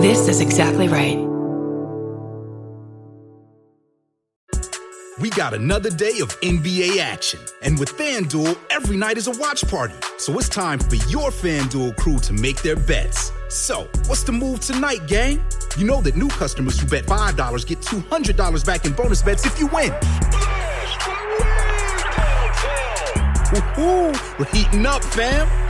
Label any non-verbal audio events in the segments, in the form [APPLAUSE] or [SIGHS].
This is exactly right. We got another day of NBA action. And with FanDuel, every night is a watch party. So it's time for your FanDuel crew to make their bets. So, what's the move tonight, gang? You know that new customers who bet $5 get $200 back in bonus bets if you win. Woo-hoo, we're heating up, fam.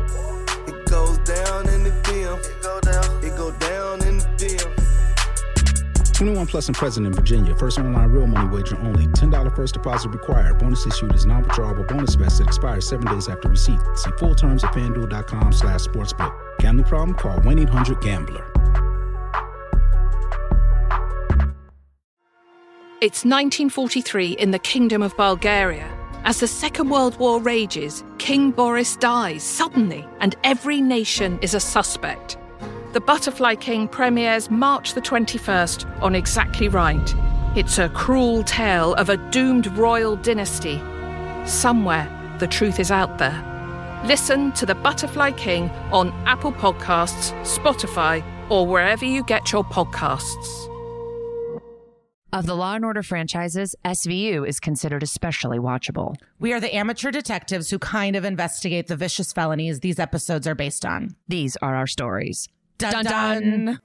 21 plus and present in Virginia. First online real money wager only. $10 first deposit required. Bonus issued is non-withdrawable bonus vest that expires seven days after receipt. See full terms at fanduel.com slash sportsbook. Gambling problem? Call 1-800-GAMBLER. It's 1943 in the Kingdom of Bulgaria. As the Second World War rages, King Boris dies suddenly, and every nation is a suspect. The Butterfly King premieres March the 21st on Exactly Right. It's a cruel tale of a doomed royal dynasty. Somewhere, the truth is out there. Listen to The Butterfly King on Apple Podcasts, Spotify, or wherever you get your podcasts. Of the Law and Order franchises, SVU is considered especially watchable. We are the amateur detectives who kind of investigate the vicious felonies these episodes are based on. These are our stories. Dun dun. dun.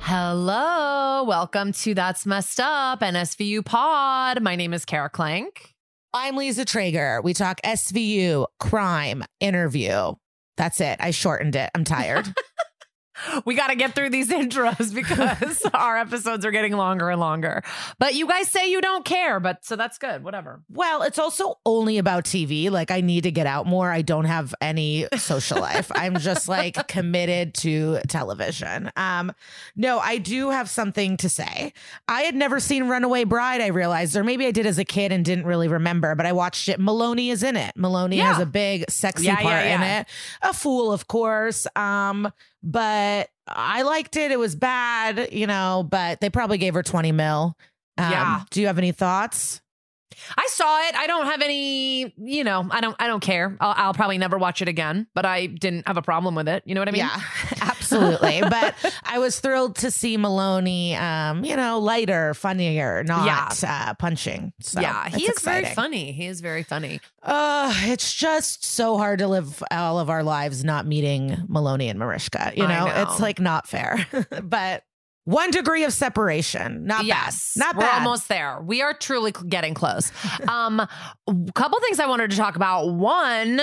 Hello, welcome to That's Messed Up, an SVU pod. My name is Kara Klenk. I'm Liza Treyger. We talk SVU, crime, interview. That's it. I shortened it. I'm tired. [LAUGHS] [LAUGHS] We got to get through these [LAUGHS] intros because [LAUGHS] our episodes are getting longer and longer. But you guys say you don't care, but so that's good. Whatever. well, it's also only about TV. Like, I need to get out more. I don't have any social life. I'm just like committed to television. Um, no, I do have something to say. I had never seen Runaway Bride, I realized, or maybe I did as a kid and didn't really remember, but I watched it. Meloni is in it. Meloni Yeah. has a big, sexy Yeah, part yeah, in it. A fool, of course. Um, but I liked it. It was bad, you know, but they probably gave her 20 mil. Um, Yeah. Do you have any thoughts? I saw it. I don't have any, you know, I don't I don't care. I'll, I'll probably never watch it again, but I didn't have a problem with it. You know what I mean? yeah, [LAUGHS] [LAUGHS] absolutely. but I was thrilled to see Meloni, um, you know, lighter, funnier, not uh, punching. So yeah, he is it's very funny. He is very funny. Uh, it's just so hard to live all of our lives not meeting Meloni and Mariska. You know, know. it's like not fair. [LAUGHS] but one degree of separation, not yes, bad. Not we're bad. almost there. We are truly getting close. um, a couple things I wanted to talk about. One.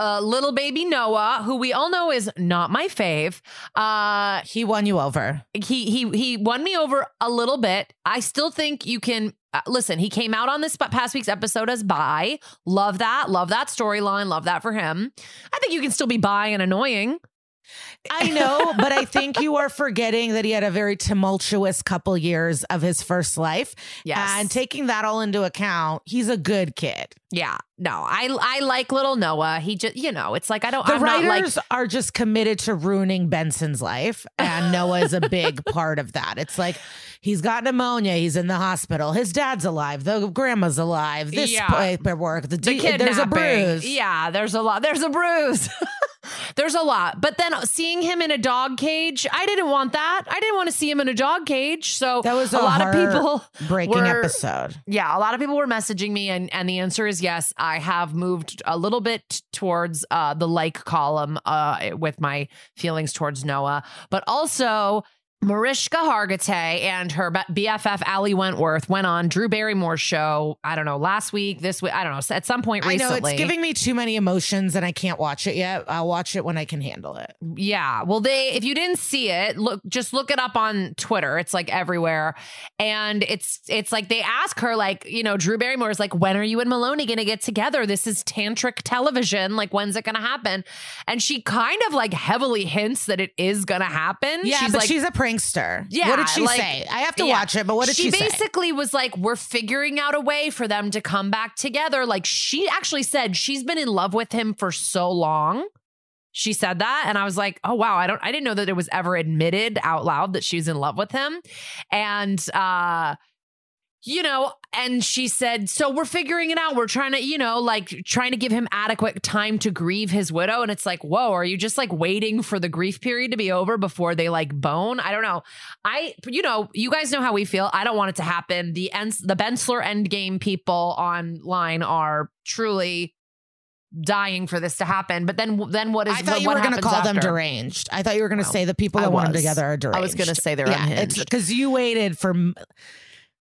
Uh, little baby Noah, who we all know is not my fave. Uh, he won you over. he he he won me over a little bit. I still think you can uh, listen. He came out on this past week's episode as bi. Love that. Love that storyline. Love that for him. I think you can still be bi and annoying. I know, but I think you are forgetting that he had a very tumultuous couple years of his first life. Yes. And taking that all into account, he's a good kid. Yeah. No, I I like little Noah. He just you know, it's like I don't. The I'm not like writers are just committed to ruining Benson's life, and Noah is a big [LAUGHS] part of that. It's like he's got pneumonia, he's in the hospital, his dad's alive, the grandma's alive, this Yeah. paperwork, the, the d- there's a bruise. Yeah, there's a lot. There's a bruise. [LAUGHS] there's a lot. But then seeing him in a dog cage, I didn't want that. I didn't want to see him in a dog cage. So That was a, a, lot of people breaking were- episode. Yeah, a lot of people were messaging me, and and the answer is yes. I have moved a little bit towards uh, the like column uh, with my feelings towards Noah, but also Mariska Hargitay and her BFF Ali Wentworth went on Drew Barrymore's show. I don't know last week, this week. I don't know at some point I recently. know it's giving me too many emotions and I can't watch it yet. I'll watch it when I can handle it. Yeah. Well, they if you didn't see it, look just look it up on Twitter. It's like everywhere. And it's it's like they ask her like, you know, Drew Barrymore is like, "When are you and Meloni going to get together? This is tantric television. Like when's it going to happen?" And she kind of like heavily hints that it is going to happen. Yeah, she's but like she's a prankster. yeah, What did she like- say? I have to yeah. watch it, but what did she, say? she say? basically was like, "We're figuring out a way for them to come back together." Like she actually said she's been in love with him for so long. She said that, and I was like, "Oh wow, I don't, I didn't know that it was ever admitted out loud that she was in love with him." And uh, you know, and she said, "So we're figuring it out. We're trying to, you know, like trying to give him adequate time to grieve his widow." And it's like, "Whoa, are you just like waiting for the grief period to be over before they like bone?" I don't know. I, you know, you guys know how we feel. I don't want it to happen. The ends, the Bensler Endgame people online are truly dying for this to happen. But then, then what is? I thought you were going to call them deranged. I thought you were going to say the people that want them together are deranged. I was gonna say they're yeah, unhinged. because you waited for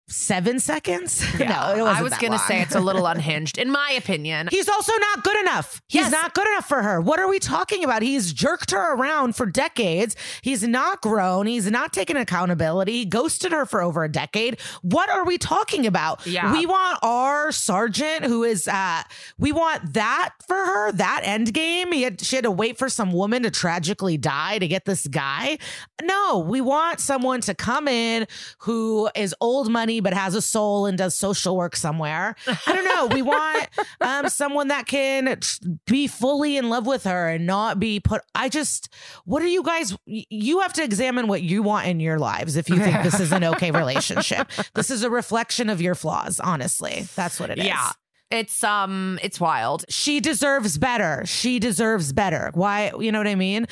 seven seconds. [LAUGHS] Yeah, no, it wasn't I was gonna say it's a little [LAUGHS] unhinged, in my opinion. He's also not good enough. He's Yes. not good enough for her. What are we talking about? He's jerked her around for decades. He's not grown. He's not taken accountability. He ghosted her for over a decade. What are we talking about? Yeah. We want our sergeant who is uh we want that for her, that end game. He had, she had to wait for some woman to tragically die to get this guy. No, we want someone to come in who is old money but has a soul and does social work somewhere. I don't know. We want [LAUGHS] um, someone that can be fully in love with her and not be put. I just, what are you guys? You have to examine what you want in your lives if you think this is an okay [LAUGHS] relationship. This is a reflection of your flaws. Honestly, that's what it is. yeah, it's um, it's wild. She deserves better. She deserves better. Why? You know what I mean?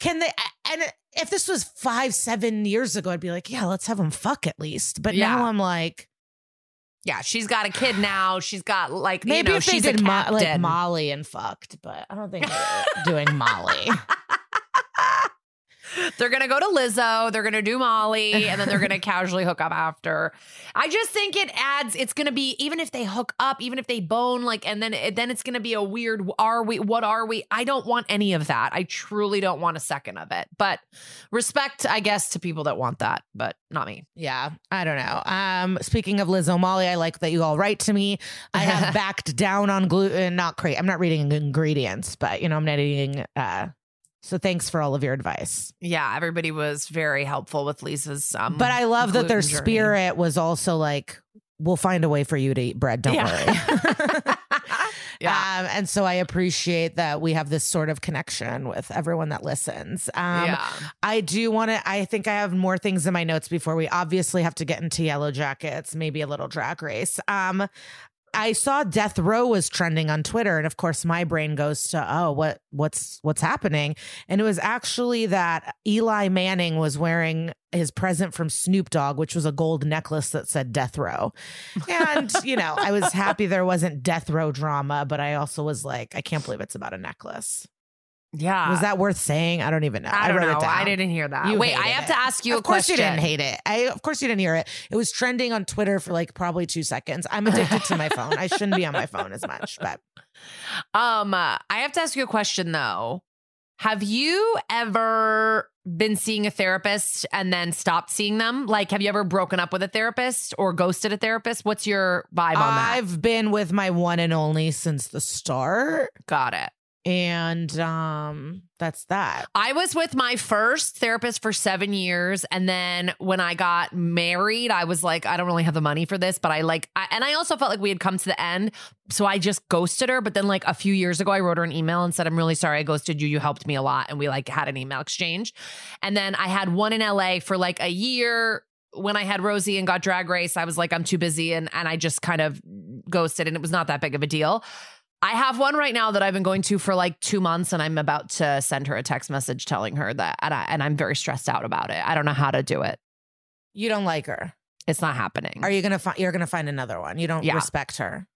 Can they? And if this was five, seven years ago, I'd be like, yeah, let's have them fuck at least. But Yeah. now I'm like, Yeah, she's got a kid now. She's got like maybe you know, if they she's a did Mo- like captain. Molly and fucked, but I don't think they're doing Molly. [LAUGHS] They're gonna go to Lizzo. They're gonna do Molly, and then they're gonna [LAUGHS] casually hook up after. I just think it adds. It's gonna be even if they hook up, even if they bone, like, and then it, then it's gonna be a weird. Are we? What are we? I don't want any of that. I truly don't want a second of it. But respect, I guess, to people that want that, but not me. Yeah, I don't know. Um, speaking of Liz O'Malley, I like that you all write to me. I have [LAUGHS] backed down on gluten. Not great. I'm not reading ingredients, but you know, I'm not eating. Uh, so thanks for all of your advice. Yeah, everybody was very helpful with Liza's. Um, But I love that their journey. spirit was also like, we'll find a way for you to eat bread. Don't worry. Yeah. [LAUGHS] yeah. Um, and so I appreciate that we have this sort of connection with everyone that listens. Um, yeah. I do want to, I think I have more things in my notes before we obviously have to get into yellow jackets, maybe a little drag race. Um, I saw Death Row was trending on Twitter, and of course, my brain goes to, oh, what, what's, what's happening? And it was actually that Eli Manning was wearing his present from Snoop Dogg, which was a gold necklace that said Death Row. And [LAUGHS] you know, I was happy there wasn't Death Row drama, but I also was like, I can't believe it's about a necklace. Yeah. Was that worth saying? I don't even know. I don't wrote know. It down. I didn't hear that. You Wait, I have it. to ask you of a course you didn't hate it. I of course you didn't hear it. It was trending on Twitter for like probably two seconds. I'm addicted to my [LAUGHS] phone. I shouldn't be on my phone as much, but Um, uh, I have to ask you a question though. Have you ever been seeing a therapist and then stopped seeing them? Like, have you ever broken up with a therapist or ghosted a therapist? What's your vibe on that? I've been with my one and only since the start, Got it. And um, that's that. I was with my first therapist for seven years. And then when I got married, I was like, I don't really have the money for this, but I like, I, and I also felt like we had come to the end. So I just ghosted her. But then, like, a few years ago, I wrote her an email and said, I'm really sorry I ghosted you. You helped me a lot. And we like had an email exchange. And then I had one in LA for like a year. When I had Rosie and got drag race, I was like, I'm too busy. And, and I just kind of ghosted, and it was not that big of a deal. I have one right now that I've been going to for like two months, and I'm about to send her a text message telling her that, and, I, and I'm very stressed out about it. I don't know how to do it. You don't like her. It's not happening. Are you gonna find? You're gonna find another one. You don't Yeah. respect her.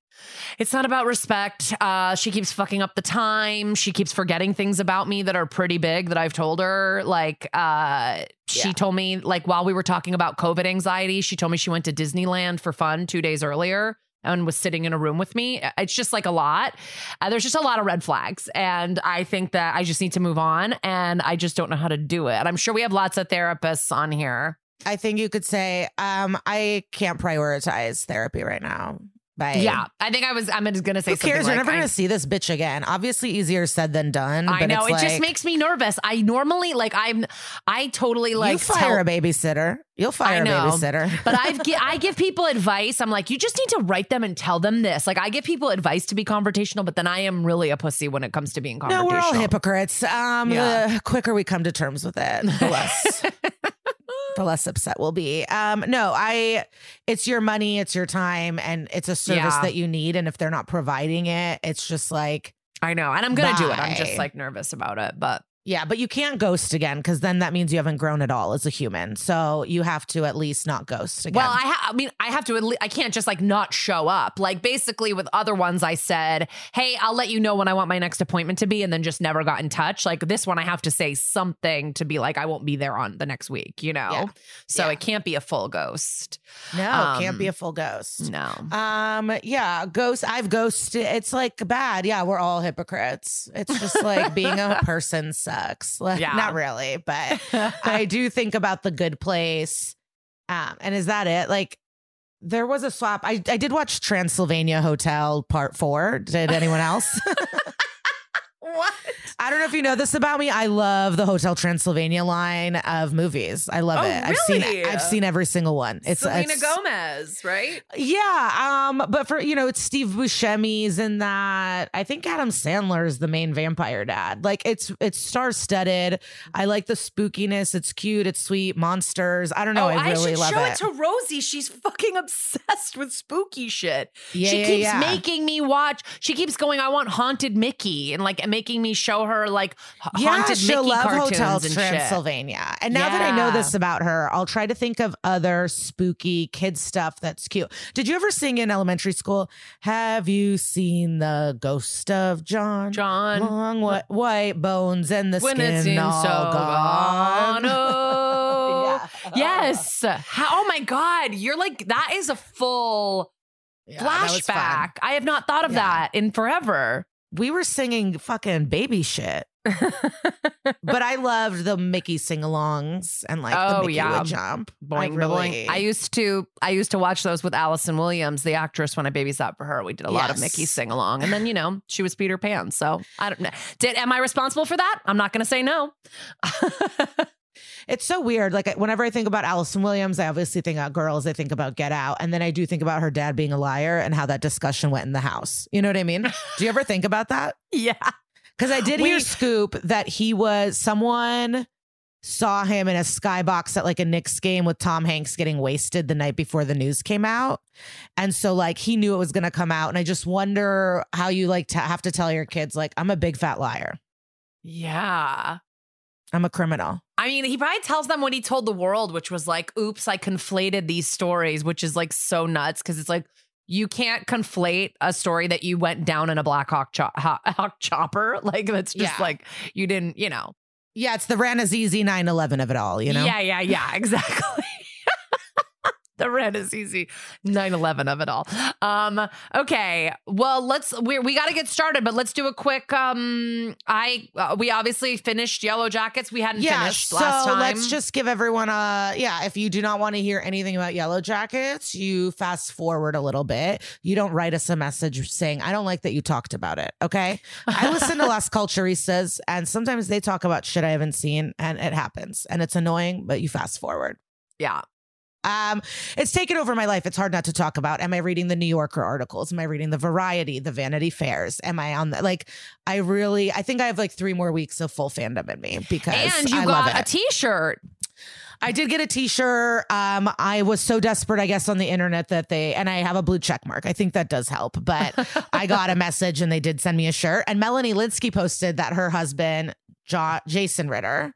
It's not about respect. Uh, she keeps fucking up the time. She keeps forgetting things about me that are pretty big that I've told her. Like, uh, she Yeah. told me, like, while we were talking about COVID anxiety, she told me she went to Disneyland for fun two days earlier and was sitting in a room with me. It's just like a lot. Uh, there's just a lot of red flags. And I think that I just need to move on. And I just don't know how to do it. I'm sure we have lots of therapists on here. I think you could say, um, I can't prioritize therapy right now. Bye. Yeah. I think I was, I'm just going to say Who cares? You're never I- to see this bitch again. Obviously, easier said than done. I know. It it's just makes me nervous. I normally like I'm I totally like you fire tell- a babysitter. You'll fire a babysitter. but [LAUGHS] I've I give people advice. I'm like, you just need to write them and tell them this. Like I give people advice to be confrontational, but then I am really a pussy when it comes to being confrontational. no, we're all hypocrites. Um, Yeah. the quicker we come to terms with it, the less. [LAUGHS] The less upset we'll be. Um, no, I. It's your money, it's your time, and it's a service Yeah. that you need. And if they're not providing it, it's just like, I know, and I'm gonna do it. I'm just like nervous about it, but yeah. But you can't ghost again because then that means you haven't grown at all as a human. So you have to at least not ghost again. Well, I, ha- I mean, I have to. At le- I can't just like not show up. Like basically, with other ones, I said, "Hey, I'll let you know when I want my next appointment to be," and then just never got in touch. Like this one, I have to say something to be like, "I won't be there on the next week," you know. Yeah. So Yeah. it can't be a full ghost. no, can't um, be a full ghost. No. Um, yeah, ghost. I've ghosted. It's like bad. Yeah, we're all hypocrites. It's just like being a [LAUGHS] person sucks. [LAUGHS] Like, Yeah. Not really, but [LAUGHS] I do think about the good place. Um, and is that it? Like, there was a swap. I, I did watch Transylvania Hotel Part Four. Did anyone else? [LAUGHS] what? I don't know if you know this about me. I love the Hotel Transylvania line of movies. I love Oh, it. I've really? seen I've seen every single one. It's Selena it's, Gomez, right? Yeah, um, but for you know, it's Steve Buscemi's in that. I think Adam Sandler is the main vampire dad. Like it's it's star studded. I like the spookiness. It's cute. It's sweet. Monsters. I don't know. oh, I really should love show it. it. to Rosie. She's fucking obsessed with spooky shit. Yeah, she yeah, keeps yeah. making me watch. She keeps going. I want haunted Mickey, and like making me show her like yeah, haunted she'll Mickey love cartoons Hotel and shit. Transylvania. And now that I know this about her, I'll try to think of other spooky kid stuff that's cute. Did you ever sing in elementary school? Have you seen the ghost of John? John. Long white, white bones and the When skin all so gone. gone. [LAUGHS] Oh. Yeah. Yes. How, oh my God. You're like, that is a full Yeah, that was fun. flashback. I have not thought of Yeah. that in forever. We were singing fucking baby shit. but I loved the Mickey sing-alongs and like the Oh, Mickey yeah. would jump. Boing, I boing. really, I used to I used to watch those with Allison Williams, the actress, when I babysat for her. We did a lot of Mickey sing along, and then you know she was Peter Pan. So I don't know. Did am I responsible for that? I'm not going to say no. [LAUGHS] It's so weird. Like whenever I think about Allison Williams, I obviously think about girls. I think about Get Out, and then I do think about her dad being a liar and how that discussion went in the house. You know what I mean? do you ever [LAUGHS] think about that? yeah. Because I did We- hear scoop that he was someone saw him in a skybox at like a Knicks game with Tom Hanks getting wasted the night before the news came out, and so like he knew it was going to come out. And I just wonder how you like to have to tell your kids like I'm a big fat liar. Yeah. I'm a criminal. I mean, he probably tells them what he told the world, which was like, oops, I conflated these stories, which is like so nuts because it's like, you can't conflate a story that you went down in a Black Hawk, cho- Hawk, chopper. [LAUGHS] Like, that's just Yeah. like, you didn't, you know. Yeah, it's the Ranazizi 9/11 of it all. You know. Yeah, yeah, yeah, [LAUGHS] exactly. [LAUGHS] the red is easy 9-11 of it all um okay well let's we we got to get started but let's do a quick um i uh, we obviously finished yellow jackets we hadn't Yeah, finished so last time let's just give everyone a yeah. If you do not want to hear anything about Yellow Jackets, you fast forward a little bit. You don't write us a message saying, "I don't like that you talked about it." Okay, I listen to [LAUGHS] Las Culturistas, and sometimes they talk about shit I haven't seen, and it happens, and it's annoying. But you fast forward. yeah Um, it's taken over my life. It's hard not to talk about. Am I reading the New Yorker articles? Am I reading the Variety, the Vanity Fairs? Am I on the like? I really, I think I have like three more weeks of full fandom in me because and you I love got it. a t-shirt I did get a t-shirt. Um, I was so desperate, I guess, on the internet that they and I have a blue check mark. I think that does help. But [LAUGHS] I got a message and they did send me a shirt. And Melanie Lynskey posted that her husband, jo- Jason Ritter,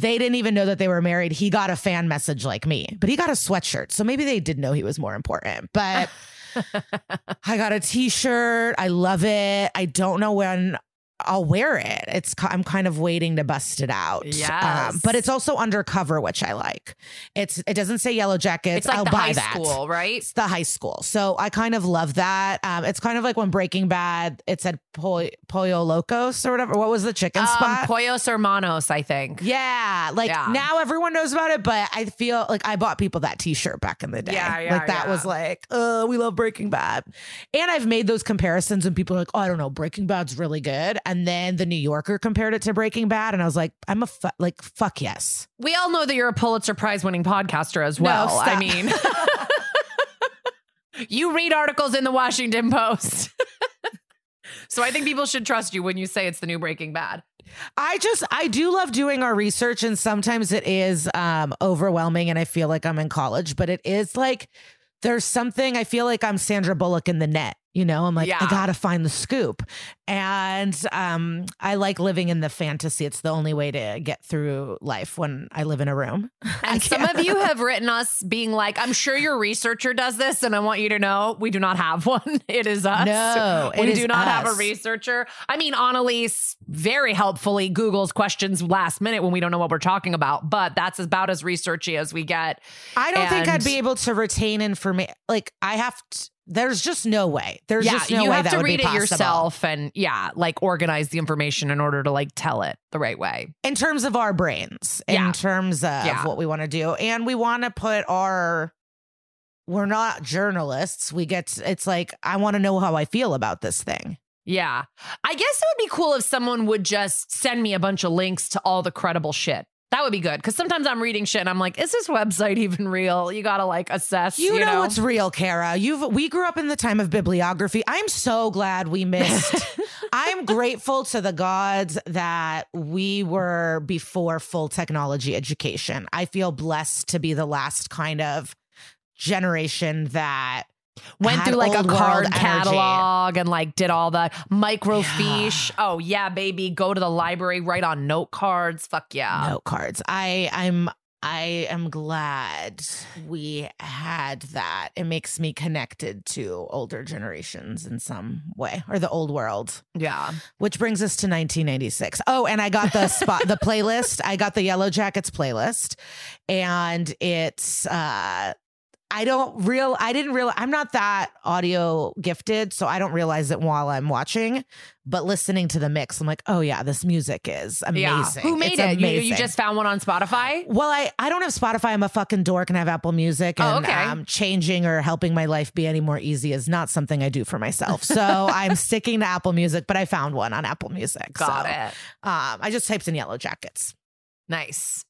they didn't even know that they were married. He got a fan message like me, but he got a sweatshirt. So maybe they did know he was more important. But [LAUGHS] I got a t-shirt. I love it. I don't know when I'll wear it. It's I'm kind of waiting to bust it out. Um, but it's also undercover, which I like. It's it doesn't say yellow jackets. It's like I'll the buy high that. school, right? It's the high school. So I kind of love that. Um, it's kind of like when Breaking Bad, it said Pol- Pollo Locos or whatever. What was the chicken Um, spot? Pollos Hermanos, I think. yeah, like Yeah. now everyone knows about it, but I feel like I bought people that T-shirt back in the day. Yeah, yeah, like that yeah. was like, uh, we love Breaking Bad, and I've made those comparisons, and people are like, oh, I don't know, Breaking Bad's really good, and then the New Yorker compared it to Breaking Bad, and I was like, I'm a fu- like fuck yes. We all know that you're a Pulitzer Prize winning podcaster as No, well. I mean, [LAUGHS] you read articles in the Washington Post. [LAUGHS] so I think people should trust you when you say it's the new Breaking Bad. I just I do love doing our research and sometimes it is um overwhelming and I feel like I'm in college, but it is like there's something I feel like I'm Sandra Bullock in the net. You know, I'm like, Yeah. I gotta find the scoop. And um, I like living in the fantasy. It's the only way to get through life when I live in a room. [LAUGHS] And some of you have written us being like, I'm sure your researcher does this, and I want you to know we do not have [LAUGHS] one. It is us. No, we do not have a researcher. I mean, Annalise very helpfully Googles questions last minute when we don't know what we're talking about, but that's about as researchy as we get. I don't think I'd be able to retain information. Like I have to, there's just no way. There's yeah, just no you way have that to would be read it possible. yourself and yeah, like organize the information in order to like tell it the right way. in terms of our brains, Yeah. in terms of Yeah. what we want to do. And we want to put our, we're not journalists. We get, it's like, I want to know how I feel about this thing. Yeah. I guess it would be cool if someone would just send me a bunch of links to all the credible shit. That would be good. Cause sometimes I'm reading shit and I'm like, is this website even real? You gotta like assess. You, You, know, what's real, Kara. You've we grew up in the time of bibliography. I'm so glad we missed. [LAUGHS] I'm grateful to the gods that we were before full technology education. I feel blessed to be the last kind of generation that went through like a card energy. catalog and like did all the microfiche. Oh yeah, baby. Go to the library, write on note cards. Fuck yeah. note cards. I I'm I am glad we had that. It makes me connected to older generations in some way or the old world. Yeah. Which brings us to 1996. Oh, and I got the spot the [LAUGHS] playlist. I got the Yellow Jackets playlist and it's uh I don't real I didn't real I'm not that audio gifted, so I don't realize it while I'm watching, but listening to the mix, I'm like, "Oh yeah, this music is amazing." Yeah. Who made It's it? You, you just found one on Spotify? Well, I, I don't have Spotify. I'm a fucking dork and I have Apple Music. Oh, And okay. um, changing or helping my life be any more easy is not something I do for myself. So [LAUGHS] I'm sticking to Apple Music, but I found one on Apple Music. Got so, it. Um, I just typed in Yellow Jackets, Nice.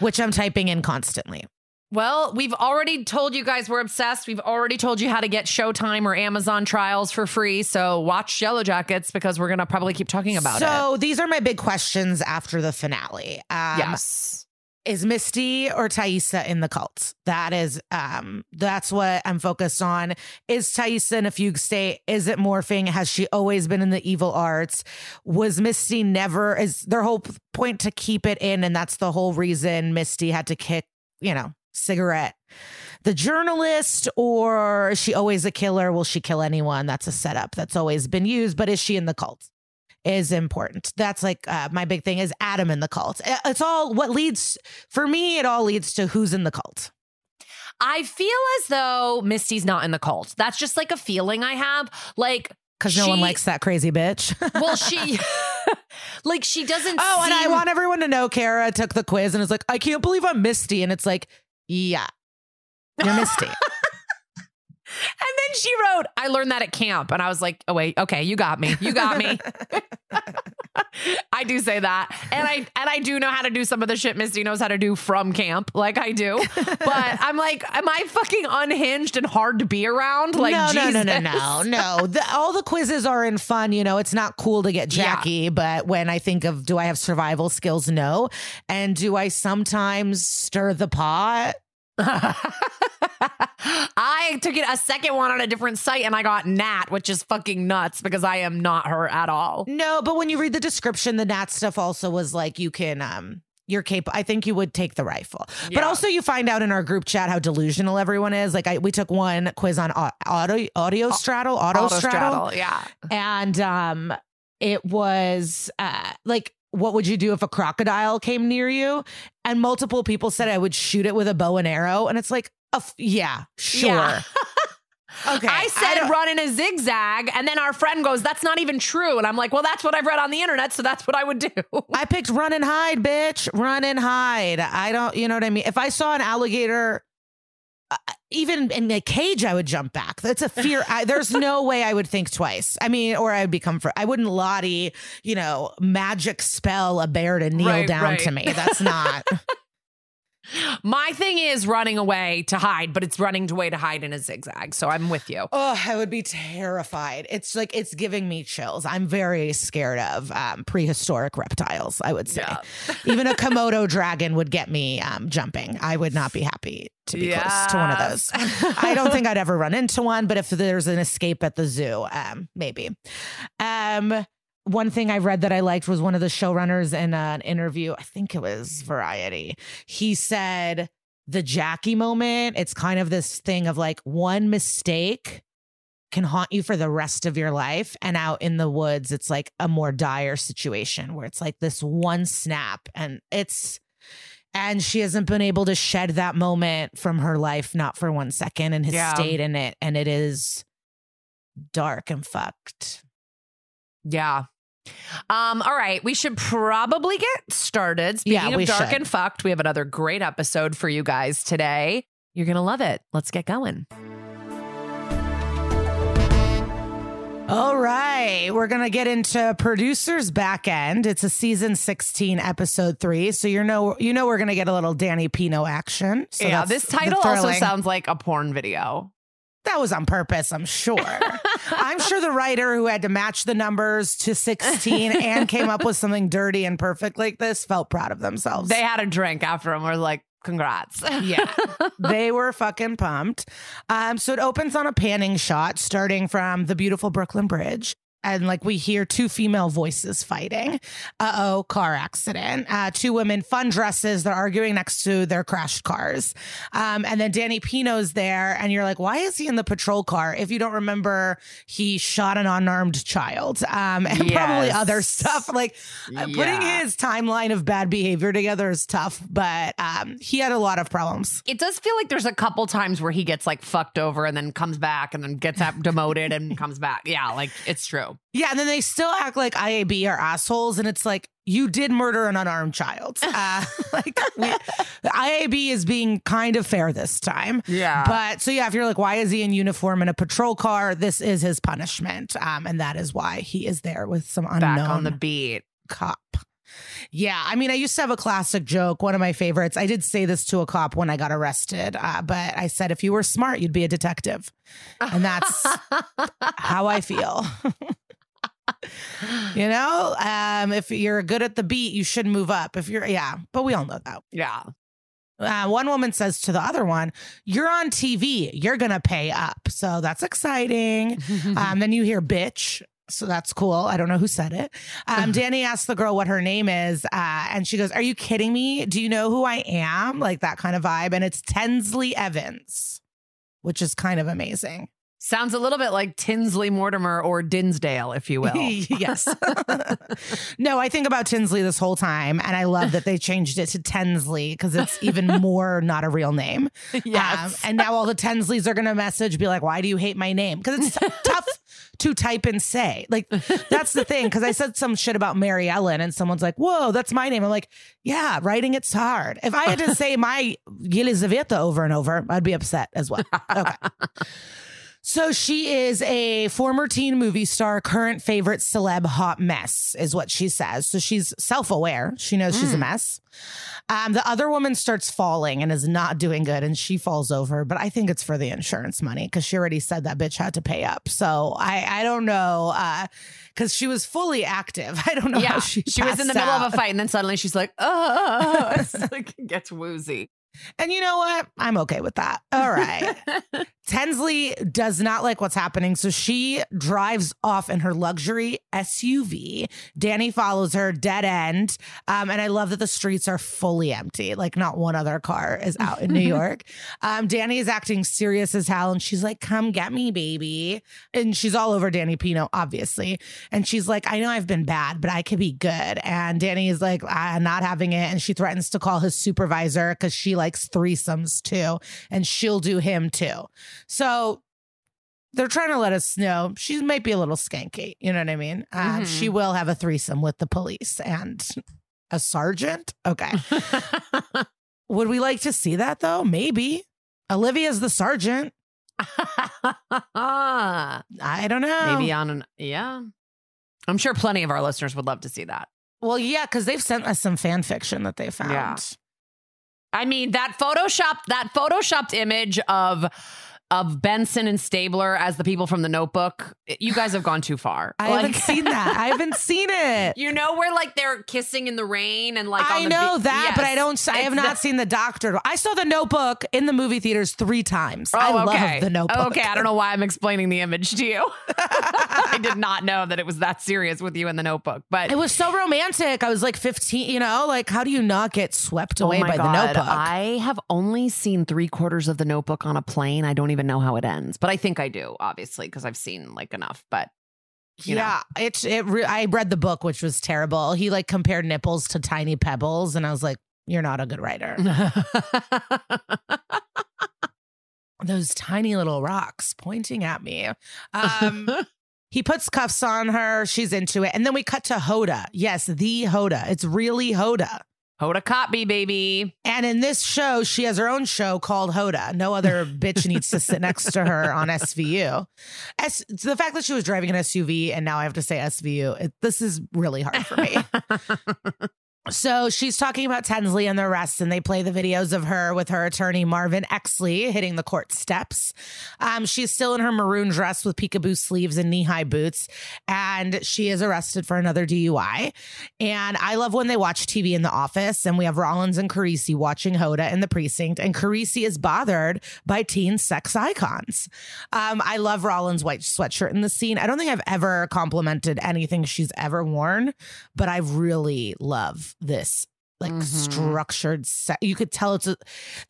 which I'm typing in constantly. Well, we've already told you guys we're obsessed. We've already told you how to get Showtime or Amazon trials for free. So watch Yellow Jackets because we're going to probably keep talking about it. so these are my big questions after the finale. Um, yes. is Misty or Taissa in the cult? That is, um, that's what I'm focused on. Is Taissa in a fugue state? Is it morphing? Has she always been in the evil arts? Was Misty never? Is their whole point to keep it in, and that's the whole reason Misty had to kick, you know, cigarette. The journalist, or is she always a killer? Will she kill anyone? That's a setup that's always been used, but is she in the cult? is important. That's like uh, my big thing is Adam in the cult. Uh, It's all what leads for me. It all leads to who's in the cult. I feel as though Misty's not in the cult. That's just like a feeling I have. Like, Because no one likes that crazy bitch. [LAUGHS] well, she, [LAUGHS] like, she doesn't. oh, and I want everyone to know Kara took the quiz and is like, I can't believe I'm Misty. And it's like, yeah, you're Misty. [LAUGHS] And then she wrote, I learned that at camp. And I was like, oh, wait, okay, you got me. You got me. [LAUGHS] I do say that. And I and I do know how to do some of the shit Misty knows how to do from camp, like I do. But [LAUGHS] I'm like, am I fucking unhinged and hard to be around? Like no, no, no, no, no, no. The, all the quizzes are in fun. You know, it's not cool to get Yeah. But when I think of do I have survival skills? No. And do I sometimes stir the pot? I took it a second one on a different site and I got Nat, which is fucking nuts because I am not her at all. No, but when you read the description, the Nat stuff also was like you can um you're capable. I think you would take the rifle. But also, you find out in our group chat how delusional everyone is. Like, I we took one quiz on au- auto audio straddle, auto, straddle, yeah. and um, it was uh like. What would you do if a crocodile came near you? And multiple people said I would shoot it with a bow and arrow. And it's like, yeah, sure. Yeah. [LAUGHS] Okay. I said don't- run in a zigzag, and then our friend goes, "That's not even true." And I'm like, "Well, that's what I've read on the internet, so that's what I would do." I picked run and hide, bitch. Run and hide. I don't, you know what I mean? If I saw an alligator, uh, even in a cage, I would jump back. That's a fear. I, there's no [LAUGHS] way I would think twice. I mean, or I'd become, for, I wouldn't Lottie, you know, magic spell a bear to kneel Right, down right. to me. That's not. [LAUGHS] My thing is running away to hide, but it's running away to hide in a zigzag. So I'm with you. Oh, I would be terrified. It's like it's giving me chills. I'm very scared of um, prehistoric reptiles. I would say, Yeah. even a [LAUGHS] Komodo dragon would get me um, jumping. I would not be happy to be close to one of those. I don't think [LAUGHS] I'd ever run into one, but if there's an escape at the zoo, um, maybe. Um, one thing I read that I liked was one of the showrunners in an interview. I think it was Variety. He said the Jackie moment. It's kind of this thing of like one mistake can haunt you for the rest of your life. And out in the woods, it's like a more dire situation where it's like this one snap and it's and she hasn't been able to shed that moment from her life, not for one second, and has Yeah. stayed in it. And it is dark and fucked. Yeah. Um, all right, we should probably get started. Speaking Yeah, of we dark should. and fucked, we have another great episode for you guys today. You're gonna love it. Let's get going. All right, we're gonna get into producers back end. It's a season 16, episode three. So you know you know we're gonna get a little Danny Pino action. So yeah, this title also sounds like a porn video. That was on purpose, I'm sure. [LAUGHS] I'm sure the writer who had to match the numbers to 16 [LAUGHS] and came up with something dirty and perfect like this felt proud of themselves. They had a drink after and were like, congrats. yeah. [LAUGHS] they were fucking pumped. Um, so it opens on a panning shot starting from the beautiful Brooklyn Bridge. And like we hear two female voices fighting. Uh oh, car accident. Uh, two women, fun dresses. They're arguing next to their crashed cars. Um, and then Danny Pino's there. And you're like, why is he in the patrol car? If you don't remember, he shot an unarmed child um, and probably other stuff. [LAUGHS] Like uh, putting his timeline of bad behavior together is tough, but um, he had a lot of problems. It does feel like there's a couple times where he gets like fucked over and then comes back and then gets demoted and comes back. Yeah, like it's true. Yeah, and then they still act like IAB are assholes, and it's like you did murder an unarmed child. [LAUGHS] Uh, like we, IAB is being kind of fair this time. Yeah. But so yeah, if you're like, why is he in uniform in a patrol car? This is his punishment, um, and that is why he is there with some unknown back on the beat. cop. Yeah, I mean, I used to have a classic joke. One of my favorites. I did say this to a cop when I got arrested, uh, but I said, if you were smart, you'd be a detective, and that's [LAUGHS] how I feel. [LAUGHS] you know, um, if you're good at the beat, you should move up. If you're, yeah, but we all know that. yeah. Uh, one woman says to the other one, "You're on TV. You're gonna pay up." So that's exciting. [LAUGHS] Um, then you hear "bitch." So that's cool. I don't know who said it. Um, [LAUGHS] Danny asks the girl what her name is, uh, and she goes, "Are you kidding me? Do you know who I am?" Like that kind of vibe, and it's Tensley Evans, which is kind of amazing. Sounds a little bit like Tinsley Mortimer or Dinsdale, if you will. [LAUGHS] yes. [LAUGHS] no, I think about Tinsley this whole time, and I love that they changed it to Tensley because it's even [LAUGHS] more not a real name. Yes. Um, and now all the Tensleys are going to message, be like, why do you hate my name? Because it's t- tough to type and say. Like, that's the thing. Because I said some shit about Mary Ellen, and someone's like, whoa, that's my name. I'm like, yeah, writing it's hard. If I had to say my Yelizaveta over and over, I'd be upset as well. Okay. So she is a former teen movie star, current favorite celeb hot mess, is what she says. So she's self aware. She knows she's a mm. mess. Um, the other woman starts falling and is not doing good, and she falls over. But I think it's for the insurance money because she already said that bitch had to pay up. So I I don't know uh, because she was fully active. [LAUGHS] I don't know yeah. how she She was in the middle out. of a fight and then suddenly she's like, oh, [LAUGHS] it's like gets woozy. And you know what? I'm okay with that. [LAUGHS] All right. Tensley does not like what's happening. So she drives off in her luxury SUV. Danny follows her dead end. Um, and I love that the streets are fully empty. Like, not one other car is out in New [LAUGHS] York. Um, Danny is acting serious as hell. And she's like, Come get me, baby. And she's all over Danny Pino, obviously. And she's like, I know I've been bad, but I could be good. And Danny is like, I'm not having it. And she threatens to call his supervisor because she likes threesomes too. And she'll do him too. So they're trying to let us know she might be a little skanky. You know what I mean? Um, Mhm. She will have a threesome with the police and a sergeant. Okay. [LAUGHS] Would we like to see that though? Maybe. Olivia's the sergeant. I don't know. Maybe on an yeah. I'm sure plenty of our listeners would love to see that. Well, yeah, because they've sent us some fan fiction that they found. Yeah. I mean that Photoshop that photoshopped image of of Benson and Stabler as the people from the Notebook. You guys have gone too far. I Like- haven't seen that. I haven't [LAUGHS] seen it. You know where like they're kissing in the rain and like I know be- that, but I don't. I have not the- seen the Doctor. I saw the Notebook in the movie theaters three times. Oh, I okay. love the Notebook. Okay, I don't know why I'm explaining the image to you. [LAUGHS] I did not know that it was that serious with you in the Notebook, but It was so romantic. I was like 15, you know, like how do you not get swept oh away oh my by God, the notebook? I have only seen three quarters of the Notebook on a plane. I don't even know how it ends, but I think I do, obviously, because I've seen like enough. But you know. yeah, it's it. Re- I read the book, which was terrible. He like compared nipples to tiny pebbles, and I was like, "You're not a good writer." [LAUGHS] Those tiny little rocks pointing at me. Um, [LAUGHS] he puts cuffs on her. She's into it, and then we cut to Hoda. Yes, the Hoda. It's really Hoda. Hoda Kotb, baby. And in this show, she has her own show called Hoda. No other [LAUGHS] bitch needs to sit next to her on SVU. S- the fact that she was driving an SUV and now I have to say SVU, it, this is really hard for me. [LAUGHS] So she's talking about Tensley and the arrest, and they play the videos of her with her attorney Marvin Exley hitting the court steps. Um, she's still in her maroon dress with peekaboo sleeves and knee-high boots, and she is arrested for another DUI. And I love when they watch TV in the office, and we have Rollins and Carisi watching Hoda in the precinct, and Carisi is bothered by teen sex icons. Um, I love Rollins' white sweatshirt in the scene. I don't think I've ever complimented anything she's ever worn, but I really love this like Mhm. structured set. You could tell it's a,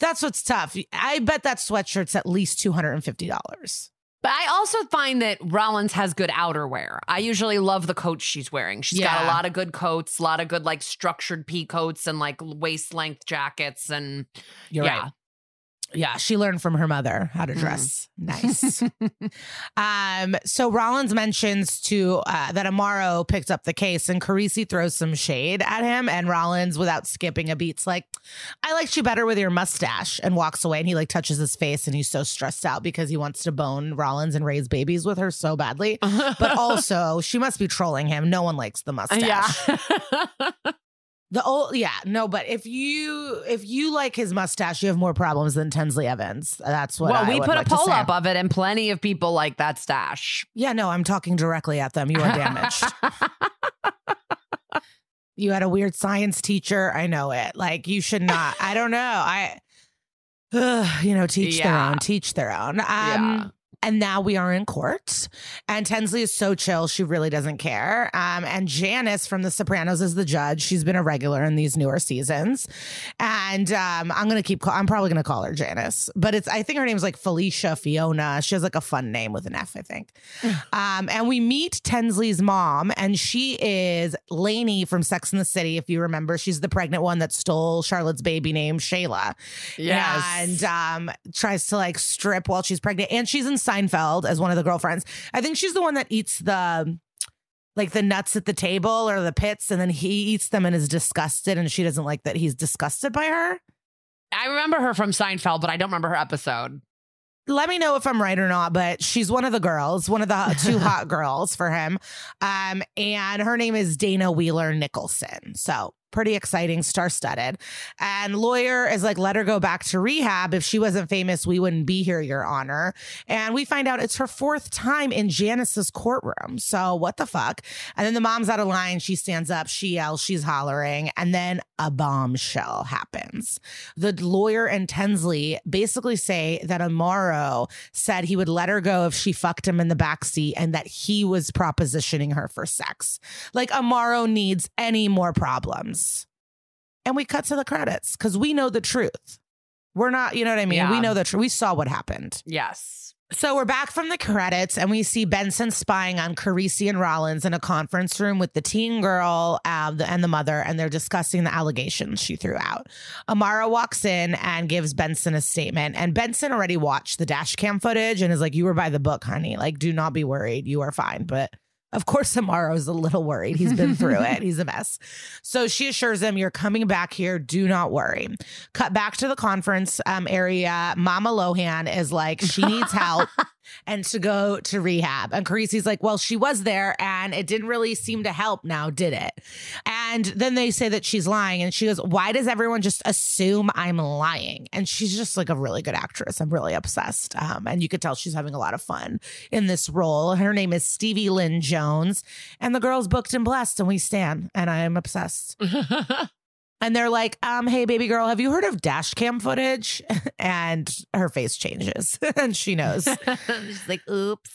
that's what's tough. I bet that sweatshirt's at least two hundred and fifty dollars. But I also find that Rollins has good outerwear. I usually love the coats she's wearing. She's got a lot of good coats, a lot of good like structured pea coats and like waist length jackets and You're yeah. right. Yeah, she learned from her mother how to Mm. dress nice. [LAUGHS] um, so Rollins mentions to uh, that Amaro picked up the case, and Carisi throws some shade at him, and Rollins, without skipping a beat's like, "I liked you better with your mustache," and walks away, and he like touches his face, and he's so stressed out because he wants to bone Rollins and raise babies with her so badly. [LAUGHS] But also, she must be trolling him. No one likes the mustache. yeah. [LAUGHS] The old, yeah, no, but if you if you like his mustache, you have more problems than Tensley Evans. That's what. well, I we put like a poll up of it and plenty of people like that stash. Yeah, no, I'm talking directly at them. You are damaged. [LAUGHS] you had a weird science teacher. I know it. Like you should not. I don't know. I, Ugh, [SIGHS] you know, teach their own. Teach their own. Um, Yeah. And now we are in court, and Tensley is so chill; she really doesn't care. Um, and Janice from The Sopranos is the judge. She's been a regular in these newer seasons, and um, I'm gonna keep. Call- I'm probably gonna call her Janice, but it's. I think her name's like Felicia Fiona. She has like a fun name with an F, I think. [SIGHS] um, and we meet Tensley's mom, and she is Lainey from Sex and the City. If you remember, she's the pregnant one that stole Charlotte's baby name, Shayla Yes. and um, tries to like strip while she's pregnant. And she's in Seinfeld as one of the girlfriends. I think she's the one that eats the like the nuts at the table or the pits, and then he eats them and is disgusted, and she doesn't like that he's disgusted by her. I remember her from Seinfeld, but I don't remember her episode. Let me know if I'm right or not, but she's one of the girls, one of the two [LAUGHS] hot girls for him. Um, and her name is Dana Wheeler Nicholson. So pretty exciting, star studded. And lawyer is like, let her go back to rehab. If she wasn't famous, we wouldn't be here, Your Honor. And we find out it's her fourth time in Janice's courtroom. So what the fuck? And then the mom's out of line. She stands up, she yells, she's hollering. And then a bombshell happens. The lawyer and Tensley basically say that Amaro said he would let her go if she fucked him in the backseat and that he was propositioning her for sex. Like Amaro needs any more problems. And we cut to the credits because we know the truth. We're not, you know what I mean? Yeah. We know the truth. We saw what happened. Yes. So we're back from the credits and we see Benson spying on Carisi and Rollins in a conference room with the teen girl uh, and the mother, and they're discussing the allegations she threw out. Amaro walks in and gives Benson a statement, and Benson already watched the dash cam footage and is like, "You were by the book, honey. Like, do not be worried. You are fine." But of course, Amaro's a little worried. He's been through it. He's a mess. So she assures him, You're coming back here. Do not worry. Cut back to the conference um, area. Mama Lohan is like, She needs help [LAUGHS] and to go to rehab. And Carisi's like, Well, she was there and it didn't really seem to help now, did it? And then they say that she's lying. And she goes, Why does everyone just assume I'm lying? And she's just like a really good actress. I'm really obsessed. Um, and you could tell she's having a lot of fun in this role. Her name is Stevie Lynn Jones. And the girl's booked and blessed, and we stand. And I am obsessed. [LAUGHS] And they're like, um, hey, baby girl, have you heard of dash cam footage? [LAUGHS] And her face changes [LAUGHS] and she knows. [LAUGHS] She's like, oops.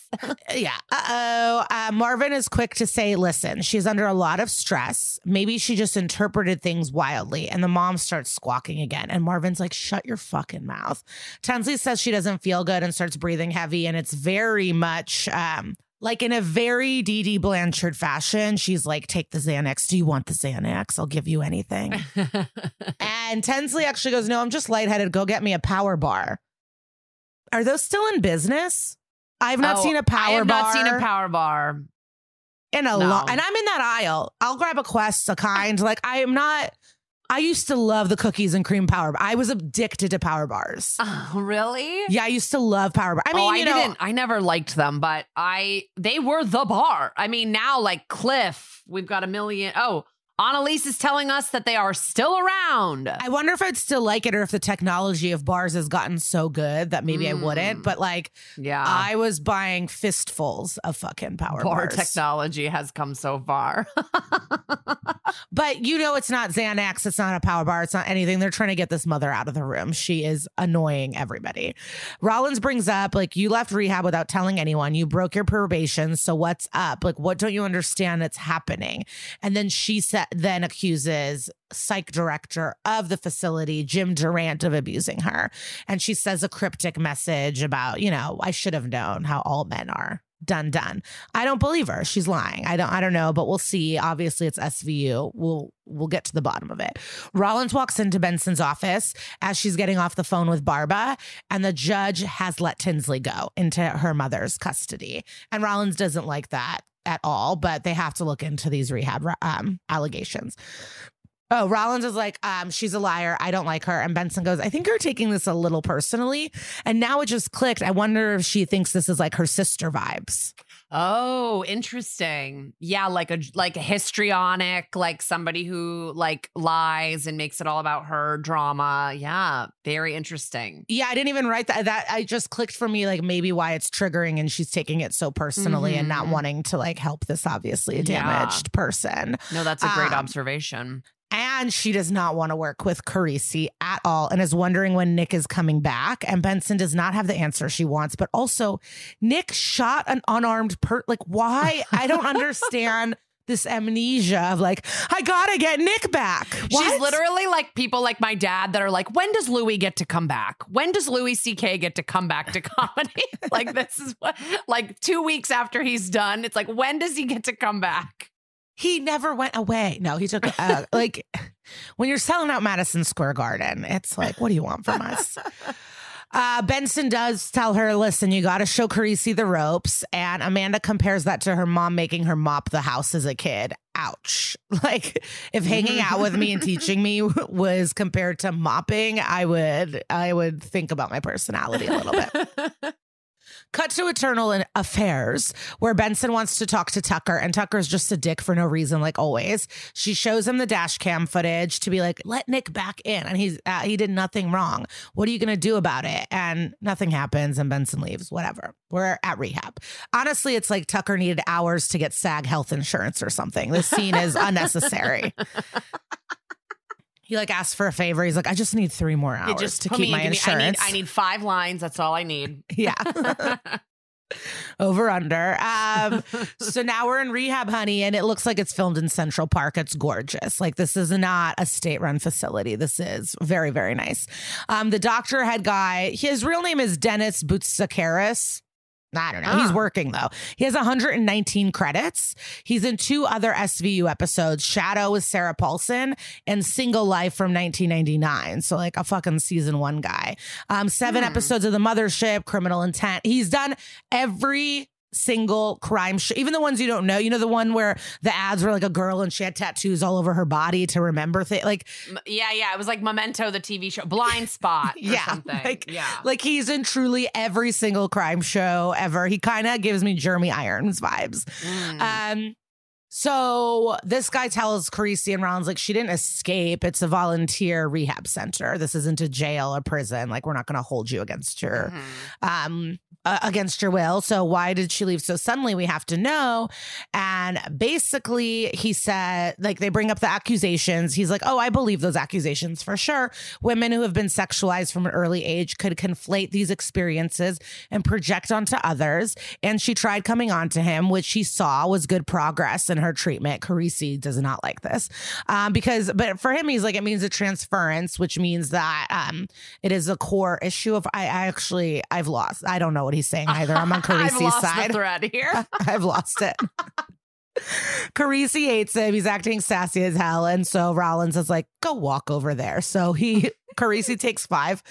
yeah. Uh oh. Uh, Marvin is quick to say, listen, she's under a lot of stress. Maybe she just interpreted things wildly. And the mom starts squawking again. And Marvin's like, shut your fucking mouth. Tensley says she doesn't feel good and starts breathing heavy. And it's very much, um, like in a very Dee Dee Blanchard fashion, she's like, take the Xanax. Do you want the Xanax? I'll give you anything. [LAUGHS] and Tensley actually goes, no, I'm just lightheaded. Go get me a power bar. Are those still in business? I've not Oh, seen a power I have bar not seen a power bar. in a No. long and I'm in that aisle. I'll grab a quest, a kind. [LAUGHS] like I am not I used to love the cookies and cream power. I was addicted to power bars. [LAUGHS] Oh, really? Yeah, I used to love power bar. I mean, oh, I you know, didn't. I never liked them, but I they were the bar. I mean, now like Clif, we've got a million. Oh, Annalise is telling us that they are still around. I wonder if I'd still like it or if the technology of bars has gotten so good that maybe I wouldn't. Mm. But like yeah, I was buying fistfuls of fucking power bar bars. technology has come so far. [LAUGHS] But you know, it's not Xanax. It's not a power bar. It's not anything. They're trying to get this mother out of the room. She is annoying everybody. Rollins brings up, like, you left rehab without telling anyone. You broke your probation. So what's up? Like, what don't you understand that's happening? And then she sa- then accuses psych director of the facility, Jim Durant, of abusing her. And she says a cryptic message about, you know, I should have known how all men are. Done, done. I don't believe her. She's lying. I don't I don't know, but we'll see. Obviously it's SVU. We'll we'll get to the bottom of it. Rollins walks into Benson's office as she's getting off the phone with Barba, and the judge has let Tinsley go into her mother's custody. And Rollins doesn't like that at all, but they have to look into these rehab um, allegations. Oh, Rollins is like, um, she's a liar. I don't like her. And Benson goes, I think you're taking this a little personally. And now it just clicked. I wonder if she thinks this is like her sister vibes. Oh, interesting. Yeah, like a like a histrionic, like somebody who like lies and makes it all about her drama. Yeah, very interesting. Yeah, I didn't even write that. That I just clicked for me, like maybe why it's triggering and she's taking it so personally and not Mhm. wanting to like help this obviously Yeah. damaged person. No, that's a great Um, observation. And she does not want to work with Carisi at all and is wondering when Nick is coming back. And Benson does not have the answer she wants. But also, Nick shot an unarmed per like why? I don't understand [LAUGHS] this amnesia of like, I gotta get Nick back. She's literally like people like my dad that are like, when does Louis get to come back? When does Louis C.K. get to come back to [LAUGHS] comedy? [LAUGHS] like, this is what, like two weeks after he's done, it's like, when does he get to come back? He never went away. No, he took uh, [LAUGHS] like when you're selling out Madison Square Garden, it's like, what do you want from us? [LAUGHS] Uh, Benson does tell her, listen, you got to show Carisi the ropes. And Amanda compares that to her mom making her mop the house as a kid. Ouch. [LAUGHS] Like, if hanging out with me and teaching me was compared to mopping, I would, I would think about my personality a little bit. Cut to Internal Affairs, where Benson wants to talk to Tucker, and Tucker's just a dick for no reason, like always. She shows him the dash cam footage to be like, "Let Nick back in," and he's uh, he did nothing wrong. What are you gonna do about it? And nothing happens, and Benson leaves. Whatever. We're at rehab. Honestly, it's like Tucker needed hours to get SAG health insurance or something. This scene is unnecessary. [LAUGHS] He like asked for a favor. He's like, I just need three more hours just to keep me- my give me- I need, insurance. I need five lines. That's all I need. [LAUGHS] yeah. [LAUGHS] Over under. Um, so now we're in rehab, honey, and it looks like it's filmed in Central Park. It's gorgeous. Like this is not a state-run facility. This is very, very nice. Um, the doctor head guy, his real name is Dennis Boutsikaris. I don't know. He's working though. He has 119 credits. He's in two other SVU episodes Shadow with Sarah Paulson and Single Life from 1999. So, like a fucking season one guy. Um, seven Hmm. episodes of The Mothership, Criminal Intent. He's done every single crime show, even the ones you don't know. You know, the one where the ads were like a girl and she had tattoos all over her body to remember things. Like, Yeah, yeah. It was like Memento, the TV show, Blindspot, [LAUGHS] or Yeah, something. [LAUGHS] like- yeah. like he's in truly every single crime show ever. He kind of gives me Jeremy Irons vibes. Mm. Um, so this guy tells Carisi and Rollins like she didn't escape. It's a volunteer rehab center. This isn't a jail or prison. Like we're not going to hold you against your Mhm. um uh, against your will. So why did she leave so suddenly? We have to know. And basically, he said like they bring up the accusations. He's like, "Oh, I believe those accusations for sure. Women who have been sexualized from an early age could conflate these experiences and project onto others." And she tried coming on to him, which she saw was good progress in her treatment. Carisi does not like this um, because, but for him, he's like, it means a transference, which means that um, it is a core issue of. I, I actually, I've lost. I don't know what he's saying either. I'm on [LAUGHS] Carisi's side. the thread here. [LAUGHS] I've lost it. Carisi hates him. He's acting sassy as hell. And so Rollins is like, go walk over there. So he, [LAUGHS] Carisi takes five.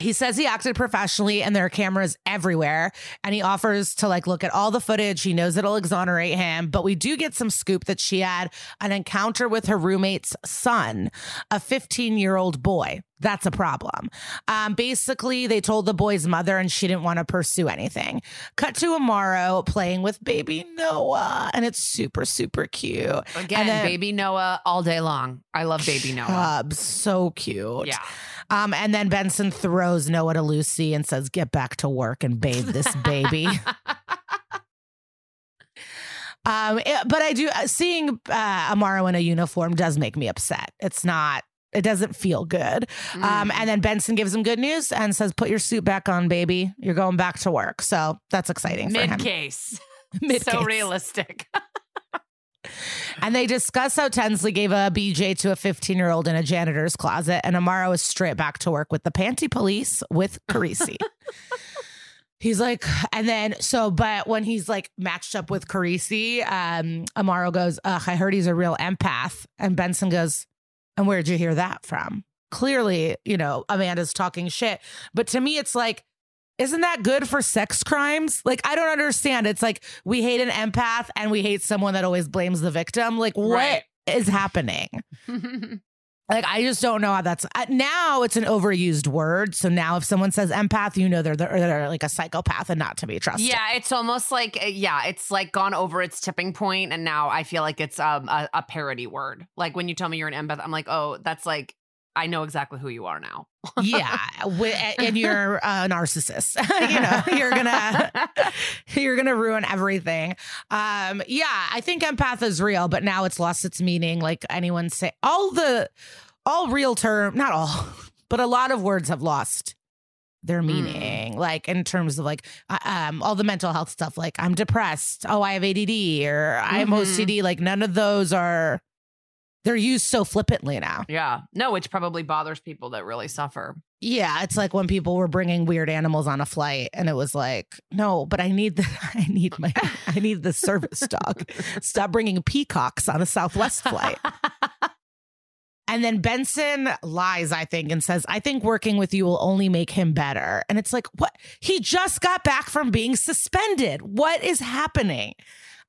He says he acted professionally and there are cameras everywhere. And he offers to like look at all the footage. He knows it'll exonerate him. But we do get some scoop that she had an encounter with her roommate's son, a 15 year old boy. That's a problem. Um, basically, they told the boy's mother and she didn't want to pursue anything. Cut to Amaro playing with baby Noah, and it's super, super cute. Again, then- baby Noah all day long. I love baby Noah. So cute. Yeah. Um, and then Benson throws Noah to Lucy and says, "Get back to work and bathe this baby." [LAUGHS] um, it- but I do uh, seeing uh, Amaro in a uniform does make me upset. It's not. It doesn't feel good. Mm. Um, and then Benson gives him good news and says, "Put your suit back on, baby. You're going back to work." So that's exciting Mid case. Mid So realistic. [LAUGHS] And they discuss how Tensley gave a BJ to a 15 year old in a janitor's closet, and Amaro is straight back to work with the panty police with Carisi. [LAUGHS] he's like, and then so, but when he's like matched up with Carisi, um, Amaro goes, Ugh, I heard he's a real empath. And Benson goes, And where'd you hear that from? Clearly, you know, Amanda's talking shit. But to me, it's like, isn't that good for sex crimes? Like, I don't understand. It's like we hate an empath and we hate someone that always blames the victim. Like, what is Right. happening? [LAUGHS] Like, I just don't know how that's uh, now it's an overused word. So now if someone says empath, you know they're, they're, they're like a psychopath and not to be trusted. yeah, it's almost like uh, yeah, it's like gone over its tipping point, and now I feel like it's um, a, a parody word. Like when you tell me you're an empath, I'm like, oh, that's like I know exactly who you are now. Yeah. And you're a narcissist. [LAUGHS] you know, you're gonna [LAUGHS] you're gonna ruin everything. Um, yeah, I think empath is real, but now it's lost its meaning. Like anyone say all the all real term, not all, [LAUGHS] but a lot of words have lost their meaning like in terms of like uh, um all the mental health stuff like i'm depressed oh i have add or i'm Mhm. ocd like none of those are they're used so flippantly now yeah, no, which probably bothers people that really suffer. yeah, it's like when people were bringing weird animals on a flight, and it was like, no, but I need the, [LAUGHS] I need my, I need the service dog. Stop bringing peacocks on a Southwest flight. [LAUGHS] And then Benson lies, I think, and says, I think working with you will only make him better. And it's like, what? He just got back from being suspended. What is happening?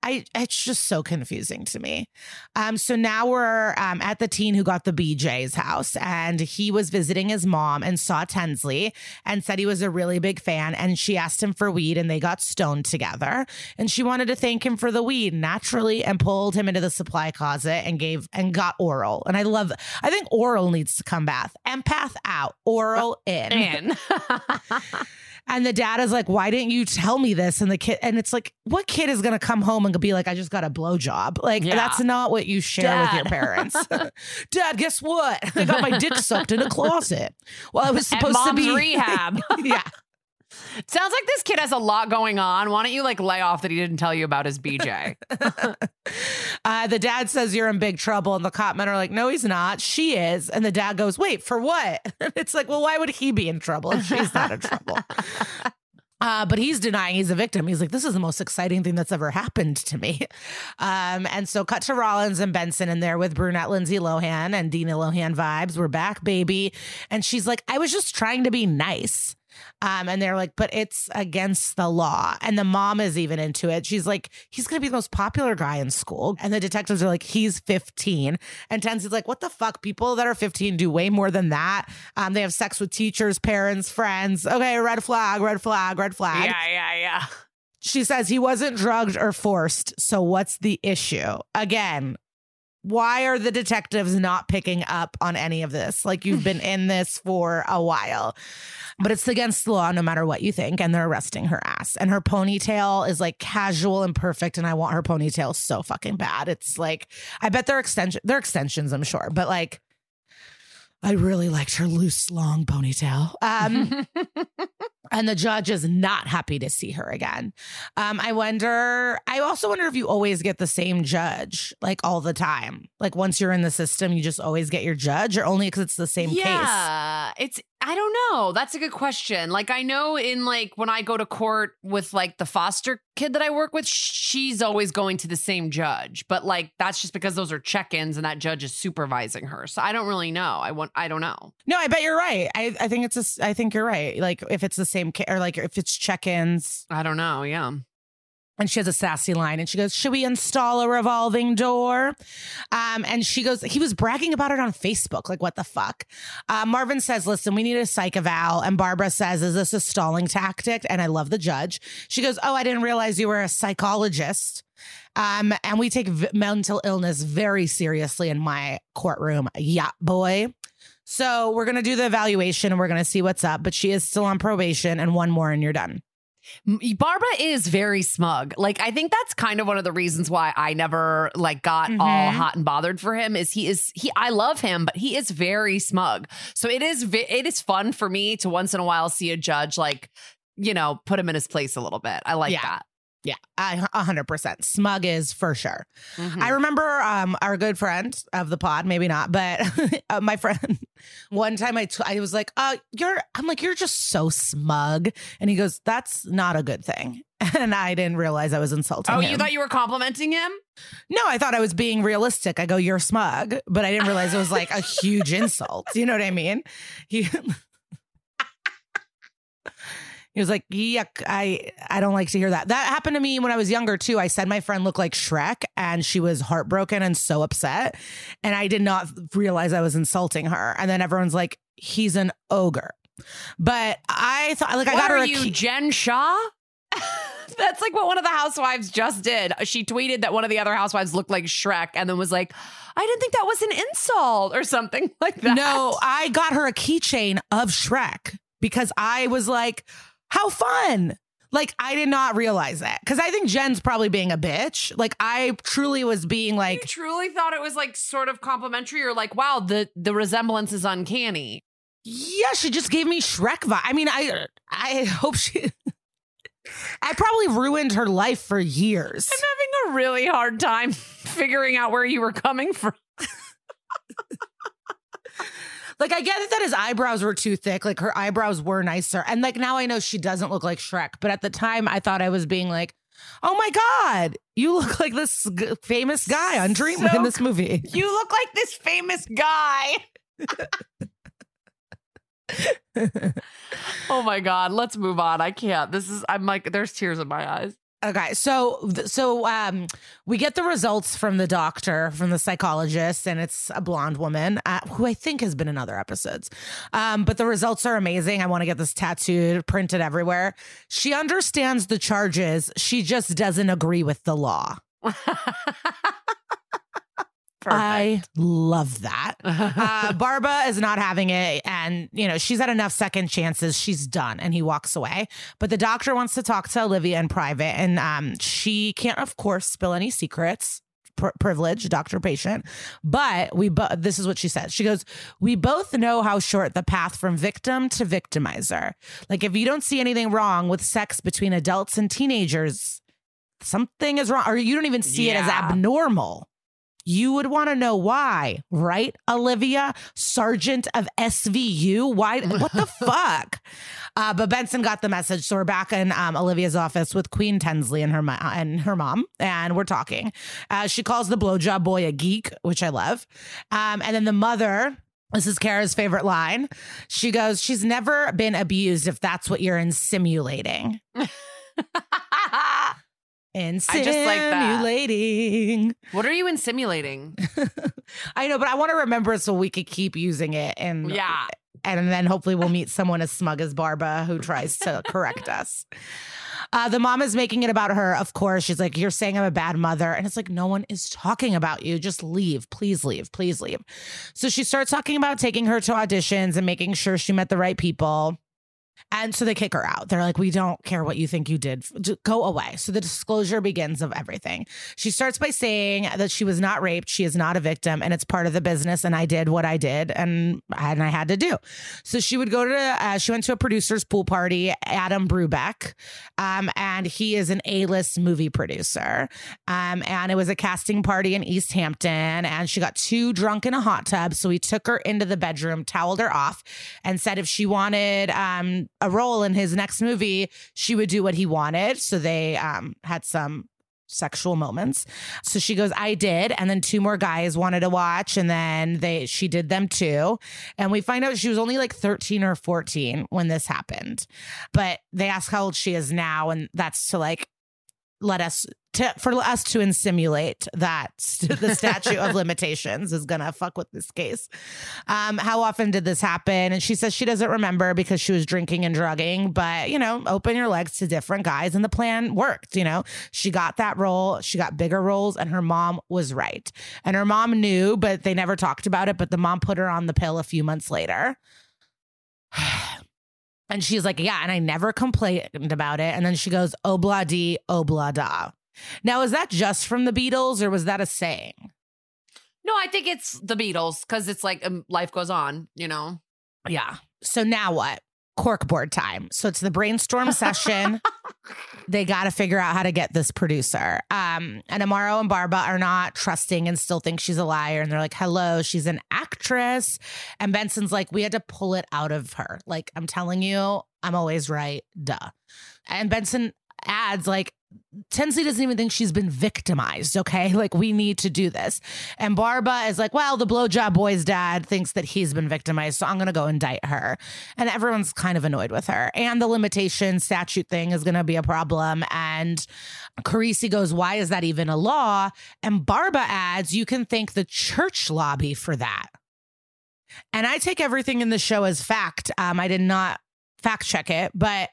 I it's just so confusing to me. Um, so now we're um, at the teen who got the BJ's house, and he was visiting his mom and saw Tensley and said he was a really big fan. And she asked him for weed, and they got stoned together. And she wanted to thank him for the weed naturally, and pulled him into the supply closet and gave and got oral. And I love. I think oral needs to come back. Empath out, oral [LAUGHS] in. And [LAUGHS] [LAUGHS] And the dad is like, Why didn't you tell me this? And the kid, and it's like, What kid is going to come home and be like, I just got a blowjob? Like, Yeah. that's not what you share with your parents. [LAUGHS] dad, guess what? I got my dick sucked in a closet. Well, I was supposed to be. rehab. [LAUGHS] yeah. Sounds like this kid has a lot going on. Why don't you like lay off that he didn't tell you about his BJ? [LAUGHS] Uh, the dad says you're in big trouble, and the cop men are like, "No, he's not. She is." And the dad goes, "Wait, for what?" [LAUGHS] It's like, "Well, why would he be in trouble if she's not in trouble?" [LAUGHS] Uh, but he's denying he's a victim. He's like, "This is the most exciting thing that's ever happened to me." Um, and so, cut to Rollins and Benson in there with brunette Lindsay Lohan and Dina Lohan vibes. We're back, baby. And she's like, "I was just trying to be nice." Um, and they're like, but it's against the law. And the mom is even into it. She's like, he's going to be the most popular guy in school. And the detectives are like, he's 15. And Tensy's like, what the fuck? People that are 15 do way more than that. Um, they have sex with teachers, parents, friends. Okay, red flag, red flag, red flag. Yeah, yeah, yeah. She says he wasn't drugged or forced. So what's the issue? Again, why are the detectives not picking up on any of this? Like you've been in this for a while. But it's against the law no matter what you think. And they're arresting her ass. And her ponytail is like casual and perfect. And I want her ponytail so fucking bad. It's like, I bet they're extension they're extensions, I'm sure. But like I really liked her loose, long ponytail. Um, [LAUGHS] and the judge is not happy to see her again. Um, I wonder, I also wonder if you always get the same judge, like all the time. Like once you're in the system, you just always get your judge, or only because it's the same case. yeah, it's I don't know. That's a good question. Like I know in like when I go to court with like the foster kid that I work with, she's always going to the same judge. But like that's just because those are check-ins and that judge is supervising her. So I don't really know. I want I don't know. No, I bet you're right. I, I think it's a, I think you're right. Like if it's the same ca- or like if it's check-ins, I don't know. Yeah. and she has a sassy line and she goes should we install a revolving door? Um, and she goes he was bragging about it on facebook like what the fuck? Uh, marvin says listen we need a psych eval and barba says is this a stalling tactic? And i love the judge. She goes oh i didn't realize you were a psychologist. Um, and we take v- mental illness very seriously in my courtroom. Yeah boy so we're gonna do the evaluation and we're gonna see what's up but she is still on probation and one more and you're done Barba is very smug. Like I think that's kind of one of the reasons why I never like got all Mhm. hot and bothered for him is he is he I love him but he is very smug. So it is it is fun for me to once in a while see a judge like you know put him in his place a little bit. I like Yeah. that. Yeah I, 100% smug is for sure Mhm. I remember um, our good friend of the pod, maybe not, but [LAUGHS] uh, my friend. [LAUGHS] One time I, t- I was like, "Uh, you're." I'm like, "You're just so smug," and he goes, "That's not a good thing." [LAUGHS] And I didn't realize I was insulting Oh, him. you thought you were complimenting him? no, I thought I was being realistic. I go, "You're smug," but I didn't realize it was like a huge insult. You know what I mean? He. He was like, "Yuck! I I don't like to hear that." That happened to me when I was younger too. I said my friend looked like Shrek, and she was heartbroken and so upset, and I did not realize I was insulting her. And then everyone's like, "He's an ogre," but I thought like I what got her are you, key- Jen Shah? [LAUGHS] That's like what one of the housewives just did. She tweeted that one of the other housewives looked like Shrek and then was like, I didn't think that was an insult or something [LAUGHS] like that. No, I got her a keychain of Shrek because I was like, "How fun!" Like I did not realize that because I think Jen's probably being a bitch. Like I truly was being you like, truly thought it was like sort of complimentary or like, wow, the the resemblance is uncanny. Yeah, she just gave me Shrek vibe. I mean, I I hope she. [LAUGHS] I probably ruined her life for years. I'm having a really hard time [LAUGHS] figuring out where you were coming from. [LAUGHS] Like, I get that his eyebrows were too thick. Like, her eyebrows were nicer. And like, now I know she doesn't look like Shrek. But at the time, I thought I was being like, oh my God, you look like this g- famous guy on Dream So in this movie. [LAUGHS] You look like this famous guy. [LAUGHS] oh my god, let's move on. I can't. This is I'm like there's tears in my eyes. Okay, so so um, we get the results from the doctor, from the psychologist, and it's a blonde woman uh, who I think has been in other episodes. Um, but the results are amazing. I want to get this tattooed, printed everywhere. She understands the charges. She just doesn't agree with the law. [LAUGHS] I love that. [LAUGHS] Uh, Barba is not having it, and you know, she's had enough second chances. She's done. And he walks away. But the doctor wants to talk to Olivia in private. And um, she can't, of course, spill any secrets. Pr- privilege, doctor patient. But we, bo- this is what she says. She goes, We both know how short the path from victim to victimizer. Like, if you don't see anything wrong with sex between adults and teenagers, something is wrong, or you don't even see it as abnormal. You would want to know why, right, Olivia, Sergeant of SVU? Why? What the [LAUGHS] fuck? Uh, but Benson got the message, so we're back in um, Olivia's office with Queen Tensley and her mo- and her mom, and we're talking. Uh, she calls the blowjob boy a geek, which I love, um, and then the mother. This is Kara's favorite line. She goes, "She's never been abused if that's what you're insinuating." [LAUGHS] just like that. What are you insinuating? [LAUGHS] I know, but I want to remember so we could keep using it. And yeah. and then hopefully we'll meet someone as smug as Barba who tries to [LAUGHS] correct us. Uh, the mom is making it about her, of course. She's like, You're saying I'm a bad mother. And it's like, No one is talking about you. Just leave. Please leave. Please leave. So she starts talking about taking her to auditions and making sure she met the right people. And so they kick her out. They're like, we don't care what you think you did. Go away. So the disclosure begins of everything. She starts by saying that she was not raped. She is not a victim and it's part of the business. And I did what I did and, and I had to do. So she would go to, uh, she went to a producer's pool party, Adam Brubeck. Um, and he is an A list movie producer. Um, and it was a casting party in East Hampton. And she got too drunk in a hot tub. So he took her into the bedroom, toweled her off, and said if she wanted um, a role in his next movie, she would do what he wanted. So they um, had some sexual moments. So she goes, I did. And then two more guys wanted to watch. And then they she did them too. And we find out she was only like 13 or 14 when this happened. But they ask how old she is now. And that's to like let us to for us to insimulate that [LAUGHS] the statute of limitations is gonna fuck with this case. Um, how often did this happen? And she says she doesn't remember because she was drinking and drugging, but you know, open your legs to different guys, and the plan worked. You know, she got that role, she got bigger roles, and her mom was right. And her mom knew, but they never talked about it. But the mom put her on the pill a few months later. [SIGHS] And she's like, yeah, and I never complained about it. And then she goes, obla di, obla da. Now, is that just from the Beatles or was that a saying? No, I think it's the Beatles because it's like um, life goes on, you know? Yeah. So now what? Corkboard time. So it's the brainstorm session. [LAUGHS] they got to figure out how to get this producer. Um, and Amaro and Barba are not trusting and still think she's a liar. And they're like, hello, she's an actress. And Benson's like, we had to pull it out of her. Like, I'm telling you, I'm always right. Duh. And Benson adds, like, Tinsley doesn't even think she's been victimized. Okay. [LAUGHS] Like, we need to do this. And Barba is like, well, the blowjob boy's dad thinks that he's been victimized. So I'm going to go indict her. And everyone's kind of annoyed with her. And the limitation statute thing is going to be a problem. And Carisi goes, why is that even a law? And Barba adds, you can thank the church lobby for that. And I take everything in the show as fact. Um, I did not fact check it, but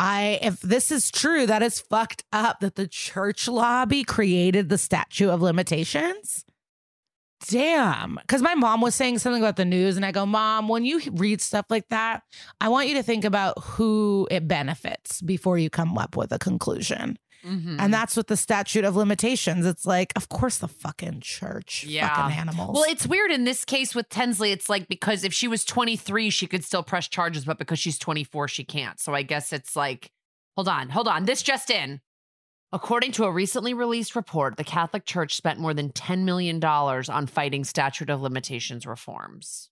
I if this is true, that is fucked up that the church lobby created the statute of limitations. Damn. Because my mom was saying something about the news, and I go, Mom, when you read stuff like that, I want you to think about who it benefits before you come up with a conclusion. Mhm. And that's what the statute of limitations. It's like, of course, the fucking church, Yeah. fucking animals. Well, it's weird in this case with Tensley. It's like because if she was 23, she could still press charges, but because she's 24, she can't. So I guess it's like, hold on, hold on. This just in. According to a recently released report, the Catholic Church spent more than $10 million on fighting statute of limitations reforms.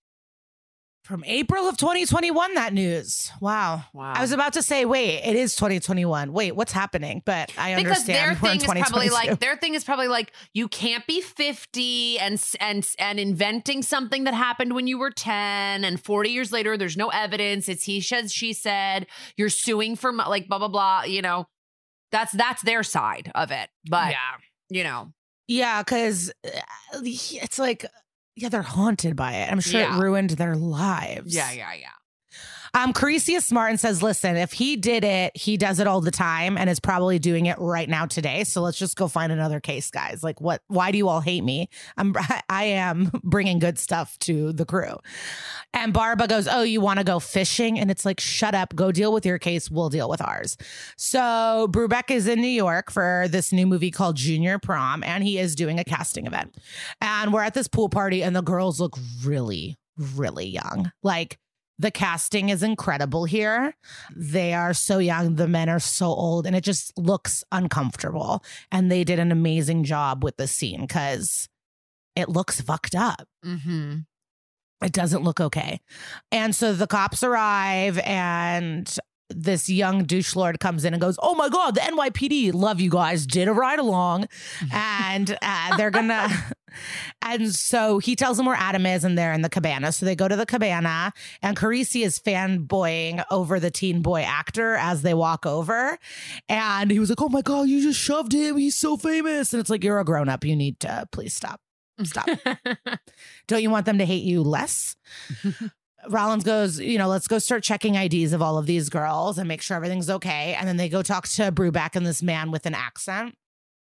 From April of 2021, that news. Wow. Wow. I was about to say, wait, it is 2021. Wait, what's happening? But I because their understand we're in thing is probably like their thing is probably like you can't be 50 and and and inventing something that happened when you were 10 and 40 years later there's no evidence it's he said she said you're suing for like blah blah blah you know that's that's their side of it but yeah. you know Yeah, because uh, it's like, yeah, they're haunted by it. I'm sure Yeah. it ruined their lives. yeah yeah yeah Um, Carisi is smart and says, listen, if he did it, he does it all the time and is probably doing it right now today. So let's just go find another case, guys. Like, what? Why do you all hate me? I'm, [LAUGHS] I am bringing good stuff to the crew. And Barba goes, oh, you want to go fishing? And it's like, shut up, go deal with your case. We'll deal with ours. So Brubeck is in New York for this new movie called Junior Prom, and he is doing a casting event. And we're at this pool party, and the girls look really, really young. Like, the casting is incredible here. They are so young, the men are so old, and it just looks uncomfortable. And they did an amazing job with the scene because it looks fucked up. Mm-hmm. It doesn't look okay. And so the cops arrive, and this young douche lord comes in and goes, Oh my God, the NYPD, love you guys, did a ride along. and uh, they're gonna, [LAUGHS] and so he tells them where Adam is, and they're in the cabana. So they go to the cabana, and Carisi is fanboying over the teen boy actor as they walk over. And he was like, Oh my God, you just shoved him. He's so famous. And it's like, You're a grown up. You need to please stop. Stop. [LAUGHS] Don't you want them to hate you less? [LAUGHS] Rollins goes, you know, let's go start checking IDs of all of these girls and make sure everything's okay. And then they go talk to Brubeck and this man with an accent.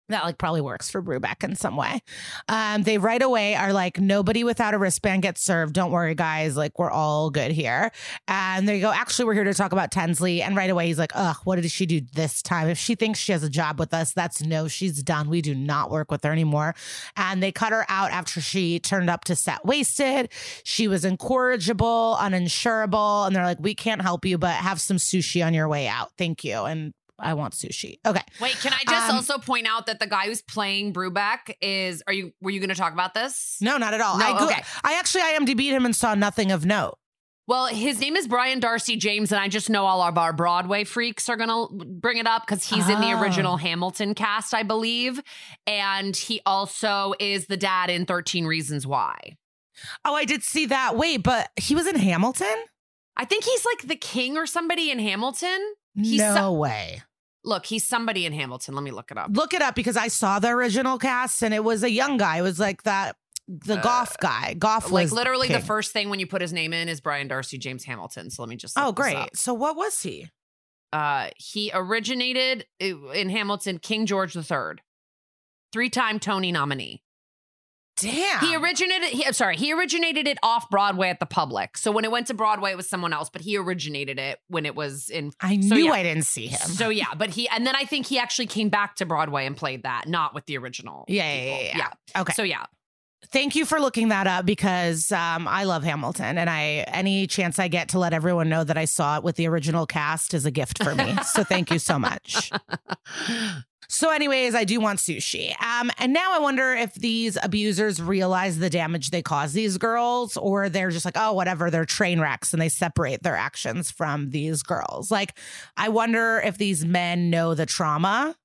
That like probably works for Brubeck in some way. Um, they right away are like, nobody without a wristband gets served. Don't worry, guys. Like we're all good here. And they go, actually, we're here to talk about Tensley. And right away he's like, ugh, what did she do this time? If she thinks she has a job with us, that's no, she's done. We do not work with her anymore. And they cut her out after she turned up to set wasted. She was incorrigible, uninsurable. And they're like, we can't help you, but have some sushi on your way out. Thank you. And I want sushi. Okay. Wait, can I just Um, also point out that the guy who's playing Brubeck is? Are you? Were you going to talk about this? No, not at all. No, I go- okay. I actually IMDb'd him and saw nothing of note. Well, his name is Brian Darcy James, and I just know all of our Broadway freaks are going to bring it up because he's in the Oh. original Hamilton cast, I believe. And he also is the dad in 13 Reasons Why. Oh, I did see that. Wait, but he was in Hamilton? I think he's like the king or somebody in Hamilton. He's no so- way. Look, he's somebody in Hamilton. Let me look it up. Look it up because I saw the original cast and it was a young guy. It was like that the golf guy. Uh, Like was literally the first thing when you put his name in is Brian Darcy James Hamilton. So let me just Oh, great. So what was he? Uh, he originated uh, in Hamilton, King George III, three-time Tony nominee. Damn. He originated. He, I'm sorry, he originated it off Broadway at the Public. So when it went to Broadway, it was someone else, but he originated it when it was in. I so, knew yeah. I didn't see him. So yeah, but he and then I think he actually came back to Broadway and played that, not with the original. Yeah, yeah, yeah, yeah. okay. So yeah, Thank you for looking that up because um, I love Hamilton and I any chance I get to let everyone know that I saw it with the original cast is a gift for me. [LAUGHS] so thank you so much. [LAUGHS] So, anyways, I do want sushi. Um, and now I wonder if these abusers realize the damage they cause these girls, or they're just like, oh, whatever, they're train wrecks and they separate their actions from these girls. Like, I wonder if these men know the trauma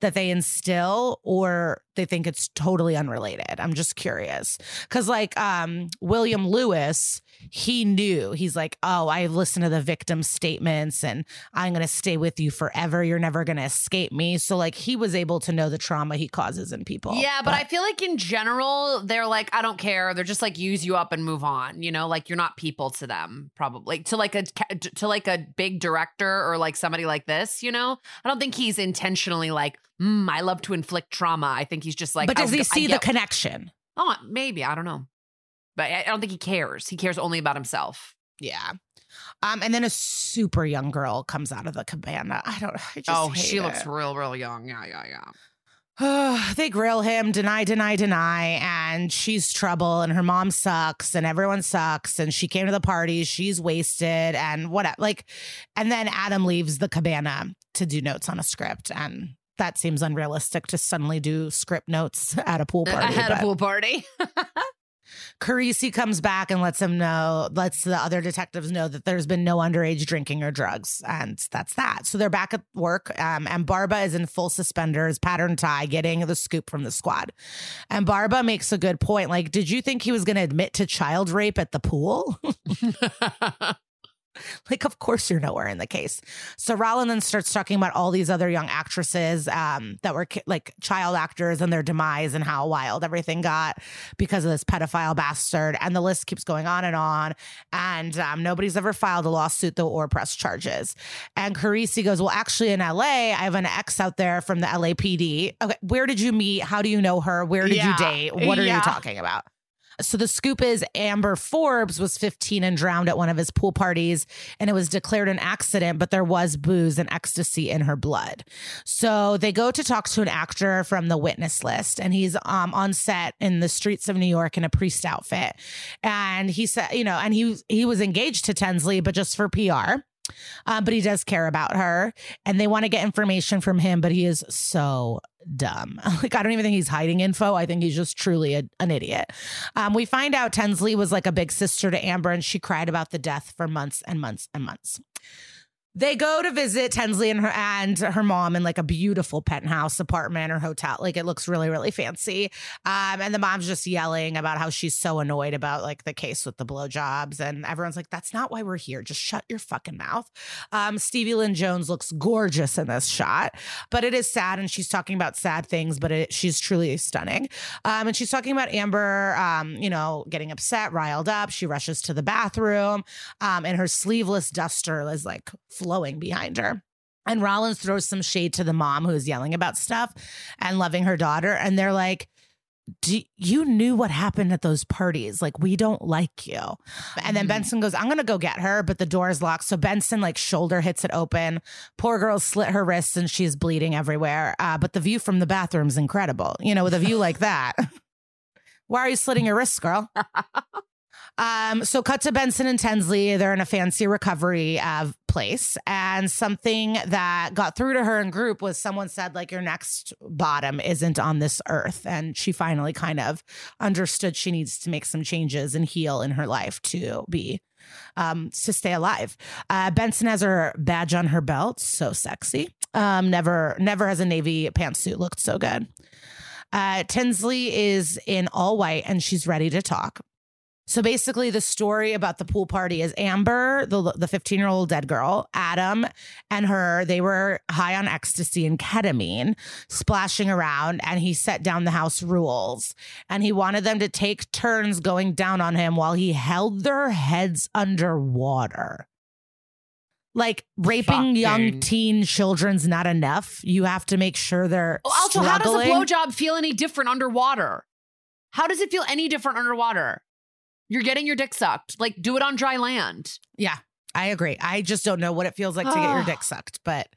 that they instill or they think it's totally unrelated. I'm just curious. Cause like um William Lewis, he knew. He's like, "Oh, I listened to the victim statements and I'm going to stay with you forever. You're never going to escape me." So like he was able to know the trauma he causes in people. yeah, but, I feel like in general they're like, I don't care. They're just like use you up and move on. You know, like you're not people to them, probably to like a to like a big director or like somebody like this. You know, I don't think he's intentionally like, mm, I love to inflict trauma. I think he's just like, But does he see the connection? Oh, maybe I don't know, but I I don't think he cares. He cares only about himself. Yeah. Um, and then a super young girl comes out of the cabana. I don't. I just oh, she looks real, real young. Yeah, yeah, yeah. [SIGHS] they grill him, deny, deny, deny, and she's trouble, and her mom sucks, and everyone sucks, and she came to the party, she's wasted, and whatever. Like, and then Adam leaves the cabana to do notes on a script, and that seems unrealistic to suddenly do script notes [LAUGHS] at a pool [LAUGHS] party. I had a pool party. [LAUGHS] Carisi comes back and lets him know, lets the other detectives know that there's been no underage drinking or drugs. And that's that. So they're back at work. Um, and Barba is in full suspenders, pattern tie, getting the scoop from the squad. And Barba makes a good point. Like, did you think he was going to admit to child rape at the pool? [LAUGHS] like, of course you're nowhere in the case. So Rollin then starts talking about all these other young actresses um, that were like child actors and their demise and how wild everything got because of this pedophile bastard. And the list keeps going on and on. And um, nobody's ever filed a lawsuit though or press charges. And Carisi goes, Well, actually, in LA, I have an ex out there from the LAPD. Okay, where did you meet? How do you know her? Where did Yeah. you date? What are Yeah. you talking about? So the scoop is Amber Forbes was 15 and drowned at one of his pool parties, and it was declared an accident, but there was booze and ecstasy in her blood. So they go to talk to an actor from the witness list, and he's um, on set in the streets of New York in a priest outfit. And he said, you know, and he he was engaged to Tensley, but just for PR. Um, but he does care about her, and they want to get information from him, but he is so dumb. [LAUGHS] Like I don't even think he's hiding info. I think he's just truly a, an idiot. Um, we find out Tensley was like a big sister to Amber, and she cried about the death for months and months and months. They go to visit Tensley and her and her mom in like a beautiful penthouse apartment or hotel. Like it looks really, really fancy. Um, and the mom's just yelling about how she's so annoyed about like the case with the blowjobs. And everyone's like, that's not why we're here. Just shut your fucking mouth. Um, Stevie Lynn Jones looks gorgeous in this shot, but it is sad. And she's talking about sad things, but it, she's truly stunning. Um, and she's talking about Amber, um, you know, getting upset, riled up. She rushes to the bathroom, um, and her sleeveless duster is like flowing behind her. And Rollins throws some shade to the mom who's yelling about stuff and loving her daughter. And they're like, do, you knew what happened at those parties. Like, we don't like you. And then Mhm. Benson goes, I'm going to go get her, but the door is locked. So Benson, like, shoulder hits it open. Poor girl slit her wrists and she's bleeding everywhere. Uh, but the view from the bathroom's incredible. You know, with a view like that. [LAUGHS] Why are you slitting your wrists, girl? [LAUGHS] Um, so cut to Benson and Tensley. They're in a fancy recovery uh, place. And something that got through to her in group was someone said, like, your next bottom isn't on this earth. And she finally kind of understood she needs to make some changes and heal in her life to be um to stay alive. Uh Benson has her badge on her belt, so sexy. Um never never has a navy pantsuit looked so good. Uh Tinsley is in all white and she's ready to talk. So basically, the story about the pool party is Amber, the the 15 year old dead girl, Adam, and her. They were high on ecstasy and ketamine, splashing around, and he set down the house rules. And he wanted them to take turns going down on him while he held their heads underwater. Like raping young teen children's not enough. You have to make sure they're Also, how does a struggling. blowjob feel any different underwater? How does it feel any different underwater? You're getting your dick sucked. Like, do it on dry land. Yeah, I agree. I just don't know what it feels like to get your dick [SIGHS] sucked, but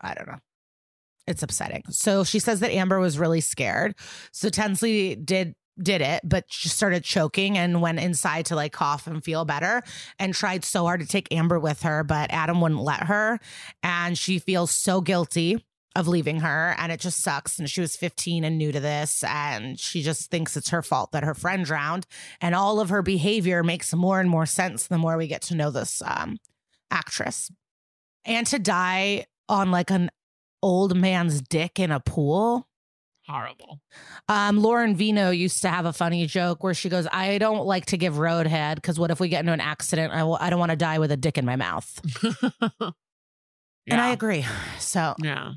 I don't know. It's upsetting. So she says that Amber was really scared. So Tensley did did it, but she started choking and went inside to like cough and feel better and tried so hard to take Amber with her, but Adam wouldn't let her. And she feels so guilty of leaving her and it just sucks. And she was 15 and new to this. And she just thinks it's her fault that her friend drowned. And all of her behavior makes more and more sense the more we get to know this um, actress. And to die on like an old man's dick in a pool. Horrible. Um, Lauren Vino used to have a funny joke where she goes, I don't like to give roadhead because what if we get into an accident? I w- I don't want to die with a dick in my mouth. [LAUGHS] And I agree. So yeah.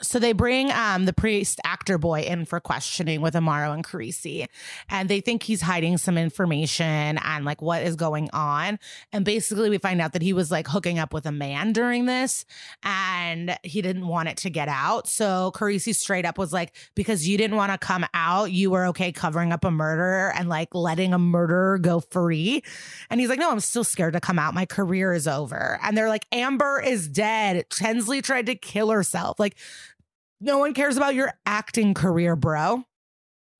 So they bring um, the priest actor boy in for questioning with Amaro and Carisi, and they think he's hiding some information and like what is going on. And basically, we find out that he was like hooking up with a man during this, and he didn't want it to get out. So Carisi straight up was like, "Because you didn't want to come out, you were okay covering up a murder and like letting a murderer go free." And he's like, "No, I'm still scared to come out. My career is over." And they're like, "Amber is dead. Tensley tried to kill herself." Like. No one cares about your acting career, bro.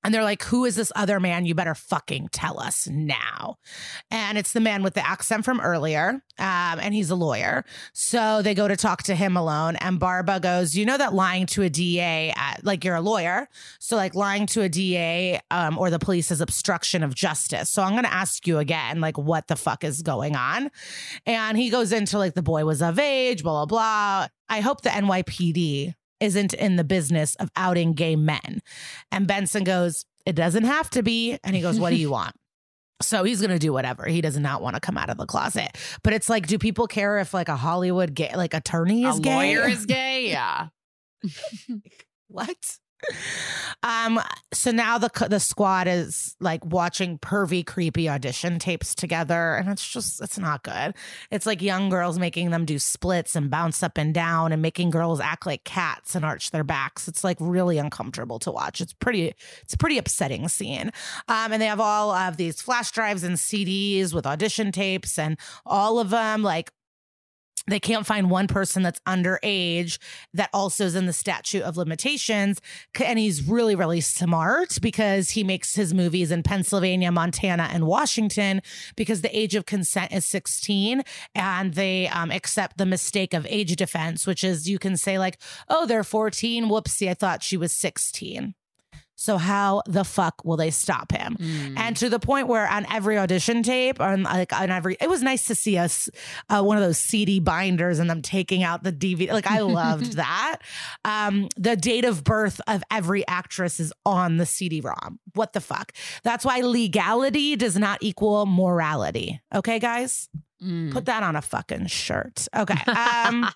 And they're like, who is this other man? You better fucking tell us now. And it's the man with the accent from earlier. Um, and he's a lawyer. So they go to talk to him alone. And Barba goes, You know that lying to a DA, at, like you're a lawyer. So, like lying to a DA um, or the police is obstruction of justice. So I'm going to ask you again, like, what the fuck is going on? And he goes into like, the boy was of age, blah, blah, blah. I hope the NYPD isn't in the business of outing gay men. And Benson goes, It doesn't have to be. And he goes, What do you [LAUGHS] want? So he's gonna do whatever. He does not want to come out of the closet. But it's like, do people care if like a Hollywood gay, like attorney is a gay? lawyer is [LAUGHS] gay. Yeah. what? Um. So now the the squad is like watching pervy, creepy audition tapes together, and it's just it's not good. It's like young girls making them do splits and bounce up and down, and making girls act like cats and arch their backs. It's like really uncomfortable to watch. It's pretty. It's a pretty upsetting scene. Um. And they have all of these flash drives and CDs with audition tapes, and all of them like they can't find one person that's underage that also is in the statute of limitations. And he's really, really smart because he makes his movies in Pennsylvania, Montana, and Washington because the age of consent is 16 and they um, accept the mistake of age defense, which is you can say, like, oh, they're 14. Whoopsie, I thought she was 16. So how the fuck will they stop him? Mm. And to the point where on every audition tape, on like on every, it was nice to see us uh, one of those CD binders and them taking out the DVD. Like I loved [LAUGHS] that. Um, the date of birth of every actress is on the CD-ROM. What the fuck? That's why legality does not equal morality. Okay, guys, Mm. put that on a fucking shirt. Okay. [LAUGHS] Um,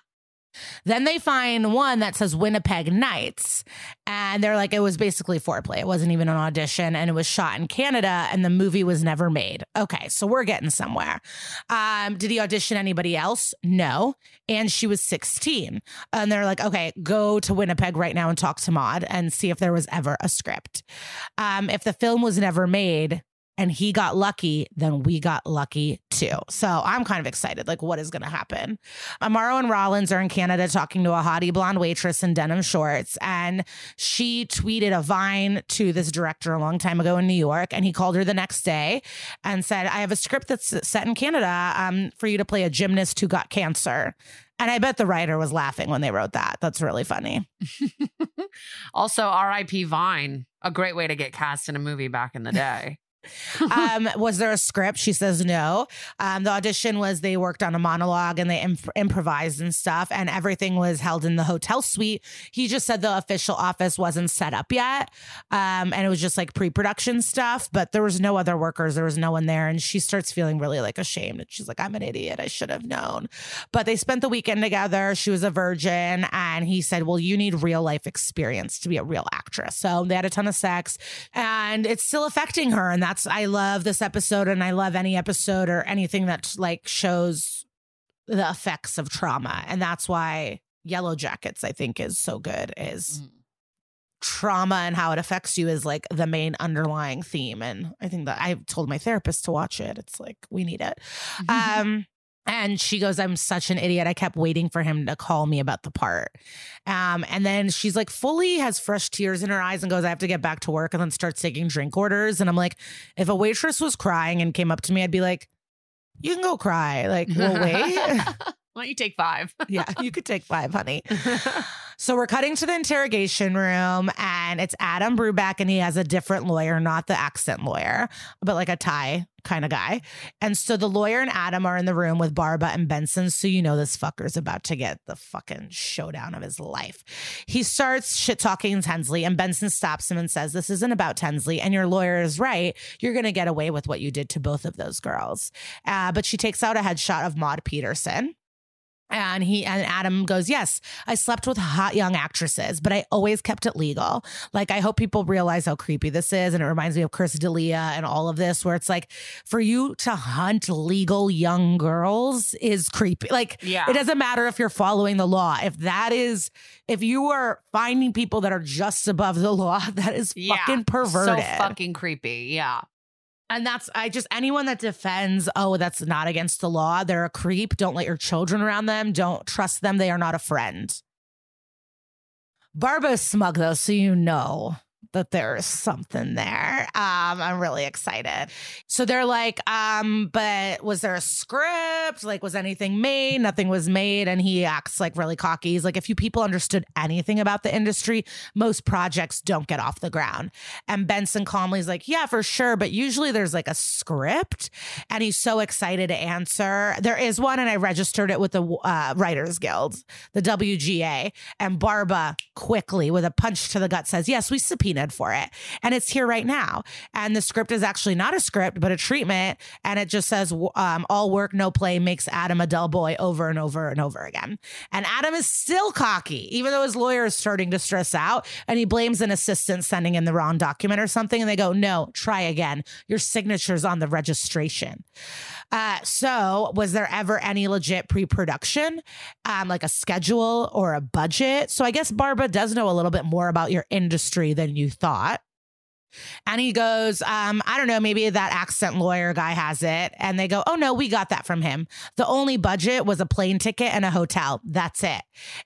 then they find one that says Winnipeg Nights. And they're like, it was basically foreplay. It wasn't even an audition. And it was shot in Canada and the movie was never made. Okay, so we're getting somewhere. Um, did he audition anybody else? No. And she was 16. And they're like, okay, go to Winnipeg right now and talk to Maud and see if there was ever a script. Um, if the film was never made, and he got lucky, then we got lucky too. So I'm kind of excited. Like, what is going to happen? Amaro and Rollins are in Canada talking to a hottie blonde waitress in denim shorts. And she tweeted a vine to this director a long time ago in New York. And he called her the next day and said, I have a script that's set in Canada um, for you to play a gymnast who got cancer. And I bet the writer was laughing when they wrote that. That's really funny. [LAUGHS] also, R.I.P. Vine, a great way to get cast in a movie back in the day. [LAUGHS] um, was there a script? She says no. Um, the audition was they worked on a monologue and they imp- improvised and stuff, and everything was held in the hotel suite. He just said the official office wasn't set up yet, um, and it was just like pre-production stuff. But there was no other workers. There was no one there, and she starts feeling really like ashamed. And she's like, "I'm an idiot. I should have known." But they spent the weekend together. She was a virgin, and he said, "Well, you need real life experience to be a real actress." So they had a ton of sex, and it's still affecting her, and that's I love this episode and I love any episode or anything that like shows the effects of trauma. And that's why Yellow Jackets I think is so good is Mm. trauma and how it affects you is like the main underlying theme and I think that I told my therapist to watch it. It's like we need it. [LAUGHS] Um and she goes, I'm such an idiot. I kept waiting for him to call me about the part. Um, and then she's like, fully has fresh tears in her eyes and goes, I have to get back to work and then starts taking drink orders. And I'm like, if a waitress was crying and came up to me, I'd be like, you can go cry. Like, we'll wait. [LAUGHS] Why don't you take five? [LAUGHS] yeah, you could take five, honey. [LAUGHS] So we're cutting to the interrogation room, and it's Adam Bruback, and he has a different lawyer, not the accent lawyer, but like a Thai kind of guy. And so the lawyer and Adam are in the room with Barba and Benson. So you know this fucker's about to get the fucking showdown of his life. He starts shit talking Tensley, and Benson stops him and says, This isn't about Tensley, and your lawyer is right. You're going to get away with what you did to both of those girls. Uh, but she takes out a headshot of Maud Peterson. And he and Adam goes, Yes, I slept with hot young actresses, but I always kept it legal. Like, I hope people realize how creepy this is. And it reminds me of Chris D'Elia and all of this, where it's like, for you to hunt legal young girls is creepy. Like, Yeah. it doesn't matter if you're following the law. If that is, if you are finding people that are just above the law, [LAUGHS] that is Yeah. fucking perverted. So fucking creepy. Yeah. And that's I just anyone that defends, oh, that's not against the law. They're a creep. Don't let your children around them. Don't trust them. They are not a friend. Barba is smug though, so you know that there's something there. Um, I'm really excited. So they're like, um, but was there a script? Like, was anything made? Nothing was made. And he acts like really cocky. He's like, if you people understood anything about the industry, most projects don't get off the ground. And Benson calmly's like, yeah, for sure. But usually there's like a script. And he's so excited to answer. There is one, and I registered it with the uh, Writers Guild, the WGA. And Barba quickly, with a punch to the gut, says, yes, we subpoenaed for it. And it's here right now. And the script is actually not a script, but a treatment. And it just says, um, all work, no play makes Adam a dull boy over and over and over again. And Adam is still cocky, even though his lawyer is starting to stress out. And he blames an assistant sending in the wrong document or something. And they go, no, try again. Your signature's on the registration. Uh, so, was there ever any legit pre production, um, like a schedule or a budget? So, I guess Barba does know a little bit more about your industry than you thought. And he goes, um, I don't know, maybe that accent lawyer guy has it. And they go, Oh, no, we got that from him. The only budget was a plane ticket and a hotel. That's it.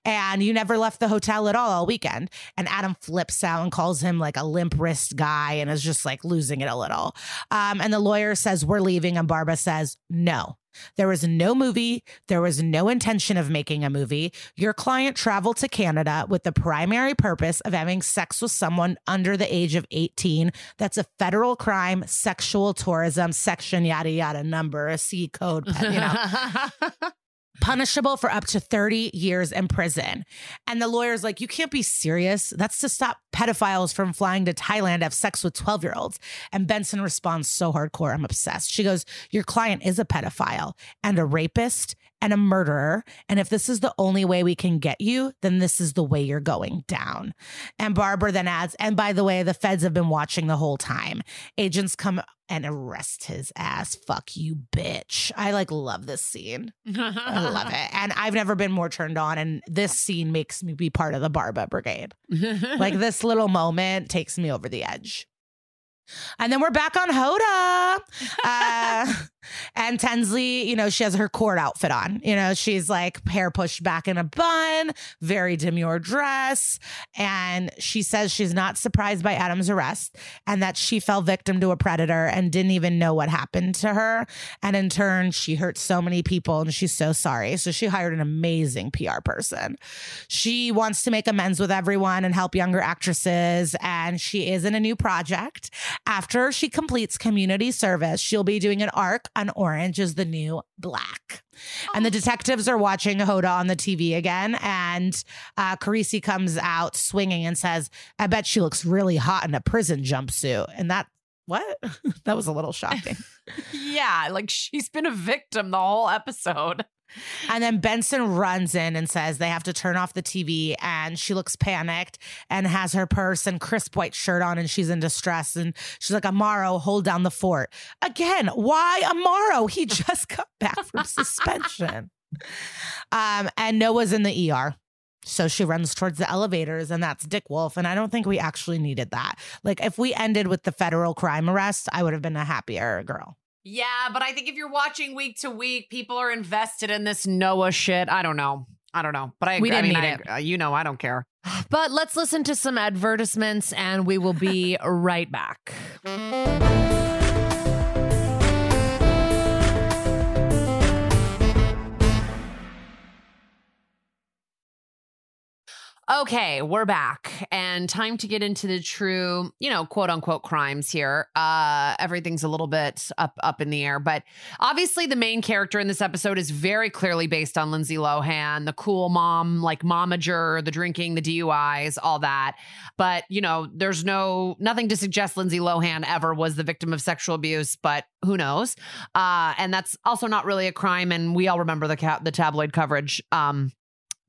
And you never left the hotel at all all weekend. And Adam flips out and calls him like a limp wrist guy and is just like losing it a little. Um, and the lawyer says, We're leaving. And Barba says, No, there was no movie. There was no intention of making a movie. Your client traveled to Canada with the primary purpose of having sex with someone under the age of 18. That's a federal crime, sexual tourism, section, yada, yada, number, a C code, you know. [LAUGHS] punishable for up to 30 years in prison. And the lawyer's like, You can't be serious. That's to stop pedophiles from flying to Thailand to have sex with 12 year olds. And Benson responds so hardcore, I'm obsessed. She goes, Your client is a pedophile and a rapist and a murderer. And if this is the only way we can get you, then this is the way you're going down. And Barba then adds, and by the way, the feds have been watching the whole time. Agents come and arrest his ass. Fuck you, bitch. I like love this scene. I love it. And I've never been more turned on. And this scene makes me be part of the Barba Brigade. [LAUGHS] like this little moment takes me over the edge. And then we're back on Hoda. Uh, [LAUGHS] and Tensley, you know, she has her court outfit on. You know, she's like hair pushed back in a bun, very demure dress. And she says she's not surprised by Adam's arrest and that she fell victim to a predator and didn't even know what happened to her. And in turn, she hurt so many people and she's so sorry. So she hired an amazing PR person. She wants to make amends with everyone and help younger actresses. And she is in a new project. After she completes community service, she'll be doing an arc on Orange is the New Black. And the detectives are watching Hoda on the TV again. And uh, Carisi comes out swinging and says, I bet she looks really hot in a prison jumpsuit. And that, what? [LAUGHS] that was a little shocking. [LAUGHS] yeah, like she's been a victim the whole episode. And then Benson runs in and says they have to turn off the TV. And she looks panicked and has her purse and crisp white shirt on, and she's in distress. And she's like, Amaro, hold down the fort. Again, why Amaro? He [LAUGHS] just got back from suspension. Um, and Noah's in the ER. So she runs towards the elevators, and that's Dick Wolf. And I don't think we actually needed that. Like, if we ended with the federal crime arrest, I would have been a happier girl. Yeah, but I think if you're watching week to week, people are invested in this Noah shit. I don't know. I don't know, but I we didn't I mean, need I, it. uh, you know, I don't care. [SIGHS] But let's listen to some advertisements, and we will be [LAUGHS] right back. Okay, we're back and time to get into the true, you know, quote unquote crimes here. Uh everything's a little bit up up in the air, but obviously the main character in this episode is very clearly based on Lindsay Lohan, the cool mom, like momager, the drinking, the DUIs, all that. But, you know, there's no nothing to suggest Lindsay Lohan ever was the victim of sexual abuse, but who knows? Uh and that's also not really a crime and we all remember the ca- the tabloid coverage um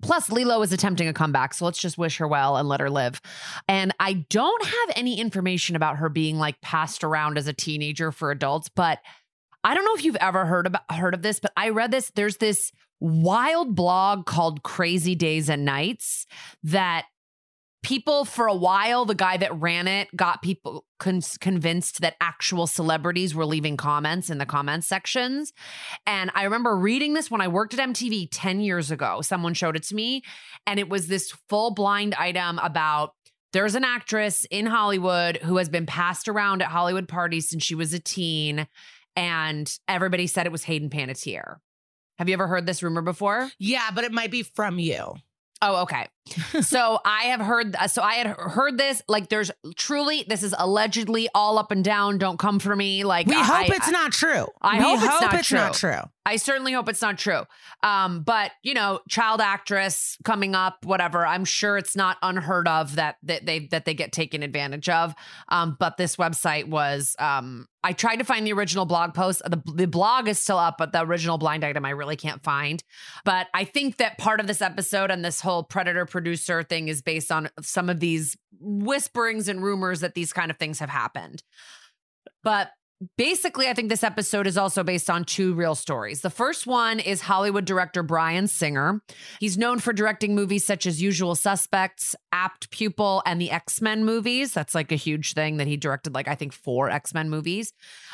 Plus, Lilo is attempting a comeback, so let's just wish her well and let her live. And I don't have any information about her being like passed around as a teenager for adults, but I don't know if you've ever heard about heard of this, but I read this. There's this wild blog called Crazy Days and Nights that people for a while the guy that ran it got people con- convinced that actual celebrities were leaving comments in the comments sections and i remember reading this when i worked at mtv 10 years ago someone showed it to me and it was this full blind item about there's an actress in hollywood who has been passed around at hollywood parties since she was a teen and everybody said it was hayden panettiere have you ever heard this rumor before Yeah, but it might be from you. Oh, okay. [LAUGHS] so I have heard. So I had heard this. Like, there's truly this is allegedly all up and down. Don't come for me. Like, We I- hope I- it's not true. I we hope it's not it's not true. I certainly hope it's not true. Um, but you know, child actress coming up, whatever. I'm sure it's not unheard of that that they that they get taken advantage of. Um, but this website was. Um, I tried to find the original blog post. The the blog is still up, but the original blind item I really can't find. But I think that part of this episode and this whole predator producer thing is based on some of these whisperings and rumors that these kind of things have happened. But basically, I think this episode is also based on two real stories. The first one is Hollywood director Bryan Singer. He's known for directing movies such as Usual Suspects, Apt Pupil, and the X Men movies. That's like a huge thing that he directed, like, I think, four X Men movies.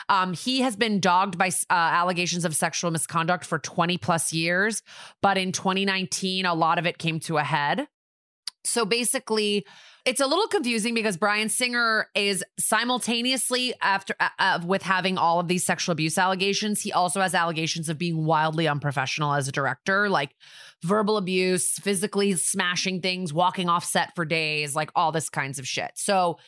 Um, he has been dogged by uh, allegations of sexual misconduct for 20 plus years, but in 2019, a lot of it came to a head. So basically, it's a little confusing because Bryan Singer is simultaneously after uh, uh, with having all of these sexual abuse allegations, he also has allegations of being wildly unprofessional as a director, like verbal abuse, physically smashing things, walking off set for days, like all this kinds of shit. So,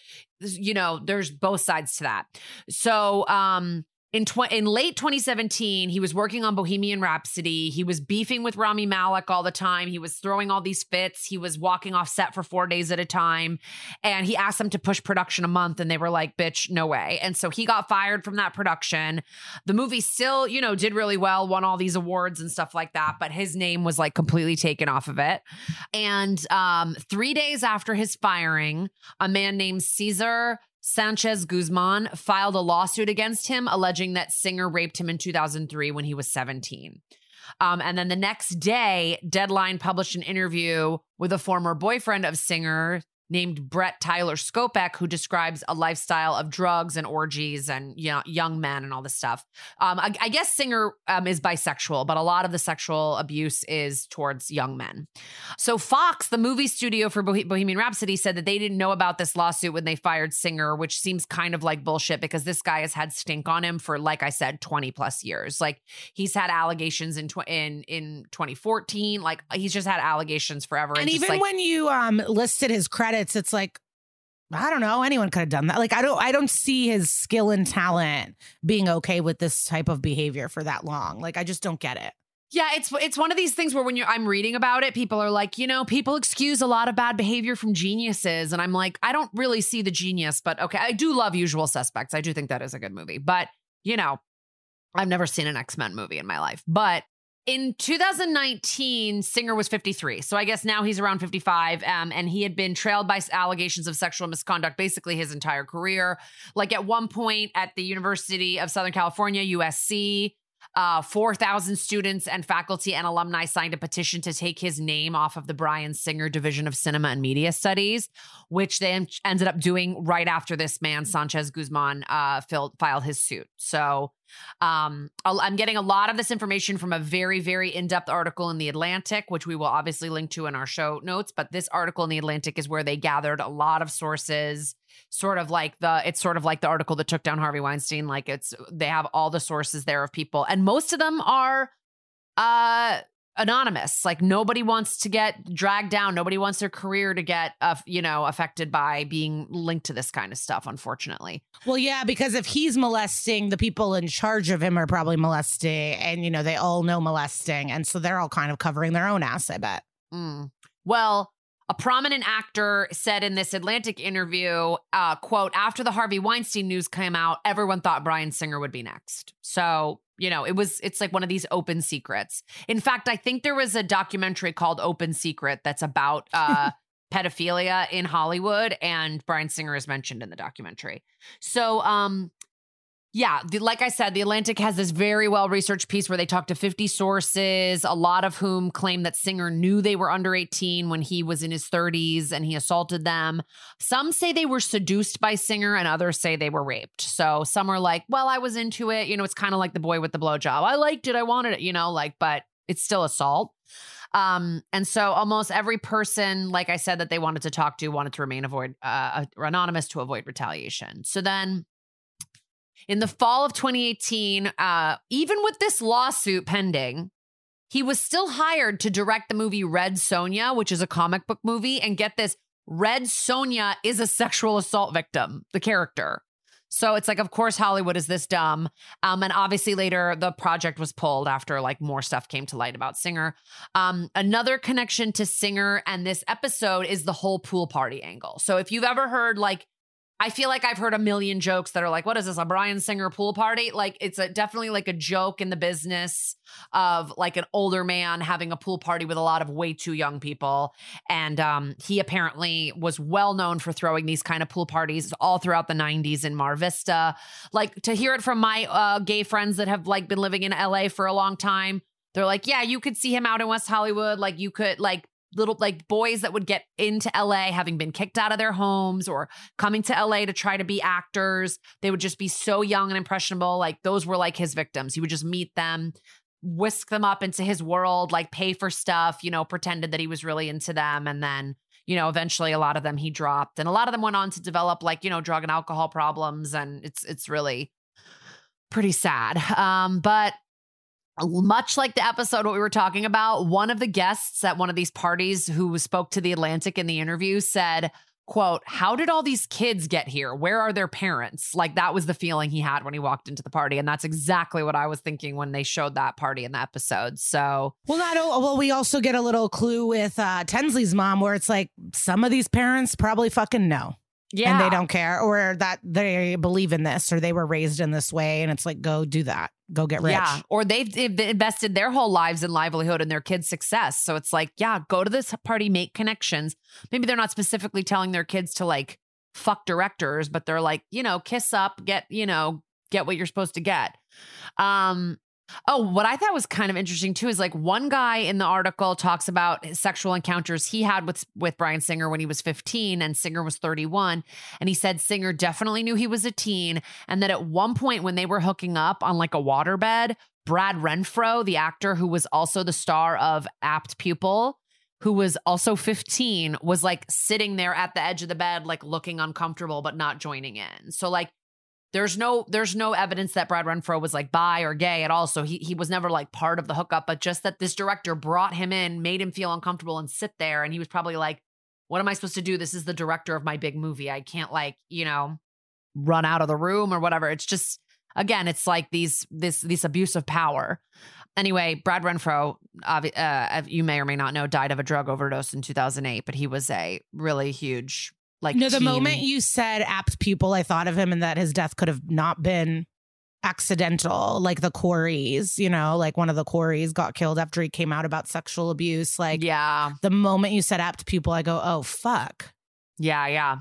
you know, there's both sides to that. So, um in, tw- in late 2017, he was working on Bohemian Rhapsody. He was beefing with Rami Malek all the time. He was throwing all these fits. He was walking off set for four days at a time. And he asked them to push production a month, and they were like, bitch, no way. And so he got fired from that production. The movie still, you know, did really well, won all these awards and stuff like that, but his name was like completely taken off of it. And um, three days after his firing, a man named Cesar Sanchez Guzman filed a lawsuit against him, alleging that Singer raped him in 2003 when he was 17. Um, and then the next day, Deadline published an interview with a former boyfriend of Singer named Brett Tyler Skopek, who describes a lifestyle of drugs and orgies and you know, young men and all this stuff. Um, I, I guess Singer um, is bisexual, but a lot of the sexual abuse is towards young men. So Fox, the movie studio for Bohe- Bohemian Rhapsody, said that they didn't know about this lawsuit when they fired Singer, which seems kind of like bullshit because this guy has had stink on him for, like I said, 20 plus years. Like he's had allegations in tw- in in 2014. Like he's just had allegations forever. And just, even like, when you um listed his credits, it's like I don't know, anyone could have done that. Like I don't I don't see his skill and talent being okay with this type of behavior for that long. Like I just don't get it. Yeah, it's it's one of these things where when you're I'm reading about it, people are like, you know, people excuse a lot of bad behavior from geniuses, and I'm like, I don't really see the genius, but okay, I do love Usual Suspects. I do think that is a good movie, but you know, I've never seen an X Men movie in my life. But in 2019, Singer was 53, so I guess now he's around 55, um, and he had been trailed by allegations of sexual misconduct basically his entire career. Like at one point at the University of Southern California, USC. Uh, 4,000 students and faculty and alumni signed a petition to take his name off of the Bryan Singer Division of Cinema and Media Studies, which they en- ended up doing right after this man, Sanchez Guzman, uh, filled, filed his suit. So um, I'm getting a lot of this information from a very, very in depth article in The Atlantic, which we will obviously link to in our show notes. But this article in The Atlantic is where they gathered a lot of sources sort of like the it's sort of like the article that took down Harvey Weinstein like it's they have all the sources there of people and most of them are uh anonymous like nobody wants to get dragged down nobody wants their career to get uh, you know affected by being linked to this kind of stuff unfortunately Well, yeah, because if he's molesting, the people in charge of him are probably molesting, and you know they all know molesting, and so they're all kind of covering their own ass. I bet. Mm. Well, a prominent actor said in this Atlantic interview, uh, quote, after the Harvey Weinstein news came out, everyone thought Bryan Singer would be next. So, you know, it was, it's like one of these open secrets. In fact, I think there was a documentary called Open Secret that's about uh, [LAUGHS] pedophilia in Hollywood, and Bryan Singer is mentioned in the documentary. So, um, yeah, the, like I said, The Atlantic has this very well researched piece where they talk to 50 sources, a lot of whom claim that Singer knew they were under 18 when he was in his 30s and he assaulted them. Some say they were seduced by Singer and others say they were raped. So some are like, well, I was into it. You know, it's kind of like the boy with the blowjob. I liked it. I wanted it, you know, like, but it's still assault. Um, and so almost every person, like I said, that they wanted to talk to wanted to remain avoid uh, anonymous to avoid retaliation. So then in the fall of 2018, uh, even with this lawsuit pending, he was still hired to direct the movie Red Sonja, which is a comic book movie. And get this Red Sonja is a sexual assault victim, the character. So it's like, of course, Hollywood is this dumb. Um, and obviously later the project was pulled after like more stuff came to light about Singer. Um, another connection to Singer and this episode is the whole pool party angle. So if you've ever heard like I feel like I've heard a million jokes that are like, what is this, a Bryan Singer pool party? Like, it's a, definitely like a joke in the business of like an older man having a pool party with a lot of way too young people. And um, he apparently was well known for throwing these kind of pool parties all throughout the 90s in Mar Vista. Like, to hear it from my uh, gay friends that have like been living in LA for a long time, they're like, yeah, you could see him out in West Hollywood. Like, you could, like, little like boys that would get into LA having been kicked out of their homes or coming to LA to try to be actors. They would just be so young and impressionable. Like those were like his victims. He would just meet them, whisk them up into his world, like pay for stuff, you know, pretended that he was really into them. And then, you know, eventually a lot of them he dropped. And a lot of them went on to develop like, you know, drug and alcohol problems. And it's it's really pretty sad. Um, but much like the episode what we were talking about one of the guests at one of these parties who spoke to the atlantic in the interview said quote how did all these kids get here? Where are their parents? Like that was the feeling he had when he walked into the party and that's exactly what i was thinking when they showed that party in the episode so. Well not well we also get a little clue with uh tensley's mom where it's like some of these parents probably fucking know yeah and they don't care or that they believe in this or they were raised in this way and it's like go do that go get rich. Yeah or they've, invested their whole lives in livelihood and their kids success. So it's like yeah go to this party make connections. Maybe they're not specifically telling their kids to like fuck directors but they're like you know kiss up get you know get what you're supposed to get. Um Oh, what I thought was kind of interesting too is like one guy in the article talks about sexual encounters he had with with Bryan Singer when he was 15 and Singer was 31 and he said Singer definitely knew he was a teen and that at one point when they were hooking up on like a waterbed, Brad Renfro, the actor who was also the star of Apt Pupil, who was also 15 was like sitting there at the edge of the bed like looking uncomfortable but not joining in. So like there's no there's no evidence that Brad Renfro was like bi or gay at all. So he he was never like part of the hookup, but just that this director brought him in, made him feel uncomfortable and sit there. And he was probably like, What am I supposed to do? This is the director of my big movie. I can't like, you know, run out of the room or whatever. It's just again, it's like these this this abuse of power. Anyway, Brad Renfro, uh, you may or may not know, died of a drug overdose in 2008, but he was a really huge like no the teen. moment you said apt pupil i thought of him and that his death could have not been accidental like the Coreys you know like one of the Coreys got killed after he came out about sexual abuse like yeah the moment you said apt pupil i go oh fuck yeah yeah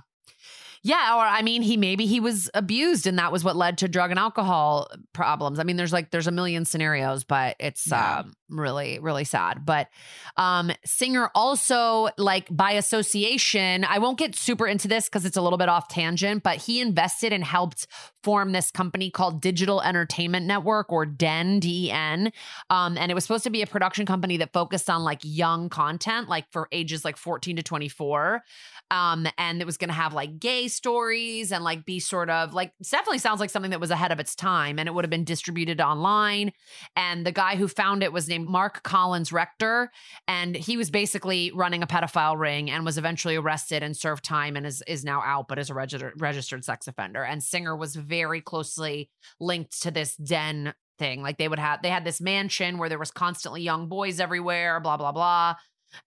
yeah, or I mean, he maybe he was abused and that was what led to drug and alcohol problems. I mean, there's like there's a million scenarios, but it's yeah. um, really really sad. But um, Singer also like by association, I won't get super into this because it's a little bit off tangent, but he invested and helped form this company called Digital Entertainment Network or DEN D E N, um, and it was supposed to be a production company that focused on like young content, like for ages like 14 to 24. Um, and it was going to have like gay stories and like be sort of like definitely sounds like something that was ahead of its time and it would have been distributed online. And the guy who found it was named Marc Collins Rector. And he was basically running a pedophile ring and was eventually arrested and served time and is, is now out, but is a registered, registered sex offender. And Singer was very closely linked to this den thing. Like they would have, they had this mansion where there was constantly young boys everywhere, blah, blah, blah.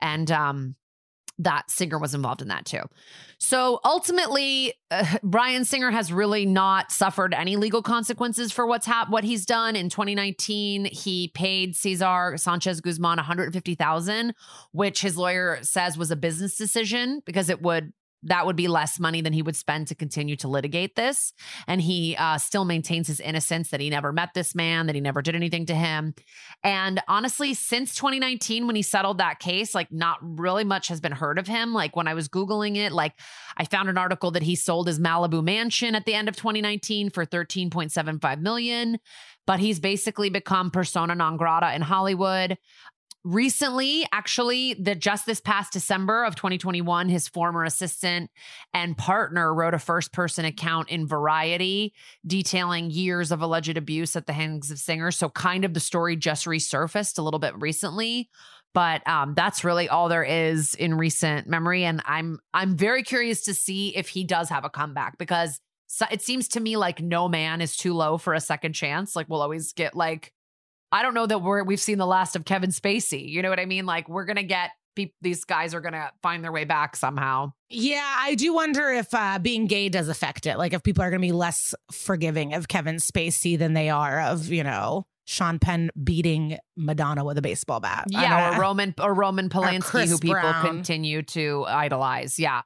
And, um, that Singer was involved in that too. So ultimately, uh, [LAUGHS] Bryan Singer has really not suffered any legal consequences for what's hap- what he's done. In 2019, he paid Cesar Sanchez Guzman 150,000, which his lawyer says was a business decision because it would that would be less money than he would spend to continue to litigate this. And he uh, still maintains his innocence that he never met this man, that he never did anything to him. And honestly, since 2019, when he settled that case, like not really much has been heard of him. Like when I was Googling it, like I found an article that he sold his Malibu mansion at the end of 2019 for 13.75 million. But he's basically become persona non grata in Hollywood recently, actually, the just this past December of 2021, his former assistant and partner wrote a first person account in Variety detailing years of alleged abuse at the hands of singers. So, kind of the story just resurfaced a little bit recently. But um, that's really all there is in recent memory, and I'm I'm very curious to see if he does have a comeback because so it seems to me like no man is too low for a second chance. Like we'll always get like I don't know that we're we've seen the last of Kevin Spacey. You know what I mean? Like we're gonna get pe- these guys are gonna find their way back somehow. Yeah, I do wonder if uh, being gay does affect it. Like if people are going to be less forgiving of Kevin Spacey than they are of you know Sean Penn beating Madonna with a baseball bat. Yeah, or. Roman or Roman Polanski, Chris who people Brown. continue to idolize. Yeah.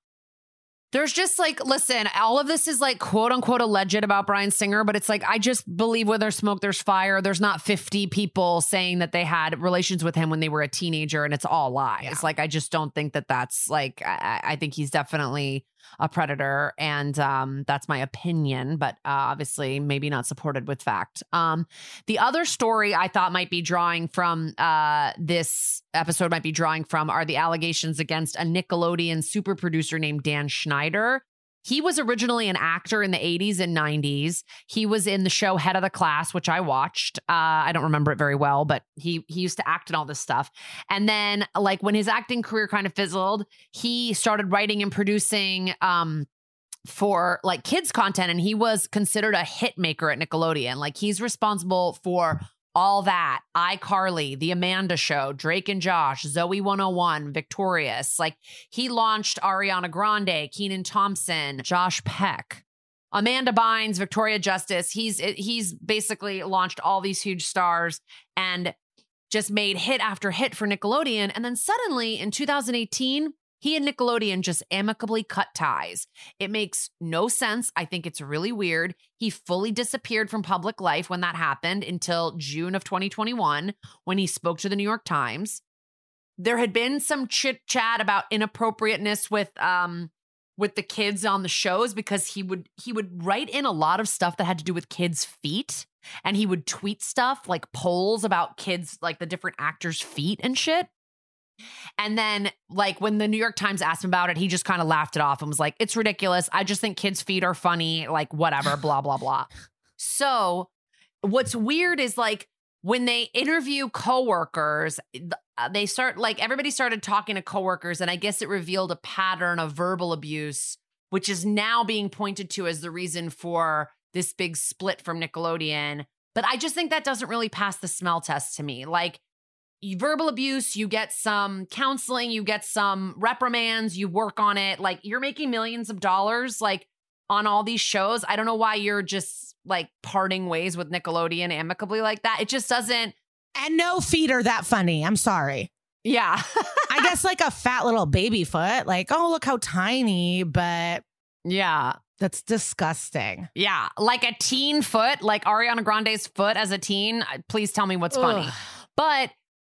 There's just like, listen, all of this is like quote unquote alleged about Bryan Singer, but it's like, I just believe where there's smoke, there's fire. There's not 50 people saying that they had relations with him when they were a teenager and it's all lies. Yeah. Like, I just don't think that that's like, I, I think he's definitely a predator. And um, that's my opinion, but uh, obviously maybe not supported with fact. Um, the other story I thought might be drawing from uh, this episode might be drawing from are the allegations against a Nickelodeon super producer named Dan Schneider. He was originally an actor in the 80s and 90s. He was in the show Head of the Class, which I watched. Uh, I don't remember it very well, but he he used to act in all this stuff. And then, like when his acting career kind of fizzled, he started writing and producing um, for like kids content and he was considered a hit maker at Nickelodeon. Like he's responsible for all that iCarly, The Amanda Show, Drake and Josh, Zoey 101, Victorious. Like he launched Ariana Grande, Kenan Thompson, Josh Peck. Amanda Bynes, Victoria Justice. He's he's basically launched all these huge stars and just made hit after hit for Nickelodeon. And then suddenly in 2018, he and Nickelodeon just amicably cut ties. It makes no sense. I think it's really weird. He fully disappeared from public life when that happened until June of 2021 when he spoke to the New York Times. There had been some chit chat about inappropriateness with um with the kids on the shows because he would he would write in a lot of stuff that had to do with kids' feet and he would tweet stuff like polls about kids like the different actors' feet and shit. And then, like, when the New York Times asked him about it, he just kind of laughed it off and was like, it's ridiculous. I just think kids' feet are funny, like, whatever, blah, blah, blah. [LAUGHS] So, what's weird is like when they interview coworkers, uh, they start like everybody started talking to coworkers, and I guess it revealed a pattern of verbal abuse, which is now being pointed to as the reason for this big split from Nickelodeon. But I just think that doesn't really pass the smell test to me. Like, verbal abuse, you get some counseling, you get some reprimands, you work on it. Like you're making millions of dollars like on all these shows. I don't know why you're just like parting ways with Nickelodeon amicably like that. It just doesn't and no feet are that funny. I'm sorry. yeah. I guess like a fat little baby foot, like, oh, look how tiny, but yeah. that's disgusting. Yeah. Like a teen foot, like Ariana Grande's foot as a teen. uh, Please tell me what's funny. But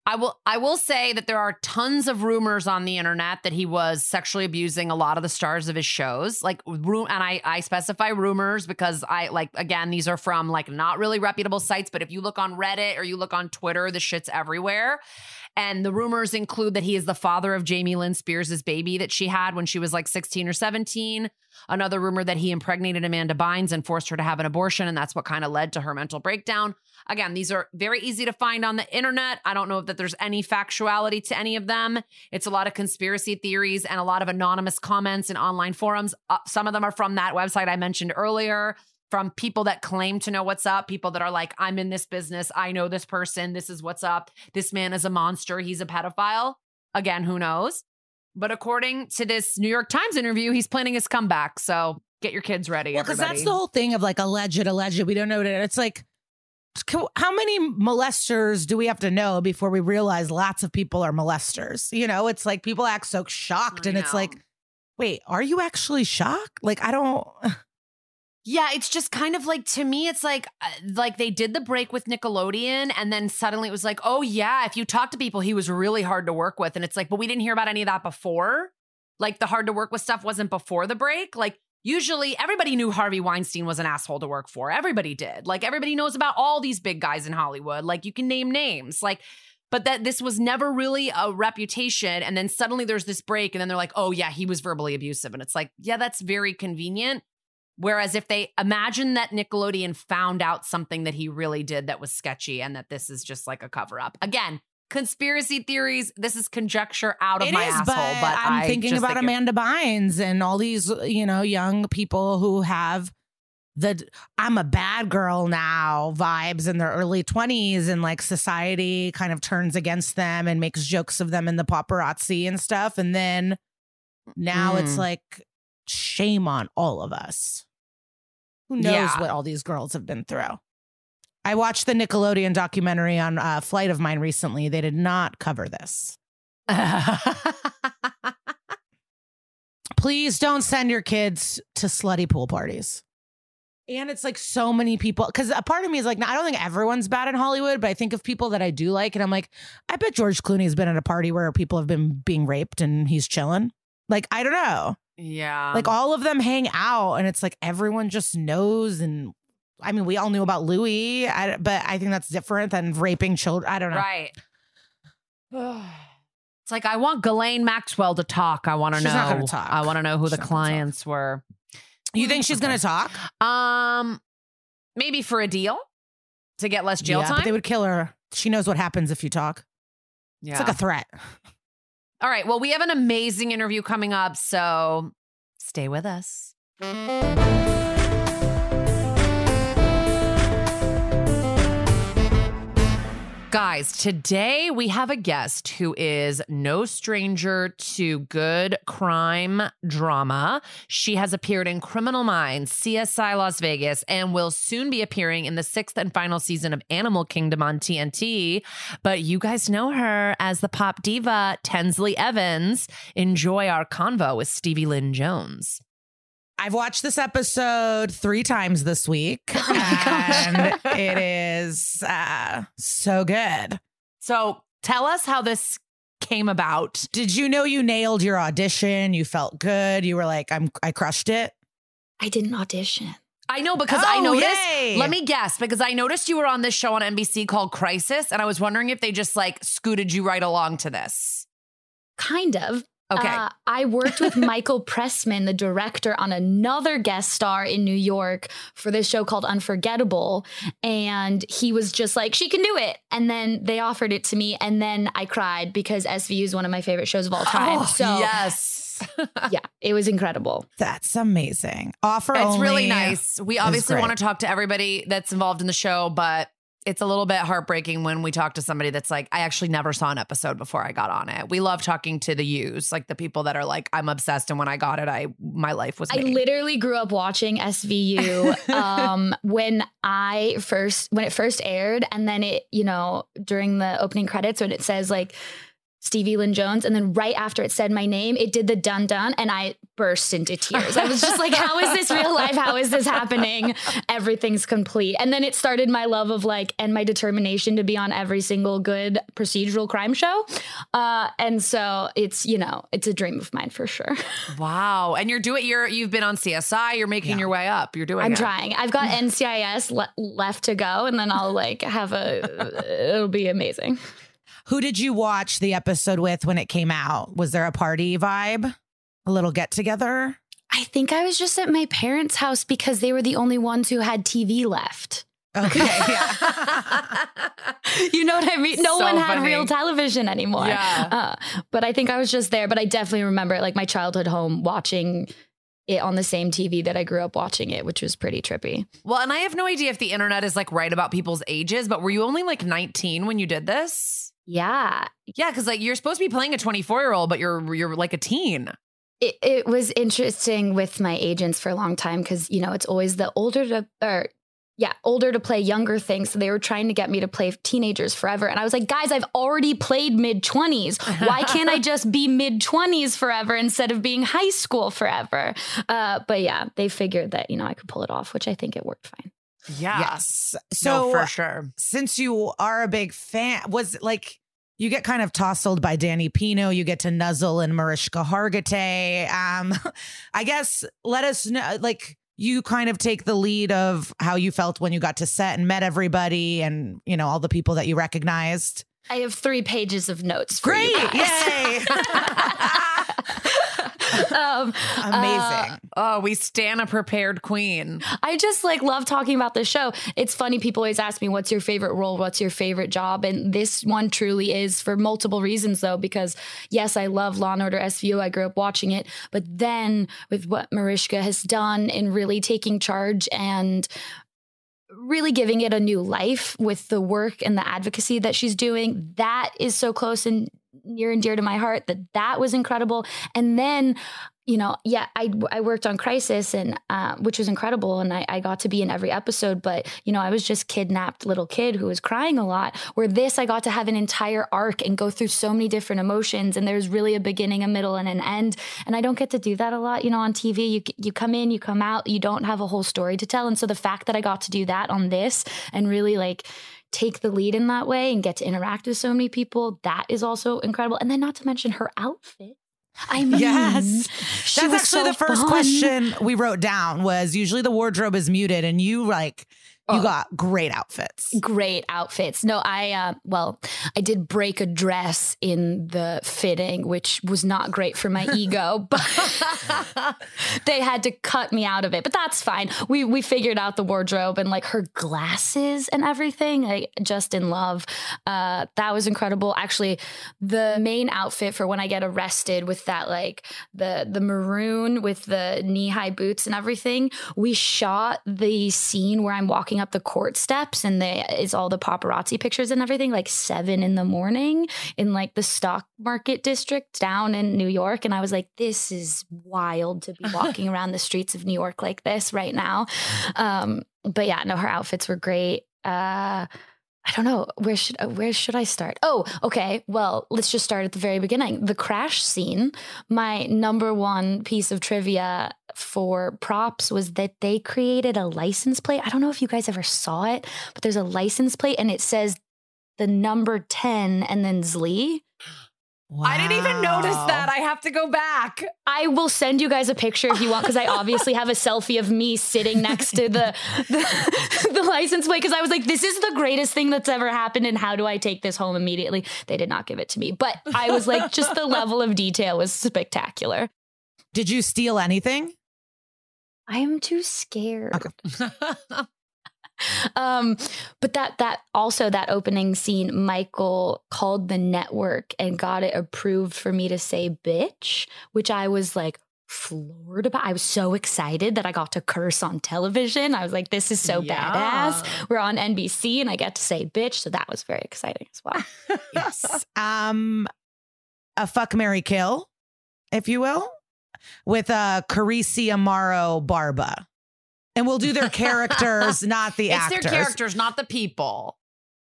I will I will say that there are tons of rumors on the internet that he was sexually abusing a lot of the stars of his shows. Like room and I I specify rumors because I like again these are from like not really reputable sites, but if you look on Reddit or you look on Twitter, the shit's everywhere. And the rumors include that he is the father of Jamie Lynn Spears' baby that she had when she was like 16 or 17. Another rumor that he impregnated Amanda Bynes and forced her to have an abortion. And that's what kind of led to her mental breakdown. Again, these are very easy to find on the internet. I don't know that there's any factuality to any of them. It's a lot of conspiracy theories and a lot of anonymous comments in online forums. Uh, some of them are from that website I mentioned earlier, from people that claim to know what's up, people that are like, I'm in this business. I know this person. This is what's up. This man is a monster. He's a pedophile. Again, who knows? But according to this New York Times interview, he's planning his comeback. So get your kids ready. Well, because that's the whole thing of like alleged, alleged. We don't know what it. It's like, how many molesters do we have to know before we realize lots of people are molesters? You know, it's like people act so shocked, I and it's like, wait, are you actually shocked? Like, I don't. Yeah, it's just kind of like to me, it's like uh, like they did the break with Nickelodeon, and then suddenly it was like, oh yeah, if you talk to people, he was really hard to work with, and it's like, but we didn't hear about any of that before. Like the hard to work with stuff wasn't before the break. Like usually, everybody knew Harvey Weinstein was an asshole to work for. Everybody did. Like everybody knows about all these big guys in Hollywood. Like you can name names. Like but that this was never really a reputation. And then suddenly there's this break, and then they're like, oh, yeah, he was verbally abusive. And it's like, yeah, that's very convenient. Whereas if they imagine that Nickelodeon found out something that he really did that was sketchy and that this is just like a cover up. Again, conspiracy theories. This is conjecture out of It my is, asshole. but, But, I'm I thinking about think it- Amanda Bynes and all these, you know, young people who have the I'm a bad girl now vibes in their early 20s and like society kind of turns against them and makes jokes of them in the paparazzi and stuff and then now it's Mm. like shame on all of us. Who knows Yeah. what all these girls have been through? I watched the Nickelodeon documentary on a flight of mine recently. They did not cover this. [LAUGHS] please don't send your kids to slutty pool parties. And it's like so many people because a part of me is like, I don't think everyone's bad in Hollywood, but I think of people that I do like, and I'm like, I bet George Clooney's been at a party where people have been being raped and he's chilling. Like, I don't know. Yeah. like all of them hang out, and it's like everyone just knows. And I mean, we all knew about Louis, I, but I think that's different than raping children. I don't know. right. [SIGHS] It's like I want Ghislaine Maxwell to talk. I want to know. talk. I want to know who She's the not gonna talk. clients were. You think she's gonna talk? Um, maybe for a deal to get less jail yeah, time. but they would kill her. She knows what happens if you talk. yeah. It's like a threat. [LAUGHS] All right. Well, we have an amazing interview coming up, so stay with us. Guys, today we have a guest who is no stranger to good crime drama. She has appeared in Criminal Minds, CSI Las Vegas, and will soon be appearing in the sixth and final season of Animal Kingdom on TNT. But you guys know her as the pop diva Tensley Evans. Enjoy our convo with Stevie Lynn Jones. I've watched this episode three times this week, Oh and it is uh, so good. So tell us how this came about. Did you know you nailed your audition? You felt good. You were like, "I'm, I crushed it." I didn't audition. I know because I Oh, noticed. yay. Let me guess because I noticed you were on this show on NBC called Crisis, and I was wondering if they just like scooted you right along to this. Kind of. Okay. Uh, I worked with [LAUGHS] Michael Pressman, the director, on another guest star in New York for this show called Unforgettable. And he was just like, she can do it. And then they offered it to me. And then I cried because SVU is one of my favorite shows of all time. Oh, so, yes. [LAUGHS] yeah, it was incredible. That's amazing. Offer It's only. really nice. We obviously want to talk to everybody that's involved in the show, but it's a little bit heartbreaking when we talk to somebody that's like, I actually never saw an episode before I got on it. We love talking to the U's, like the people that are like, I'm obsessed, and when I got it, I my life was I literally grew up watching SVU [LAUGHS] um, when I first when it first aired, and then it you know during the opening credits when it says like Stevie Lynn Jones, and then right after it said my name, it did the dun dun, and I burst into tears. I was just like, [LAUGHS] "How is this real life? How is this happening? Everything's complete." And then it started my love of like and my determination to be on every single good procedural crime show, uh, and so it's you know it's a dream of mine for sure. [LAUGHS] wow. And you're doing you're you've been on CSI, you're making Yeah. your way up. You're doing it. I'm it. trying. I've got [LAUGHS] NCIS le- left to go, and then I'll like have a. It'll be amazing. Who did you watch the episode with when it came out? Was there a party vibe? A little get together? I think I was just at my parents' house because they were the only ones who had TV left. Okay. [LAUGHS] yeah. You know what I mean? No So one had funny. real television anymore. Yeah. Uh, but I think I was just there. But I definitely remember like my childhood home watching it on the same TV that I grew up watching it, which was pretty trippy. Well, and I have no idea if the internet is like right about people's ages, but were you only like 19 when you did this? Yeah. Yeah, because like you're supposed to be playing a 24 year old, but you're you're like a teen. It, it was interesting with my agents for a long time because you know it's always the older to or yeah older to play younger things so they were trying to get me to play teenagers forever and i was like guys i've already played mid 20s why can't i [LAUGHS] just be mid 20s forever instead of being high school forever uh, but yeah they figured that you know i could pull it off which i think it worked fine Yeah. Yes. So So for sure. since you are a big fan, was it like you get kind of tousled by Danny Pino, you get to nuzzle and Mariska Hargitay. Um, [LAUGHS] I guess let us know, like you kind of take the lead of how you felt when you got to set and met everybody, and you know all the people that you recognized. I have three pages of notes. For Great. Yay. [LAUGHS] [LAUGHS] um, Amazing. Oh, we stand a prepared queen. I just like love talking about this show. It's funny. People always ask me, what's your favorite role? What's your favorite job? And this one truly is for multiple reasons, though, because yes, I love Law and Order SVU. I grew up watching it. But then with what Mariska has done in really taking charge and really giving it a new life with the work and the advocacy that she's doing, that is so close and near and dear to my heart that that was incredible. And then you know, yeah, I, I worked on Crisis and uh, which was incredible, and I, I got to be in every episode. But you know, I was just kidnapped little kid who was crying a lot. Where this, I got to have an entire arc and go through so many different emotions, and there's really a beginning, a middle, and an end. And I don't get to do that a lot, you know, on TV. You you come in, you come out, you don't have a whole story to tell. And so the fact that I got to do that on this and really like take the lead in that way and get to interact with so many people, that is also incredible. And then not to mention her outfit. I mean, Yes. she That's was actually so the first fun. question we wrote down was usually the wardrobe is muted and you like you Oh. got great outfits. Great outfits. No, I uh, well, I did break a dress in the fitting, which was not great for my [LAUGHS] ego, but [LAUGHS] they had to cut me out of it. But that's fine. We we figured out the wardrobe and like her glasses and everything. I just in love. Uh, that was incredible. Actually, the main outfit for when I get arrested with that like the the maroon with the knee high boots and everything. We shot the scene where I'm walking up the court steps and the is all the paparazzi pictures and everything like seven in the morning in like the stock market district down in New York. And I was like, this is wild to be [LAUGHS] walking around the streets of New York like this right now. Um, but yeah, no, her outfits were great. Uh I don't know where should uh, where should I start? Oh, okay. Well, let's just start at the very beginning. The crash scene. My number one piece of trivia for props was that they created a license plate. I don't know if you guys ever saw it, but there's a license plate and it says the number 10 and then Zlee. I didn't even notice that. I have to go back. I will send you guys a picture if you want, because I obviously have a selfie of me sitting next to the the, [LAUGHS] the license plate. Because I was like, "This is the greatest thing that's ever happened," and how do I take this home immediately? They did not give it to me, but I was like, just the level of detail was spectacular. Did you steal anything? I am too scared. Okay. [LAUGHS] [LAUGHS] um but that that also that opening scene michael called the network and got it approved for me to say bitch which i was like floored about i was so excited that i got to curse on television i was like this is so Yeah. badass we're on nbc and i get to say bitch so that was very exciting as well Yes. [LAUGHS] um a fuck Mary kill, if you will, with uh Carisi Amaro Barba. And we'll do their characters, [LAUGHS] not the it's actors. their characters, not the people.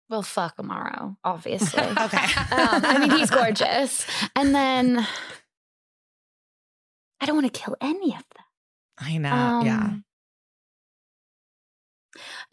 well fuck amaro obviously [LAUGHS] um, Okay. i mean he's gorgeous and then i don't want to kill any of them I know. yeah.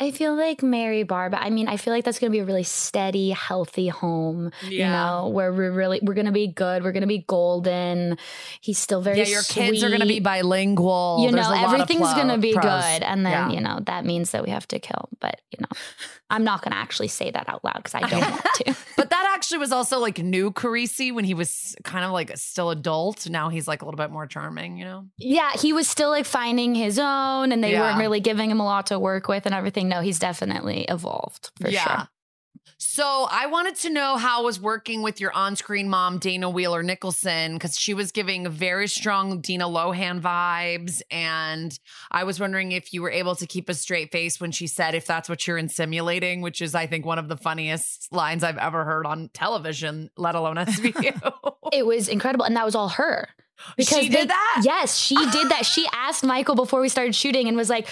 I feel like Mary Barba. I mean, I feel like that's going to be a really steady, healthy home. You know, where we're really we're going to be good. We're going to be golden. He's still very yeah, your kids are going to be bilingual. You There's know, a lot of everything's going to be pros. good, and then Yeah. you know that means that we have to kill. But you know, [LAUGHS] I'm not going to actually say that out loud because I don't want to. [LAUGHS] But that actually was also like new Carisi when he was kind of like still adult. Now he's like a little bit more charming, you know? Yeah, he was still like finding his own, and they Yeah. weren't really giving him a lot to work with and everything. No, he's definitely evolved for sure. So I wanted to know how was working with your on-screen mom, Dana Wheeler Nicholson, because she was giving very strong Dina Lohan vibes. And I was wondering if you were able to keep a straight face when she said, if that's what you're insinuating, which is, I think, one of the funniest lines I've ever heard on television, let alone SVU. [LAUGHS] It was incredible, and that was all her. because She did that? Yes, she did that. She asked Michael before we started shooting and was like,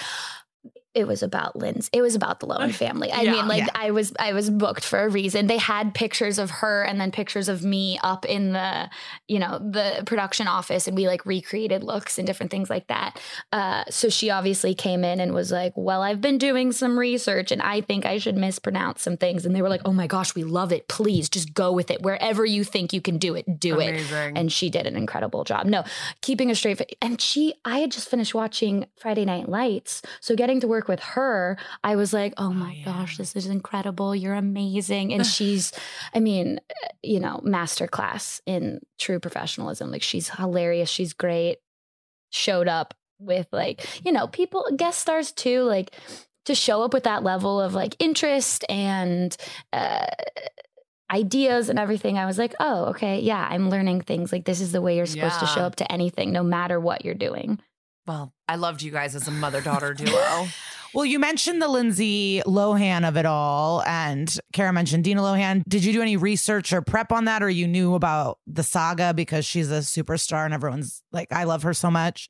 it was about Lynn's. It was about the Lohan family. I Yeah. mean, like Yeah. I was I was booked for a reason. They had pictures of her and then pictures of me up in the, you know, the production office and we like recreated looks and different things like that. Uh, so she obviously came in and was like, "Well, I've been doing some research and I think I should mispronounce some things." And they were like, "Oh my gosh, we love it. Please just go with it. Wherever you think you can do it, do it." And she did an incredible job. No, keeping a straight face. And she, I had just finished watching Friday Night Lights, so getting to work work with her, I was like, oh my yeah. gosh, this is incredible. You're amazing. And she's, I mean, you know, masterclass in true professionalism. Like she's hilarious. She's great. Showed up with like, you know, people, guest stars too, like to show up with that level of like interest and uh, ideas and everything. I was like, oh, okay, yeah, I'm learning things. Like this is the way you're supposed to show up to anything, no matter what you're doing. Well, I loved you guys as a mother daughter [LAUGHS] duo. Well, you mentioned the Lindsay Lohan of it all, and Kara mentioned Dina Lohan. Did you do any research or prep on that, or you knew about the saga because she's a superstar and everyone's like, I love her so much?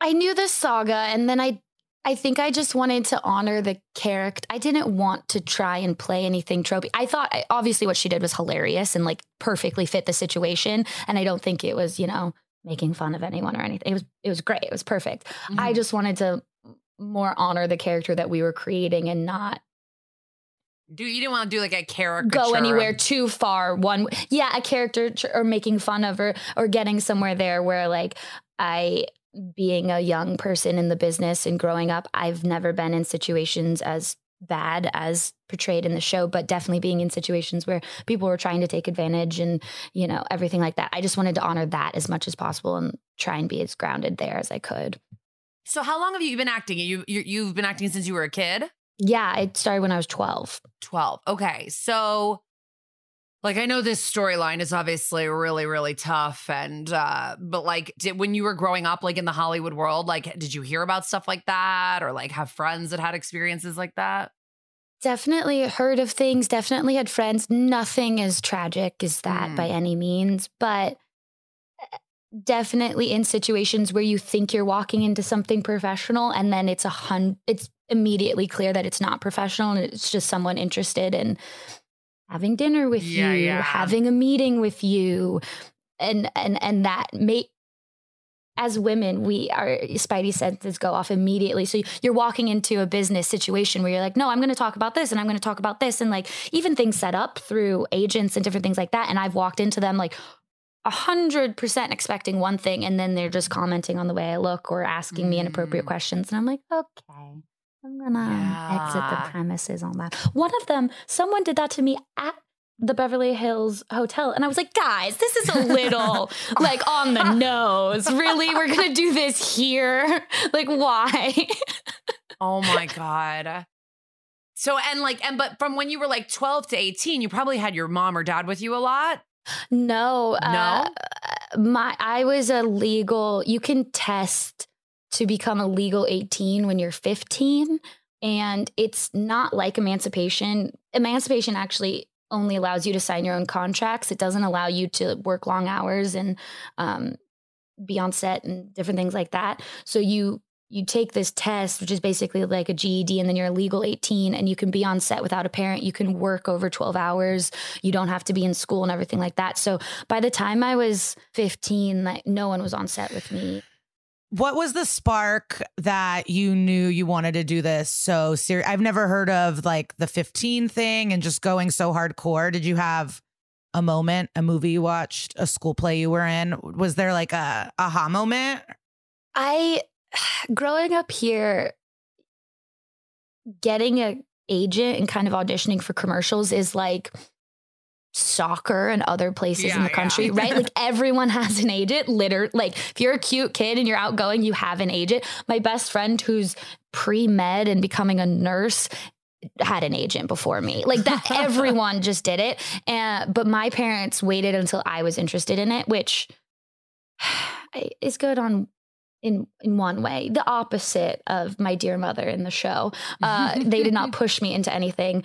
I knew the saga, and then I, I think I just wanted to honor the character. I didn't want to try and play anything tropey. I thought obviously what she did was hilarious and like perfectly fit the situation, and I don't think it was you know making fun of anyone or anything. It was it was great. It was perfect. I mm-hmm. just wanted to more honor the character that we were creating and not do you didn't want to do like a character go anywhere too far one yeah a character tr- or making fun of her or getting somewhere there where like i being a young person in the business and growing up i've never been in situations as bad as portrayed in the show but definitely being in situations where people were trying to take advantage and you know everything like that i just wanted to honor that as much as possible and try and be as grounded there as i could So how long have you been acting? You, you you've been acting since you were a kid? yeah it started when i was 12 12. Okay. So like I know this storyline is obviously really really tough and uh but like did when you were growing up like in the Hollywood world like did you hear about stuff like that or like have friends that had experiences like that? Definitely heard of things, definitely had friends. Nothing as tragic as that Mm. by any means, but uh, definitely in situations where you think you're walking into something professional and then it's a hun it's immediately clear that it's not professional and it's just someone interested in having dinner with Yeah, you, yeah. having a meeting with you and and and that may as women, we our spidey senses go off immediately. So you're walking into a business situation where you're like, no, I'm going to talk about this and I'm going to talk about this. And like even things set up through agents and different things like that. And I've walked into them like a hundred percent expecting one thing. And then they're just commenting on the way I look or asking me inappropriate Mm. questions. And I'm like, okay, I'm going to exit the premises on that. One of them, someone did that to me at the Beverly Hills Hotel. And I was like, guys, this is a little [LAUGHS] like on the nose. Really? We're going to do this here? [LAUGHS] Like, why? [LAUGHS] Oh my god. So and like and but from when you were like 12 to 18 you probably had your mom or dad with you a lot? no. No? Uh, my, I was a legal, you can test to become a legal 18 when you're 15. And it's not like emancipation. Emancipation actually only allows you to sign your own contracts. It doesn't allow you to work long hours and um, be on set and different things like that. So you you take this test, which is basically like a GED, and then you're a legal 18, and you can be on set without a parent. You can work over 12 hours. You don't have to be in school and everything like that. So by the time I was 15, like no one was on set with me. What was the spark that you knew you wanted to do this so serious? I've never heard of like the 15 thing and just going so hardcore. Did you have a moment, a movie you watched, a school play you were in? Was there like a aha moment? I, [SIGHS] growing up here, getting a agent and kind of auditioning for commercials is like soccer and other places in Yeah, the yeah. country, right? Like [LAUGHS] everyone has an agent. Literally, like if you're a cute kid and you're outgoing, you have an agent. My best friend who's pre med and becoming a nurse had an agent before me. Like that, [LAUGHS] everyone just did it. And but my parents waited until I was interested in it, which [SIGHS] is good on in in one way. The opposite of my dear mother in the show. Uh, they did not [LAUGHS] push me into anything,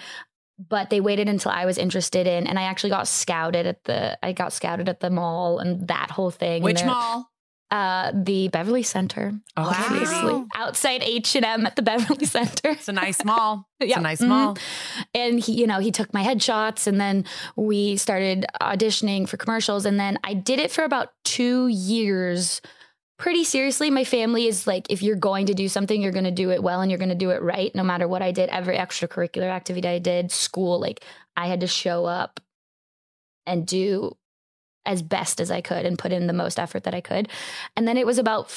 but they waited until I was interested in, and I actually got scouted at the I got scouted at the mall and that whole thing. Which mall? Uh, the Beverly Center, Oh, obviously Wow. outside H and M at the Beverly [LAUGHS] Center. It's a nice mall. It's Yeah. a nice Mhm. mall. and he you know he took my headshots and then we started auditioning for commercials and then i did it for about two years pretty seriously my family is like if you're going to do something you're going to do it well and you're going to do it right no matter what i did. Every extracurricular activity i did school like i had to show up and do as best as i could and put in the most effort that i could. And then it was about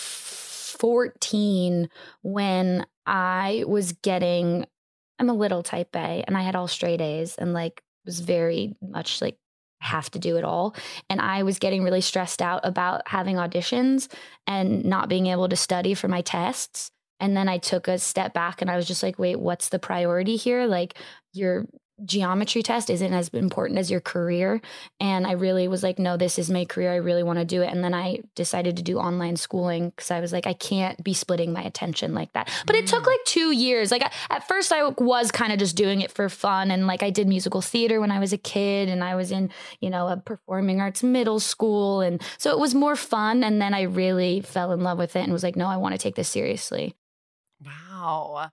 14 when I was getting, I'm a little type A and I had all straight A's and like was very much like have to do it all. And I was getting really stressed out about having auditions and not being able to study for my tests. And then I took a step back and I was just like, wait, what's the priority here? Like, you're geometry test isn't as important as your career. And I really was like, no, this is my career. I really want to do it. And then I decided to do online schooling because I was like, I can't be splitting my attention like that. But it took Mm. like two years. Like at first, I was kind of just doing it for fun. And like I did musical theater when I was a kid and I was in, you know, a performing arts middle school. And so it was more fun. And then I really fell in love with it and was like, no, I want to take this seriously. Wow.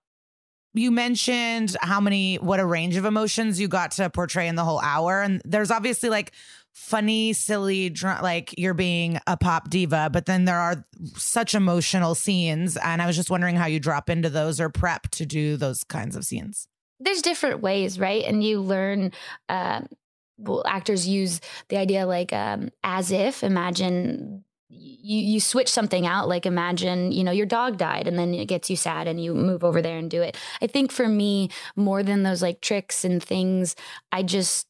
You mentioned how many what a range of emotions you got to portray in the whole hour and there's obviously like funny silly dr- like you're being a pop diva but then there are such emotional scenes and i was just wondering how you drop into those or prep to do those kinds of scenes there's different ways, right? And you learn. Um, well, actors use the idea like um, as if. Imagine you you switch something out. Like imagine you know your dog died, and then it gets you sad, and you move over there and do it. I think for me, more than those like tricks and things, I just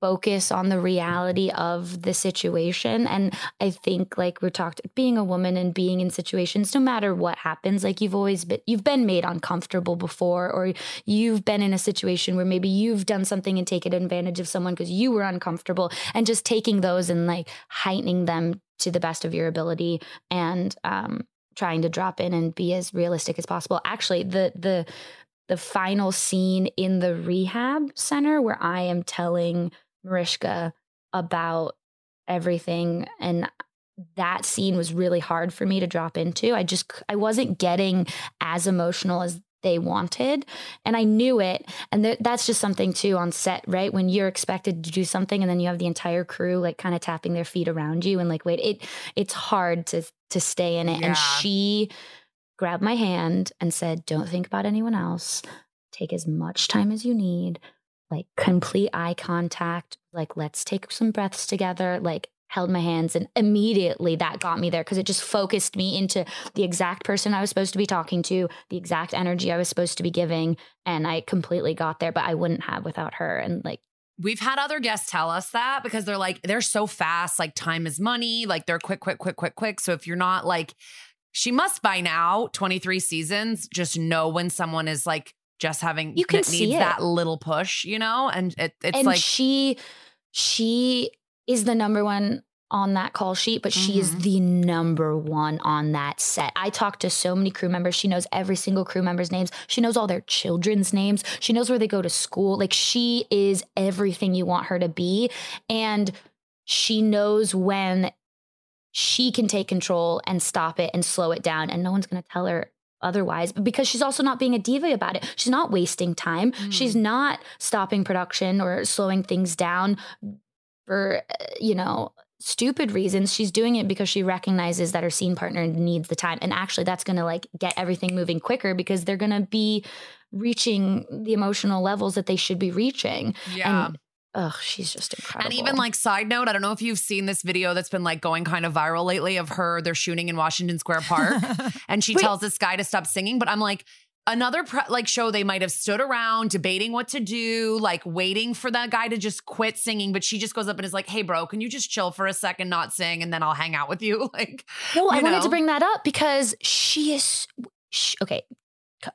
focus on the reality of the situation. And i think like we're talked being a woman and being in situations no matter what happens like you've always been you've been made uncomfortable before or you've been in a situation where maybe you've done something and taken advantage of someone because you were uncomfortable and just taking those and like heightening them to the best of your ability and um trying to drop in and be as realistic as possible. Actually the the the final scene in the rehab center where i am telling Mariska about everything and that scene was really hard for me to drop into. I just I wasn't getting as emotional as they wanted and I knew it and th- that's just something too on set, right? When you're expected to do something and then you have the entire crew like kind of tapping their feet around you and like wait, it it's hard to to stay in it Yeah. and she grabbed my hand and said, "Don't think about anyone else. Take as much time as you need." Like complete eye contact, like let's take some breaths together, like held my hands and immediately that got me there because it just focused me into the exact person I was supposed to be talking to, the exact energy I was supposed to be giving and I completely got there but I wouldn't have without her and like We've had other guests tell us that because they're like, they're so fast, like time is money, like they're quick, quick, quick, quick, quick. So if you're not like, she must by now, 23 seasons, just know when someone is like just having You can see it. that little push, you know? And it, it's and like she she is the number one on that call sheet but she is Mhm. the number one on that set. I talked to so many crew members. She knows every single crew member's names. She knows all their children's names. She knows where they go to school. Like she is everything you want her to be. And she knows when she can take control and stop it and slow it down. And no one's going to tell her otherwise because she's also not being a diva about it. She's not wasting time. She's not stopping production or slowing things down for uh, you know stupid reasons. She's doing it because she recognizes that her scene partner needs the time. And actually that's going to like get everything moving quicker because they're going to be reaching the emotional levels that they should be reaching. Yeah. and ugh she's just incredible And even like side note, I don't know if you've seen this video that's been like going kind of viral lately of her. They're shooting in Washington Square Park, [LAUGHS] and she Wait. tells this guy to stop singing. But I'm like, another pre- like show they might have stood around debating what to do, like waiting for that guy to just quit singing. But she just goes up and is like, "Hey, bro, can you just chill for a second, not sing, and then I'll hang out with you." [LAUGHS] Like, No, I you wanted to bring that up because she is sh okay.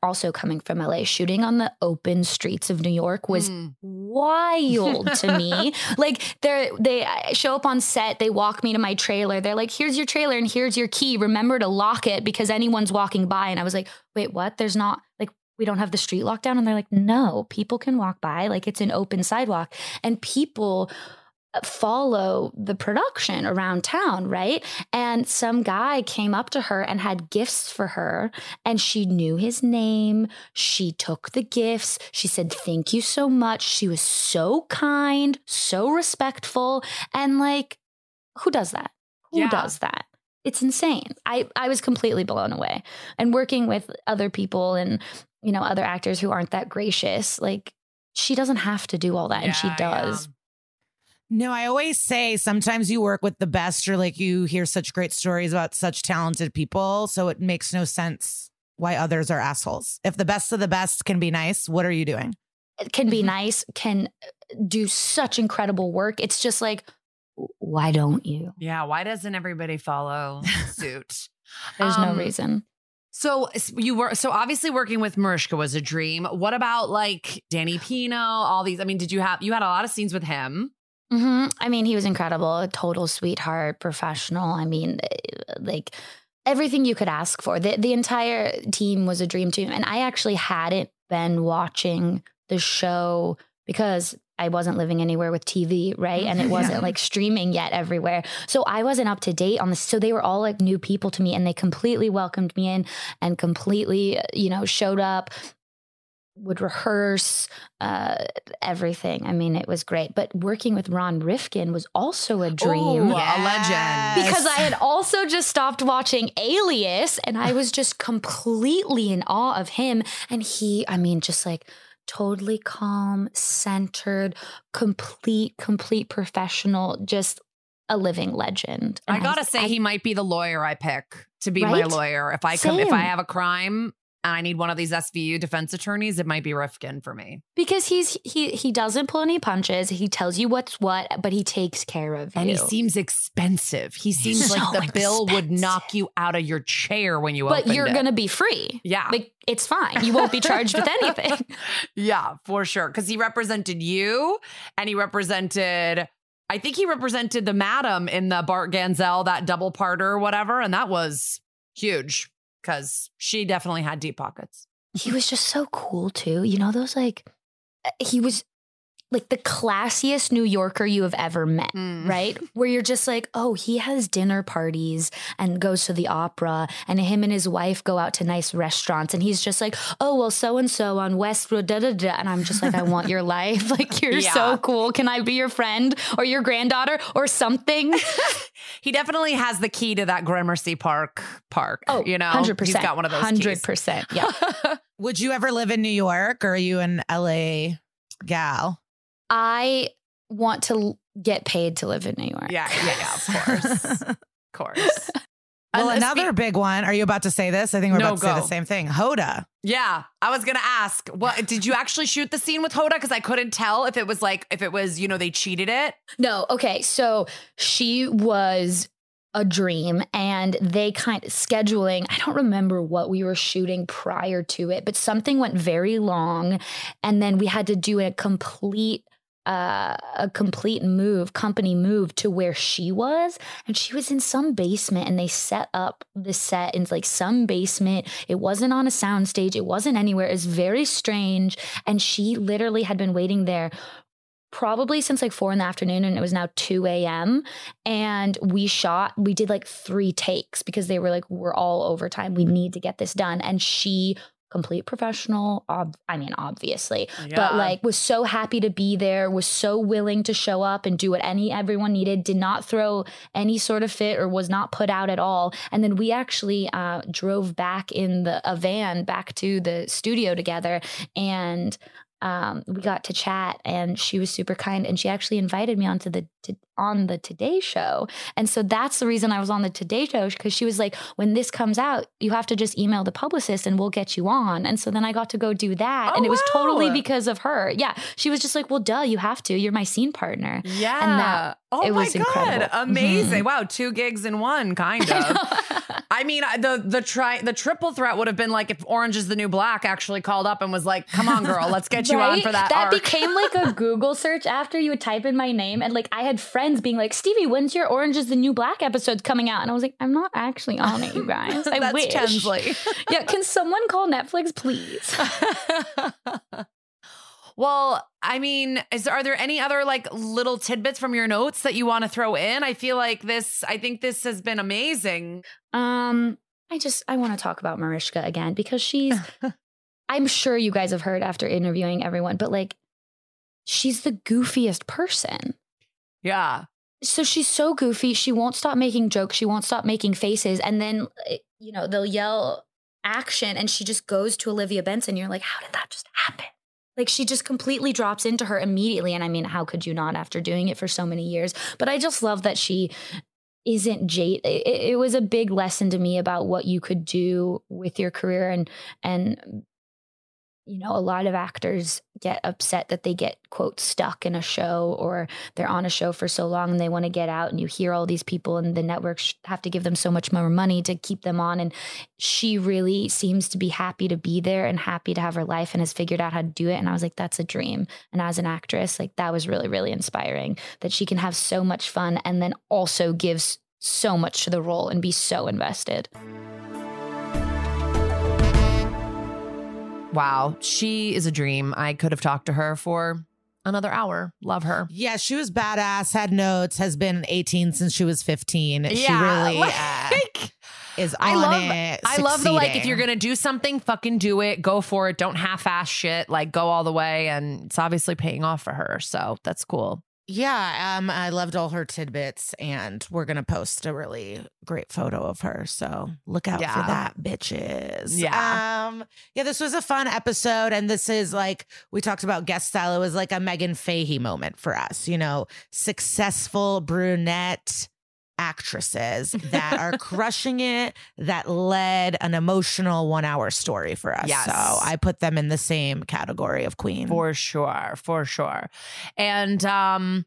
Also coming from LA, shooting on the open streets of New York was mm, wild to me. [LAUGHS] Like they they show up on set, they walk me to my trailer. They're like, "Here's your trailer and here's your key. Remember to lock it because anyone's walking by." And I was like, "Wait, what? There's not like we don't have the street locked down." And they're like, "No, people can walk by. Like it's an open sidewalk." And people follow the production around town, right? And some guy came up to her and had gifts for her, and she knew his name. She took the gifts. She said, Thank you so much. She was so kind, so respectful. And like, who does that? Who Yeah. does that? It's insane. I, I was completely blown away. And working with other people and, you know, other actors who aren't that gracious, like, she doesn't have to do all that, and she does. yeah. Does. No, I always say sometimes you work with the best or like you hear such great stories about such talented people. So it makes no sense why others are assholes. If the best of the best can be nice, what are you doing? It can be Mhm. nice, can uh, do such incredible work. It's just like, why don't you? Yeah. Why doesn't everybody follow [LAUGHS] suit? There's no Um, reason. So you were so obviously working with Mariska was a dream. What about like Danny Pino? All these. I mean, did you have you had a lot of scenes with him? Hmm I mean, he was incredible, a total sweetheart, professional. I mean, eh, like everything you could ask for. The the entire team was a dream team, and I actually hadn't been watching the show because I wasn't living anywhere with TV, right? And it wasn't Yeah. like streaming yet everywhere. So I wasn't up to date on this. So they were all like new people to me and they completely welcomed me in and completely, you know, showed up, would rehearse, uh, everything. I mean, it was great. But working with Ron Rifkin was also a dream. Ooh, a legend. Because I had also just stopped watching Alias and I was just completely in awe of him. And he, I mean, just like totally calm, centered, complete, complete professional, just a living legend. I gotta say, I- he might be the lawyer I pick to be my lawyer. If I come, if I have a crime and I need one of these SVU defense attorneys, it might be Rifkin for me. because he's he he doesn't pull any punches. He tells you what's what, but he takes care of And you. he seems expensive. He seems So like the bill would knock you out of your chair when you but you're it. gonna be free. Yeah. Like it's fine. You won't be charged with [LAUGHS] anything. Yeah, for sure. Because he represented you and he represented, I think he represented the madam in the Bart Ganzel, that double parter or whatever. And that was huge because she definitely had deep pockets. he was just so cool too. You know, those like, uh, he was like the classiest New Yorker you have ever met, Mm. right? [LAUGHS] Where you're just like, oh, he has dinner parties and goes to the opera, and him and his wife go out to nice restaurants, and he's just like, oh, well, so and so on Westwood, da da da. And I'm just like, I want your [LAUGHS] life. [LAUGHS] Like, you're Yeah. so cool. Can I be your friend or your granddaughter or something? He definitely has the key to that Gramercy Park park. Oh, you know, 100%. He's got one of those. keys. 100%. Yeah. Would you ever live in New York or are you an LA gal? I want to l- get paid to live in New York. Yeah, yeah, yeah, of course. [LAUGHS] of course. Well, And another spe- big one. Are you about to say this? I think we're No, about to say the same thing. Hoda. Yeah, I was gonna ask. What [SIGHS] did you actually shoot the scene with Hoda? Because I couldn't tell if it was like if it was you know they cheated it. No, okay. So she was a dream and they kind of scheduling, I don't remember what we were shooting prior to it, but something went very long and then we had to do a complete uh, a complete move, company move to where she was. And she was in some basement and they set up the set in like some basement. It wasn't on a soundstage, it wasn't anywhere. It was very strange. And she literally had been waiting there probably since like four in the afternoon and it was now 2 a.m. And we shot, we did like three takes because they were like, we're all overtime. We need to get this done. And she, complete professional, ob- I mean, obviously, but like was so happy to be there, was so willing to show up and do what any everyone needed, did not throw any sort of fit or was not put out at all. And then we actually uh, drove back in the a van back to the studio together and um, we got to chat and she was super kind and she actually invited me onto the to, on the Today Show. And so that's the reason I was on the Today Show because she was like, when this comes out, you have to just email the publicist and we'll get you on. And so then I got to go do that. Oh, and it was totally because of her. Yeah. She was just like, well, duh, you have to. You're my scene partner. Yeah. And that- oh it my was god, incredible. amazing! Mhm. Wow, two gigs in one, kind [LAUGHS] of. [LAUGHS] I mean, the the try the triple threat would have been like if Orange is the New Black actually called up and was like, "Come on, girl, let's get you on for that." That arc. became like a Google search after you would type in my name. And like I had friends being like, Stevie, when's your Orange is the New Black episodes coming out? And I was like, I'm not actually on it, you guys. I [LAUGHS] That's wish. [LAUGHS] Yeah, can someone call Netflix, please? [LAUGHS] well, I mean, is are there any other like little tidbits from your notes that you want to throw in? I feel like this. I think this has been amazing. Um, I just I want to talk about Mariska again because she's [LAUGHS] I'm sure you guys have heard after interviewing everyone, but like she's the goofiest person. Yeah. so she's so goofy. She won't stop making jokes. She won't stop making faces. And then, eh, you know, they'll yell action and she just goes to Olivia Benson. You're like, how did that just happen? Like she just completely drops into her immediately. And I mean, how could you not after doing it for so many years? But I just love that she isn't Jade. It, it was a big lesson to me about what you could do with your career and and you know, a lot of actors get upset that they get, quote, stuck in a show or they're on a show for so long and they want to get out. And you hear all these people, and the networks have to give them so much more money to keep them on. And she really seems to be happy to be there and happy to have her life and has figured out how to do it. And I was like, that's a dream. And as an actress, like, that was really, really inspiring that she can have so much fun and then also gives so much to the role and be so invested. Wow. She is a dream. I could have talked to her for another hour. Love her. Yeah, she was badass, had notes, has been 18 since she was 15. she really uh, [LAUGHS] is on I love it. I love the like if you're gonna do something, fucking do it. Go for it. Don't half ass shit. Like go all the way. And it's obviously paying off for her. So that's cool. Yeah, um, I loved all her tidbits, and we're gonna post a really great photo of her. So look out Yeah. for that, bitches. Yeah. um, yeah. This was a fun episode, and this is like we talked about guest style. It was like a Meghann Fahy moment for us. You know, successful brunette actresses [LAUGHS] that are crushing it that led an emotional one hour story for us. Yes. So I put them in the same category of queen. For sure. For sure. And um,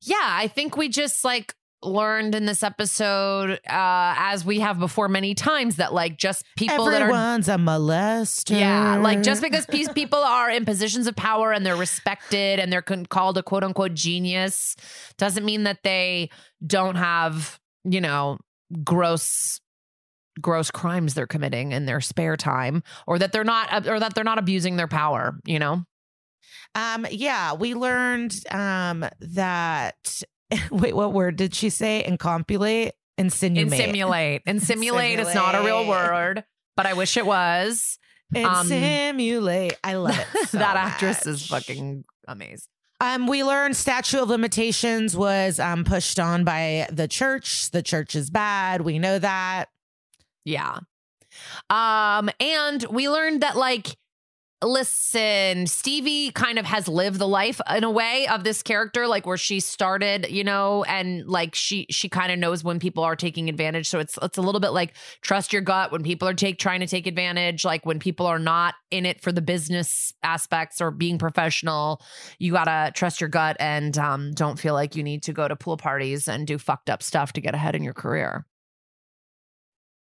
yeah, I think we just like learned in this episode, uh, as we have before many times, that like just people that are Everyone's a molester. Yeah, like just because these people are in positions of power and they're respected and they're con- called a quote unquote genius doesn't mean that they don't have, you know, gross gross crimes they're committing in their spare time or that they're not or that they're not abusing their power, you know. Um, yeah, we learned um that [LAUGHS] wait, what word did she say? Incompulate? Insinuate. Insimulate. [LAUGHS] Insimulate is not a real word, but I wish it was. Um, Insimulate. I love it. [LAUGHS] so that actress is fucking amazing. Um, we learned statute of limitations was um pushed on by the church. The church is bad. We know that. Yeah. Um, and we learned that like listen, Stevie kind of has lived the life in a way of this character, like where she started, you know, and like she she kind of knows when people are taking advantage. So it's it's a little bit like trust your gut when people are take trying to take advantage, like when people are not in it for the business aspects or being professional, you gotta trust your gut and um, don't feel like you need to go to pool parties and do fucked up stuff to get ahead in your career.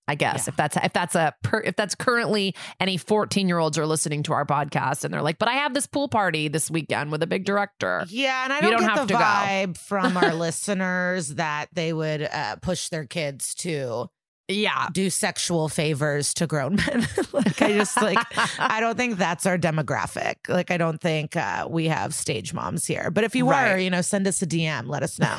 I guess Yeah. if that's if that's a per, if that's currently any 14 year olds are listening to our podcast and they're like, but I have this pool party this weekend with a big director. Yeah, and I don't, don't get have the to go. vibe from our [LAUGHS] listeners that they would uh, push their kids to Yeah. do sexual favors to grown [LAUGHS] men. like I just like [LAUGHS] I don't think that's our demographic. Like I don't think uh, we have stage moms here. But if you Right. were, you know, send us a DM. Let us know.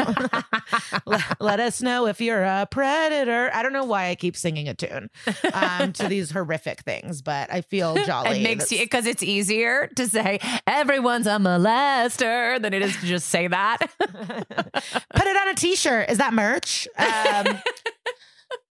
Let, let us know if you're a predator. I don't know why I keep singing a tune um, to [LAUGHS] these horrific things, but I feel jolly. It makes you because it's easier to say everyone's a molester than it is to just say that. [LAUGHS] Put it on a t-shirt. Is that merch? Um, [LAUGHS]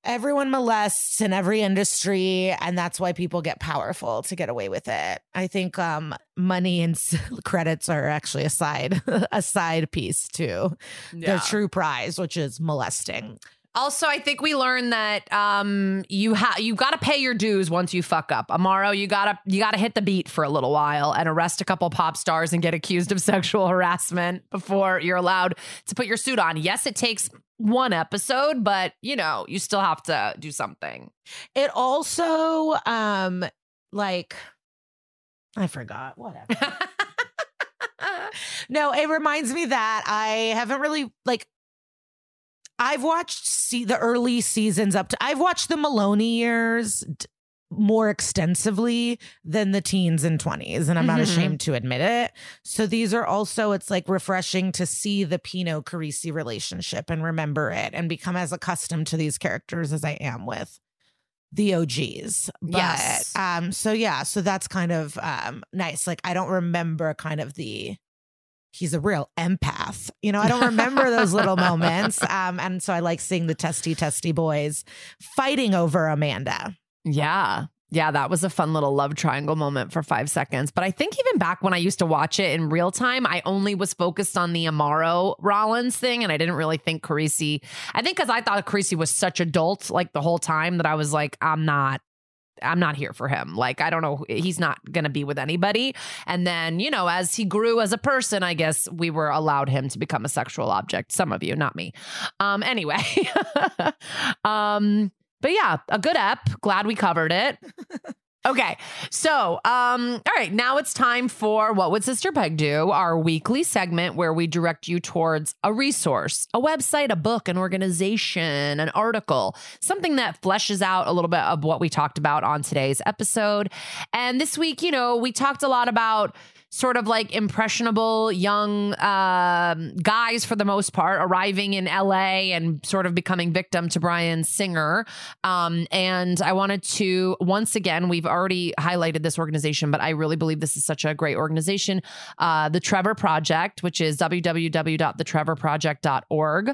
everyone molests in every industry, and that's why people get powerful to get away with it. I think um, money and [LAUGHS] credits are actually a side [LAUGHS] a side piece to the true prize, which is molesting. Also, I think we learned that um, you have you got to pay your dues once you fuck up. Amaro, you gotta you gotta hit the beat for a little while and arrest a couple pop stars and get accused of [LAUGHS] sexual harassment before you're allowed to put your suit on. Yes, it takes one episode, but you know you still have to do something. It also um like I forgot whatever. [LAUGHS] no, it reminds me that I haven't really like I've watched see the early seasons up to I've watched the Meloni years more extensively than the teens and 20s and I'm not Mhm. ashamed to admit it. So these are also it's like refreshing to see the Pino Carisi relationship and remember it and become as accustomed to these characters as I am with the OGs. But, Yes. Um so yeah, so that's kind of um nice. Like I don't remember kind of the he's a real empath. You know, I don't remember those little moments. [LAUGHS] Um and so I like seeing the testy testy boys fighting over Amanda. Yeah. Yeah, that was a fun little love triangle moment for five seconds. But I think even back when I used to watch it in real time, I only was focused on the Amaro Rollins thing, and I didn't really think Carisi. I think because I thought Carisi was such adult like the whole time that I was like, I'm not. I'm not here for him. Like, I don't know. He's not going to be with anybody. And then, you know, as he grew as a person, I guess we were allowed him to become a sexual object. Some of you, not me. Um, anyway. [LAUGHS] um, but yeah, a good ep. Glad we covered it. [LAUGHS] Okay. So, um, all right, now it's time for What Would Sister Peg Do? Our weekly segment where we direct you towards a resource, a website, a book, an organization, an article, something that fleshes out a little bit of what we talked about on today's episode. And this week, you know, we talked a lot about sort of like impressionable young um, guys for the most part arriving in LA and sort of becoming victim to Bryan Singer. Um, and I wanted to, once again, we've already highlighted this organization, but I really believe this is such a great organization. Uh, the Trevor Project, which is www.thetrevorproject.org.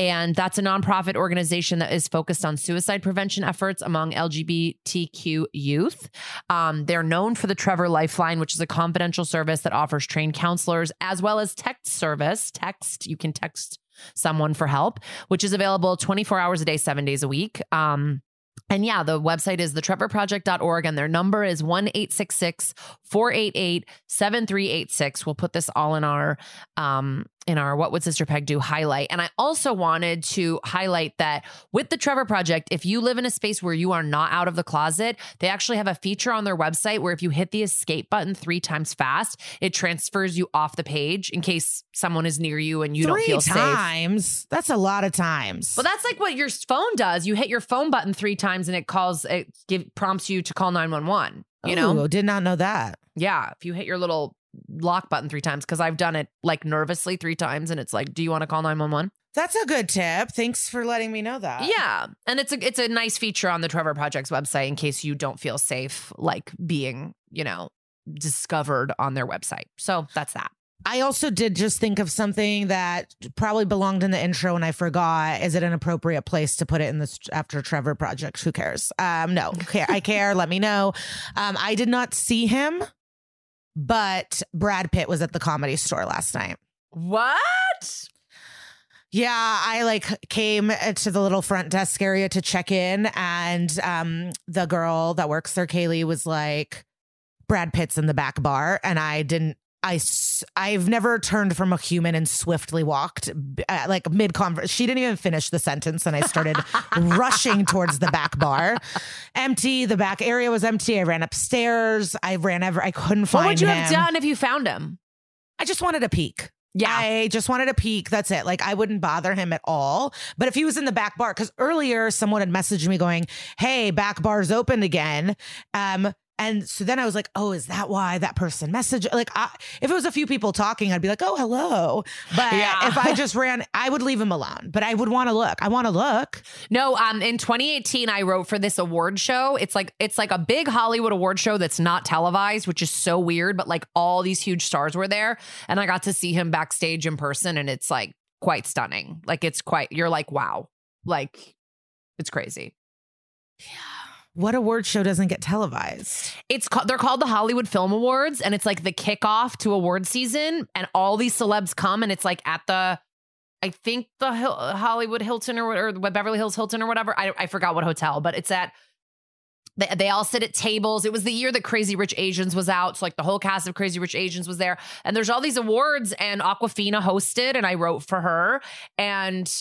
And that's a nonprofit organization that is focused on suicide prevention efforts among LGBTQ youth. Um, they're known for the Trevor Lifeline, which is a confidential service that offers trained counselors as well as text service. Text, you can text someone for help, which is available 24 hours a day, seven days a week. Um, and yeah, the website is thetrevorproject.org and their number is 1 488 7386. We'll put this all in our um in our What Would Sister Peg Do highlight. And I also wanted to highlight that with the Trevor Project, if you live in a space where you are not out of the closet, they actually have a feature on their website where if you hit the escape button three times fast, it transfers you off the page in case someone is near you and you Three don't feel safe. times. That's a lot of times. Well, that's like what your phone does. You hit your phone button three times and it calls, it give, prompts you to call 911. You know? Did not know that. Yeah. If you hit your little lock button three times, because I've done it like nervously three times and it's like, do you want to call 911? That's a good tip. Thanks for letting me know that. Yeah. And it's a it's a nice feature on the Trevor Project's website in case you don't feel safe like being, you know, discovered on their website. So that's that. I also did just think of something that probably belonged in the intro and I forgot. Is it an appropriate place to put it in this after Trevor project? Who cares? Um, no, care. I care. [LAUGHS] Let me know. Um, I did not see him, but Brad Pitt was at the comedy store last night. What? Yeah, I like came to the little front desk area to check in, and um, the girl that works there, Kaylee, was like, "Brad Pitt's in the back bar," and I didn't. I I've never turned from a human and swiftly walked uh, like mid converse. She didn't even finish the sentence, and I started [LAUGHS] rushing towards the back bar. Empty. The back area was empty. I ran upstairs. I ran ever. I couldn't find him. What would you him. have done if you found him? I just wanted a peek. Yeah. I just wanted a peek. That's it. Like I wouldn't bother him at all. But if he was in the back bar, because earlier someone had messaged me going, Hey, back bar's open again. Um, and so then I was like, oh, is that why that person messaged? Like, I, if it was a few people talking, I'd be like, oh, hello. But Yeah. if I just ran, I would leave him alone. But I would want to look. I want to look. No, um, in 2018, I wrote for this award show. It's like it's like a big Hollywood award show that's not televised, which is so weird. But like all these huge stars were there, and I got to see him backstage in person, and it's like quite stunning. Like it's quite. You're like, wow, like it's crazy. What award show doesn't get televised? It's called they're called the Hollywood Film Awards, and it's like the kickoff to award season, and all these celebs come, and it's like at the. I think the Hollywood Hilton or, or Beverly Hills Hilton or whatever. I, I forgot what hotel, but it's at they, they all sit at tables. It was the year that Crazy Rich Asians was out. So, like, the whole cast of Crazy Rich Asians was there. And there's all these awards, and Awkwafina hosted, and I wrote for her. And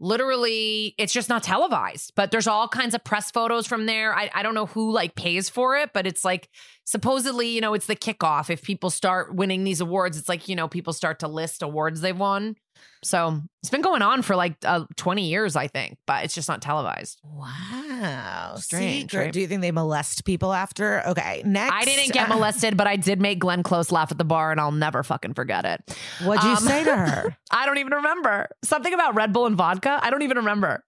literally, it's just not televised, but there's all kinds of press photos from there. I, I don't know who like pays for it, but it's like supposedly, you know, it's the kickoff. If people start winning these awards, it's like, you know, people start to list awards they've won. So it's been going on for like uh, 20 years, I think, but it's just not televised. Wow. Strange, Secret. right? Do you think they molest people after? Okay. Next. I didn't get [LAUGHS] molested, but I did make Glenn Close laugh at the bar, and I'll never fucking forget it. What'd you Um, say to her? [LAUGHS] I don't even remember something about Red Bull and vodka. I don't even remember.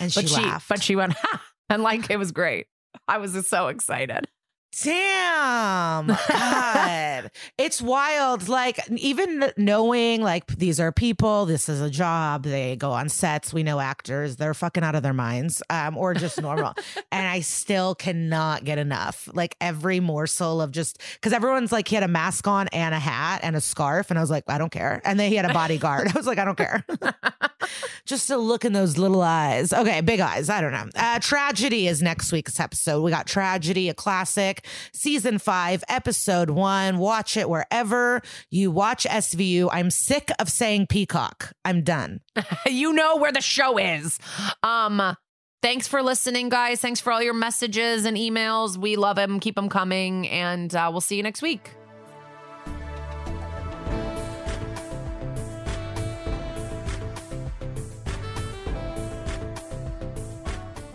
And she But she, laughed. but she went, ha, [LAUGHS] and like it was great. I was just so excited. Damn. [LAUGHS] God. it's wild. Like, even knowing, like, these are people, this is a job, they go on sets, we know actors, they're fucking out of their minds, um, or just normal. [LAUGHS] and I still cannot get enough. Like, every morsel of just, because everyone's like, he had a mask on and a hat and a scarf. And I was like, I don't care. And then he had a bodyguard. [LAUGHS] I was like, I don't care. Just to look in those little eyes. Okay, big eyes. I don't know. Uh, tragedy is next week's episode. We got tragedy, a classic season five, episode one. Watch it wherever you watch SVU. I'm sick of saying peacock. I'm done. [LAUGHS] you know where the show is. Um, thanks for listening, guys. Thanks for all your messages and emails. We love them. Keep them coming, and uh, we'll see you next week.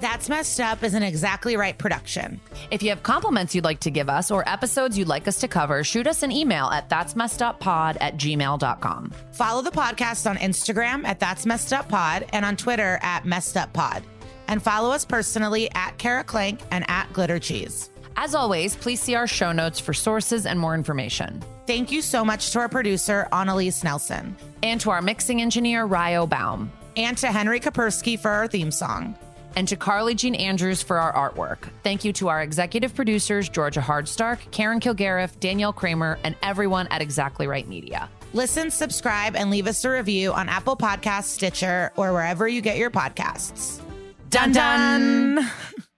That's Messed Up is an exactly right production. If you have compliments you'd like to give us or episodes you'd like us to cover, shoot us an email at that's messed up pod at gmail.com. Follow the podcast on Instagram at That's Messed Up Pod and on Twitter at Messed Up Pod. And follow us personally at Kara Klenk and at Glitter Cheese. As always, please see our show notes for sources and more information. Thank you so much to our producer, Annalise Nelson. And to our mixing engineer, Ryo Baum. And to Henry Kapersky for our theme song and to Carly Jean Andrews for our artwork. Thank you to our executive producers, Georgia Hardstark, Karen Kilgariff, Danielle Kramer, and everyone at Exactly Right Media. Listen, subscribe, and leave us a review on Apple Podcasts, Stitcher, or wherever you get your podcasts. Dun dun! dun. [LAUGHS]